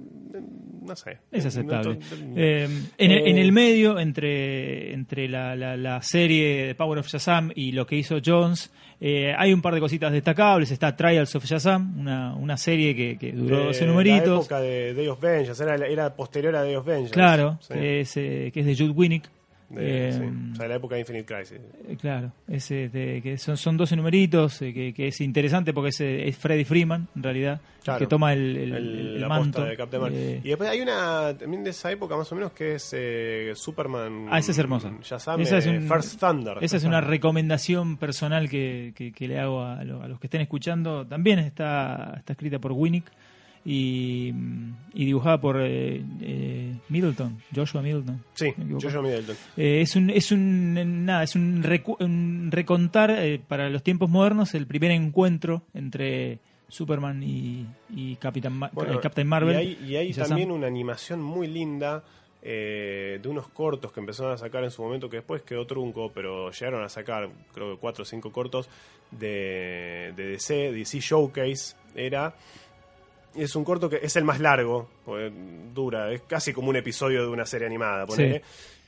No sé. Es aceptable. Eh, en, el, Eh, en el medio, entre, entre la, la- la serie de Power of Shazam y lo que hizo Jones, eh, hay un par de cositas destacables. Está Trials of Shazam, una, una serie que, que duró de 12 La numeritos. época de Day of Vengeance, era, era posterior a Day of Vengeance. Claro, Sí. que, es, eh, que es de Jude Winnick. De- Eh, sí. O sea, de la época de Infinite Crisis. Eh, Claro, ese de- que son, son 12 numeritos, eh, que, que es interesante porque es, es Freddy Freeman, en realidad, el que toma el, el- El- el manto. de Captain. Eh, Y después hay una también de esa época más o menos que es eh, Superman. Ah, esa es hermosa. Shazam, Esa es un- First Thunder. esa es una recomendación personal que, que- que le hago a, lo- a los que estén escuchando. También está, está escrita por Winnick y, y dibujada por eh, eh, Middleton, Joshua Middleton. Sí. Joshua Middleton. Eh, es un es un nada es un, recu- un recontar eh, para los tiempos modernos el primer encuentro entre Superman y, y Capitán Ma- Bueno, eh, Captain Marvel Y hay, y hay y Shazam. también una animación muy linda eh, de unos cortos que empezaron a sacar en su momento, que después quedó trunco, pero llegaron a sacar, creo que cuatro o cinco cortos de, de DC, DC Showcase era. Es un corto que es el más largo, dura, es casi como un episodio de una serie animada, ponele,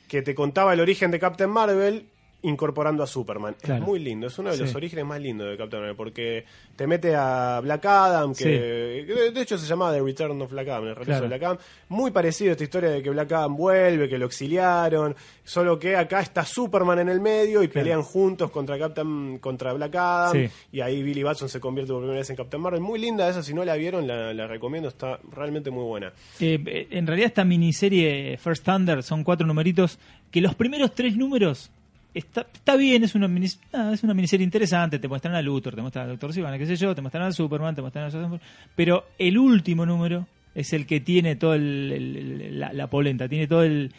que te contaba el origen de Captain Marvel incorporando a Superman. Claro. Es muy lindo, es uno de los Sí. orígenes más lindos de Captain Marvel, porque te mete a Black Adam, que, Sí. de hecho se llamaba The Return of Black Adam, el regreso Claro. de Black Adam. Muy parecido a esta historia de que Black Adam vuelve, que lo exiliaron, solo que acá está Superman en el medio y Claro. pelean juntos contra Captain, contra Black Adam, Sí. y ahí Billy Batson se convierte por primera vez en Captain Marvel. Muy linda esa, si no la vieron, la, la recomiendo, está realmente muy buena. Eh, eh, en realidad esta miniserie First Thunder son cuatro numeritos que los primeros tres números está, está bien, es una, ah, es una miniserie interesante, te muestran a Luthor, te muestran a Doctor Sivana, qué sé yo, te muestran a Superman, te muestran a Shazam, pero el último número es el que tiene todo el, la, la polenta, tiene todo el,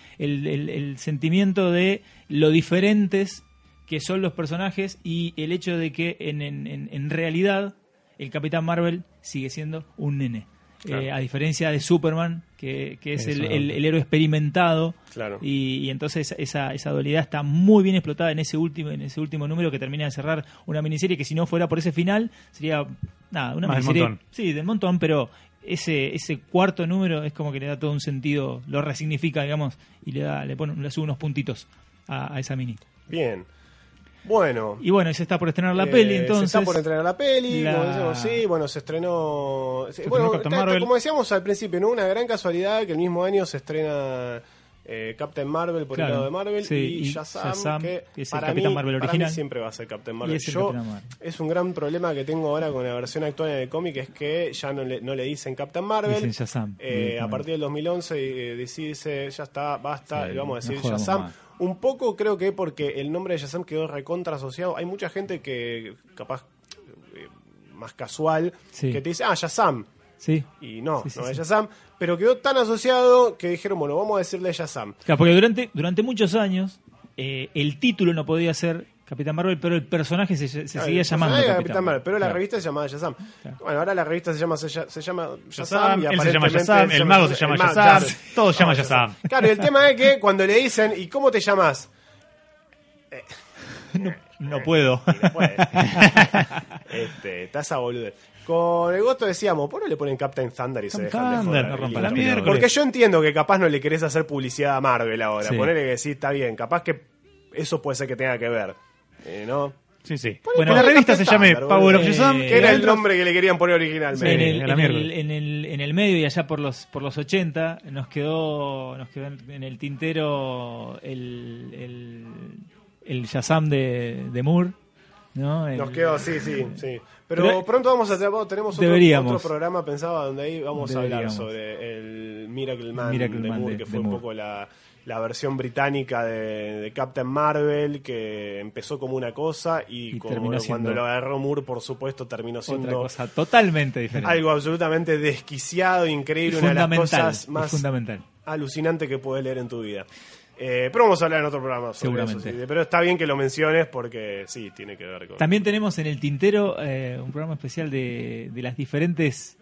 sentimiento de lo diferentes que son los personajes y el hecho de que en- en realidad el Capitán Marvel sigue siendo un nene. Claro. Eh, a diferencia de Superman, que, que es el, el- el héroe experimentado. Claro. Y, y entonces esa, esa dualidad está muy bien explotada en ese último en ese último número que termina de cerrar una miniserie que si no fuera por ese final sería nada una Más del miniserie montón. sí del montón pero ese ese cuarto número es como que le da todo un sentido lo resignifica digamos y le da le pone le sube unos puntitos a, a esa mini Bien. Bueno. y bueno y se está por estrenar la Eh, peli entonces Se está por entrenar la peli, la- como decimos, sí, bueno, se estrenó... bueno, como decíamos al principio, ¿no? Una gran casualidad que el mismo año se estrena eh, Captain Marvel por Claro, el lado de Marvel sí, y, y Shazam, Shazam, que, es el para, Capitán mí, Marvel para original. mí siempre va a ser Captain Marvel. es Yo, Capitán Marvel. es un gran problema que tengo ahora con la versión actual en el cómic, es que ya no le, no le dicen Captain Marvel. Dicen Shazam, Eh, a partir del 2011 eh, DC dice, ya está, basta, Sí, y vamos a no decir Shazam. más. Un poco creo que porque el nombre de Shazam quedó recontra asociado. Hay mucha gente que capaz eh, más casual Sí. que te dice, ah, Shazam. Sí. Y no, Sí, sí, no es Shazam, pero quedó tan asociado que dijeron, bueno, vamos a decirle Shazam. Claro, porque durante, durante muchos años eh, el título no podía ser Capitán Marvel, pero el personaje se, se Claro, seguía llamando Capitán, Capitán Marvel, pero la Claro. revista se llamaba Shazam. Claro. Bueno, ahora la revista se llama, se, llama- se llama Shazam, Shazam, y él se llama aparentemente Shazam, se el mago se llama Shazam, todo se llama Shazam. Claro, y el tema es que cuando le dicen, ¿y cómo te llamas? (laughs) No puedo. (laughs) No este, taza boludo. Con el Goto decíamos, ¿por qué no le ponen Captain Thunder y se dejan de joder? no rompa la miércoles. Porque yo entiendo que capaz no le querés hacer publicidad a Marvel ahora. Sí. Ponele que sí, está bien. Capaz que eso puede ser que tenga que ver. Eh, ¿No? Sí, sí. Bueno, la revista se llame Power of. Shazam. Eh, Que era el nombre que le querían poner originalmente. en, el, en, el, en, el, en el medio y allá por los por los 80 nos quedó nos quedó en, el tintero el, el, el Shazam de, de Moore. ¿no? El- Nos quedó, sí, sí, sí. Pero, Pero- pronto vamos a tener, tenemos otro, Deberíamos. otro programa pensado donde ahí vamos a hablar sobre el Miracle Man Miracle de Man Moore, de- que de fue un Moore. poco la, la versión británica de, de Captain Marvel, que empezó como una cosa y, Y como terminó cuando lo agarró Moore, por supuesto, terminó otra siendo cosa totalmente diferente. algo absolutamente desquiciado, increíble, Y una de las cosas más fundamental. alucinante que puedes leer en tu vida. Eh, pero vamos a hablar en otro programa sobre Seguramente. eso, sí. Pero está bien que lo menciones porque sí, tiene que ver con... También tenemos en el tintero eh, un programa especial de, de las diferentes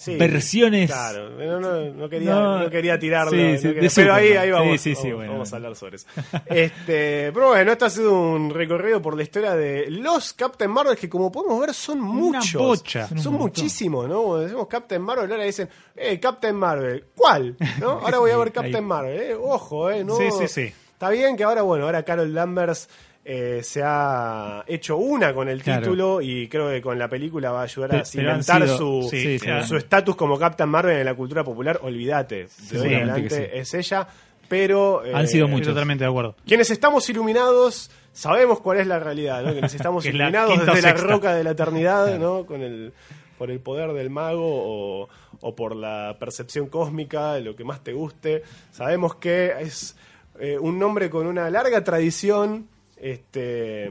Sí, versiones. Claro, no, no, no quería, No, no quería tirarlo. sí, no sí, quería- de pero ahí, ahí vamos, Sí, sí, sí, vamos, bueno, vamos a hablar sobre eso. Este, pero bueno, esto ha sido un recorrido por la historia de los Captain Marvel que como podemos ver son muchos. bocha. Son, Son un montón. muchísimos, ¿no? Cuando decimos Captain Marvel, ahora dicen, eh, Captain Marvel, ¿cuál? ¿No? Ahora voy a (laughs) ver Captain. Marvel, eh, ojo, eh, no. Sí, sí, sí. Está bien que ahora, bueno, ahora Carol Danvers eh, se ha hecho una con el Claro. título y creo que con la película va a ayudar a cimentar sido- su, sí, sí, su estatus como Captain Marvel en la cultura popular. Olvídate, de hoy adelante es ella. Pero eh, Han sido muchos. totalmente de acuerdo. quienes estamos iluminados sabemos cuál es la realidad, ¿no? Quienes (laughs) estamos Que es la iluminados desde la roca de la eternidad, ¿no? Con el por el poder del mago o, o por la percepción cósmica, lo que más te guste. Sabemos que es eh, un nombre con una larga tradición, este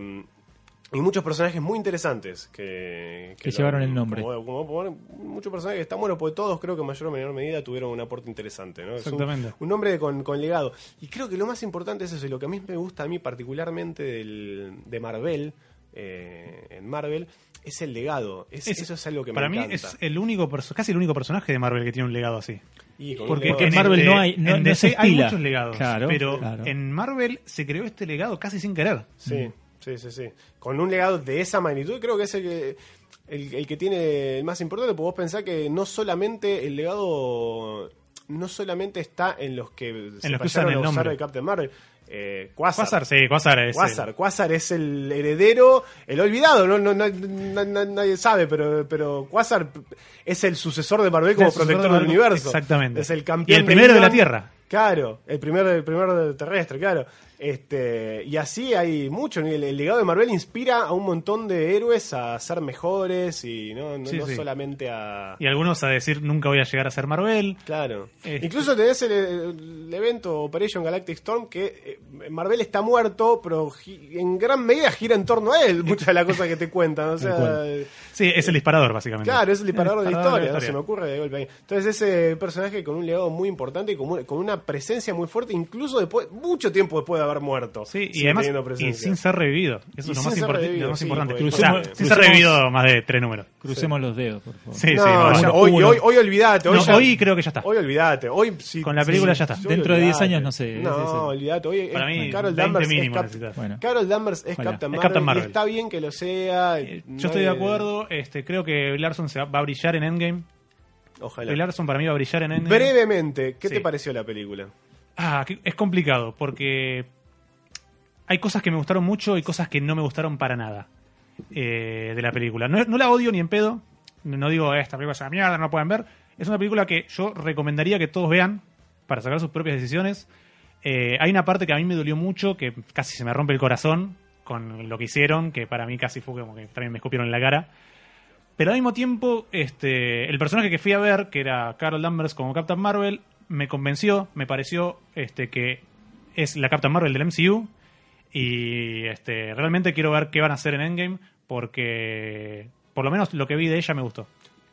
y muchos personajes muy interesantes que, Que llevaron el nombre. como- como poner muchos personajes que están buenos, porque todos creo que en mayor o menor medida tuvieron un aporte interesante. ¿no? Es un- Exactamente. un nombre con, con legado. Y creo que lo más importante es eso, y lo que a mí me gusta a mí particularmente del, de Marvel, eh, en Marvel, es el legado. Es- Es- eso es algo que Para me mí encanta. es el único casi el único personaje de Marvel que tiene un legado así. Y Porque, en Marvel este- no hay- no- en no se DC hay muchos legados, Claro, pero claro. en Marvel se creó este legado casi sin querer. Sí, sí, sí, sí. Con un legado de esa magnitud, creo que es el que, el, el que tiene el más importante, porque vos pensás que no solamente el legado no solamente está en los que se los que usan el a usar nombre. de Captain Marvel. Eh, Quasar. Quasar, sí, Quasar es. Quasar, Quasar es el heredero, el olvidado, no, no, no- nadie sabe, pero, pero Quasar es el sucesor de Marvel como el protector de del universo. exactamente. Es el Y campeón el primero de la. Tierra. Claro, el primer, el primer terrestre, claro. Este, y así hay mucho. El, el legado de Marvel inspira a un montón de héroes a ser mejores y no, no, Sí, no sí. solamente a. Y algunos a decir nunca voy a llegar a ser Marvel. Claro. Este- Incluso tenés el, el evento Operation Galactic Storm que eh, Marvel está muerto, pero en gran medida gira en torno a él (laughs) muchas de las cosas que te cuentan. O sea, cual. Sí, es el disparador, básicamente. Claro, es el disparador de la de historia, no se me ocurre de golpe ahí. Entonces ese personaje con un legado muy importante y con una presencia muy fuerte, incluso después, mucho tiempo después de haber muerto. Sí, y además, y sin ser revivido. Eso es lo más, revivido, lo más sí, importante. O sea, Crucemos- sin ser revivido más de tres números. Crucemos los dedos, por favor. Sí, sí, No, ya- hoy, hoy, hoy olvídate. Hoy, No, ya- hoy creo que ya está. Hoy olvídate. Hoy sí, Con la película sí, ya está. Dentro de 10 olvídate. años no sé, No, olvídate. Hoy es- Para mí, Carol 20 Danvers, es mínimo Cap- necesitas. Bueno. Carol Danvers es. Captain Marvel, Captain y Marvel. está bien que lo sea. Eh, Yo estoy de acuerdo. Este, creo que Larson se va a brillar en Endgame. Ojalá. Brie Larson para mí va a brillar en Endgame. Brevemente, ¿qué te pareció la película? Ah, es complicado porque hay cosas que me gustaron mucho y cosas que no me gustaron para nada eh, de la película. No, no la odio ni en pedo. No digo, "Eh, esta película es una mierda, no la pueden ver. Es una película que yo recomendaría que todos vean para sacar sus propias decisiones. Eh, hay una parte que a mí me dolió mucho, que casi se me rompe el corazón con lo que hicieron, que para mí casi fue como que también me escupieron en la cara. Pero al mismo tiempo, este, el personaje que fui a ver, que era Carol Danvers como Captain Marvel, me convenció, me pareció este, que es la Captain Marvel del MCU. Y este, realmente quiero ver qué van a hacer en Endgame, porque por lo menos lo que vi de ella me gustó.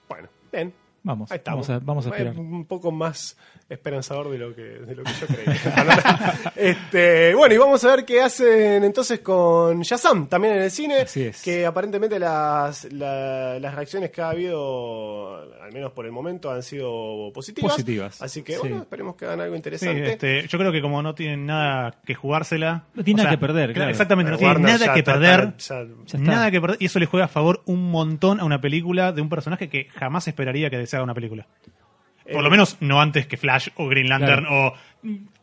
Bueno, bien. Vamos, Ahí estamos. vamos a, vamos a esperar. Un poco más esperanzador de lo que, de lo que yo creía. (laughs) este, bueno, y vamos a ver qué hacen entonces con Shazam, también en el cine. Así es. Que aparentemente las, la- las reacciones que ha habido, al menos por el momento, han sido positivas. Positivas, Así que, sí. bueno, esperemos que hagan algo Sí, interesante. este, yo creo que como no tienen nada que jugársela. No tiene o nada sea, que perder, claro. Exactamente, no tienen nada ya que está- perder. ya- Ya está. Nada que perder. Y eso le juega a favor un montón a una película de un personaje que jamás esperaría que se haga una película. Por Eh, lo menos no antes que Flash o Green Lantern o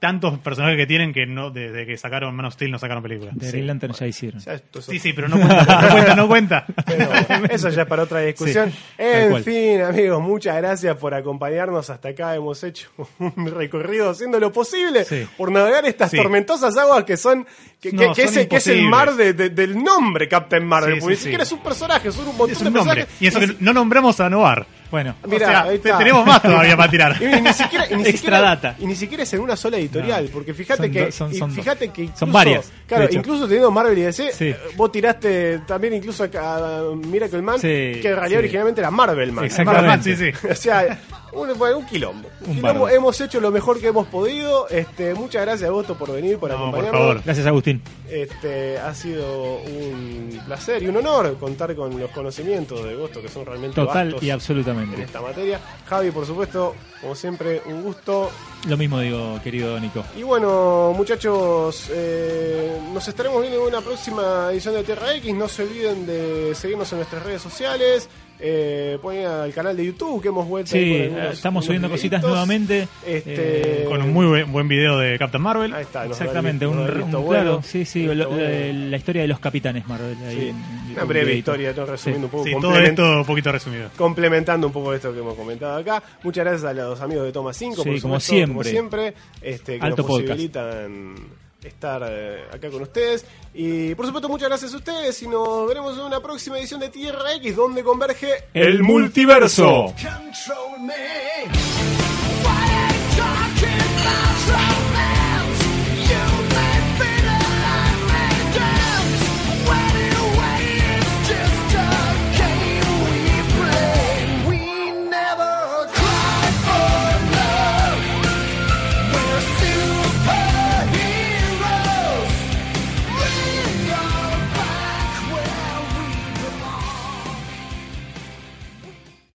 tantos personajes que tienen que no desde que sacaron Man of Steel no sacaron película. De sí, Green Lantern ya hicieron. ya Sí, sí, pero no cuenta, no cuenta, no cuenta. (laughs) Pero eso ya es para otra discusión. Sí, en fin, amigos, muchas gracias por acompañarnos. Hasta acá hemos hecho (laughs) un recorrido haciendo lo posible Sí. por navegar estas Sí. tormentosas aguas que son que, que- No, que son es, que es el mar de- de- del nombre Captain Marvel. Sí, porque sí, ni siquiera sí. es un personaje, son un montón Es de nombre. personajes. Y eso que no nombramos a Noir. Bueno, Mirá, o sea, tenemos más todavía para tirar. (laughs) Y ni siquiera, y ni Extra siquiera- data. Y ni siquiera es en una sola editorial, No. porque fíjate Son que, son- son- fíjate que son incluso- varias, de Claro, incluso teniendo Marvel y DC, Sí. eh, vos tiraste también incluso a, a Miracle Man, Sí, que en realidad sí. originalmente era Marvel Man. Exactamente. Sí, sí. (laughs) o sea, un, un quilombo. Un quilombo. Hemos hecho lo mejor que hemos podido. Este, muchas gracias a Gosto por venir, por No, por acompañarnos. favor. gracias Agustín. Este, ha sido un placer y un honor contar con los conocimientos de Gosto, que son realmente Total y en absolutamente. esta materia. Javi, por supuesto, como siempre, un gusto. Lo mismo digo, querido Nico. Y bueno, muchachos, eh, nos estaremos viendo en una próxima edición de Tierra X. No se olviden de seguirnos en nuestras redes sociales. Eh, ponen al canal de YouTube que hemos vuelto. Sí, algunos- estamos subiendo cositas nuevamente. Este, Eh, Con un muy buen, buen video de Captain Marvel. Ahí está, Exactamente, un, un- visto claro, bueno. sí, sí, lo- bueno. la historia de los capitanes Marvel. Sí, Una un breve historia, ¿no? resumiendo un poco. Sí, todo esto un poquito resumido. complementando un poco esto que hemos comentado acá. Muchas gracias a los amigos de Toma 5, Sí, por como supuesto, siempre. como siempre, este, que Alto nos podcast. Estar eh, acá con ustedes. Y por supuesto, muchas gracias a ustedes y nos veremos en una próxima edición de Tierra X donde converge El multiverso. Control me.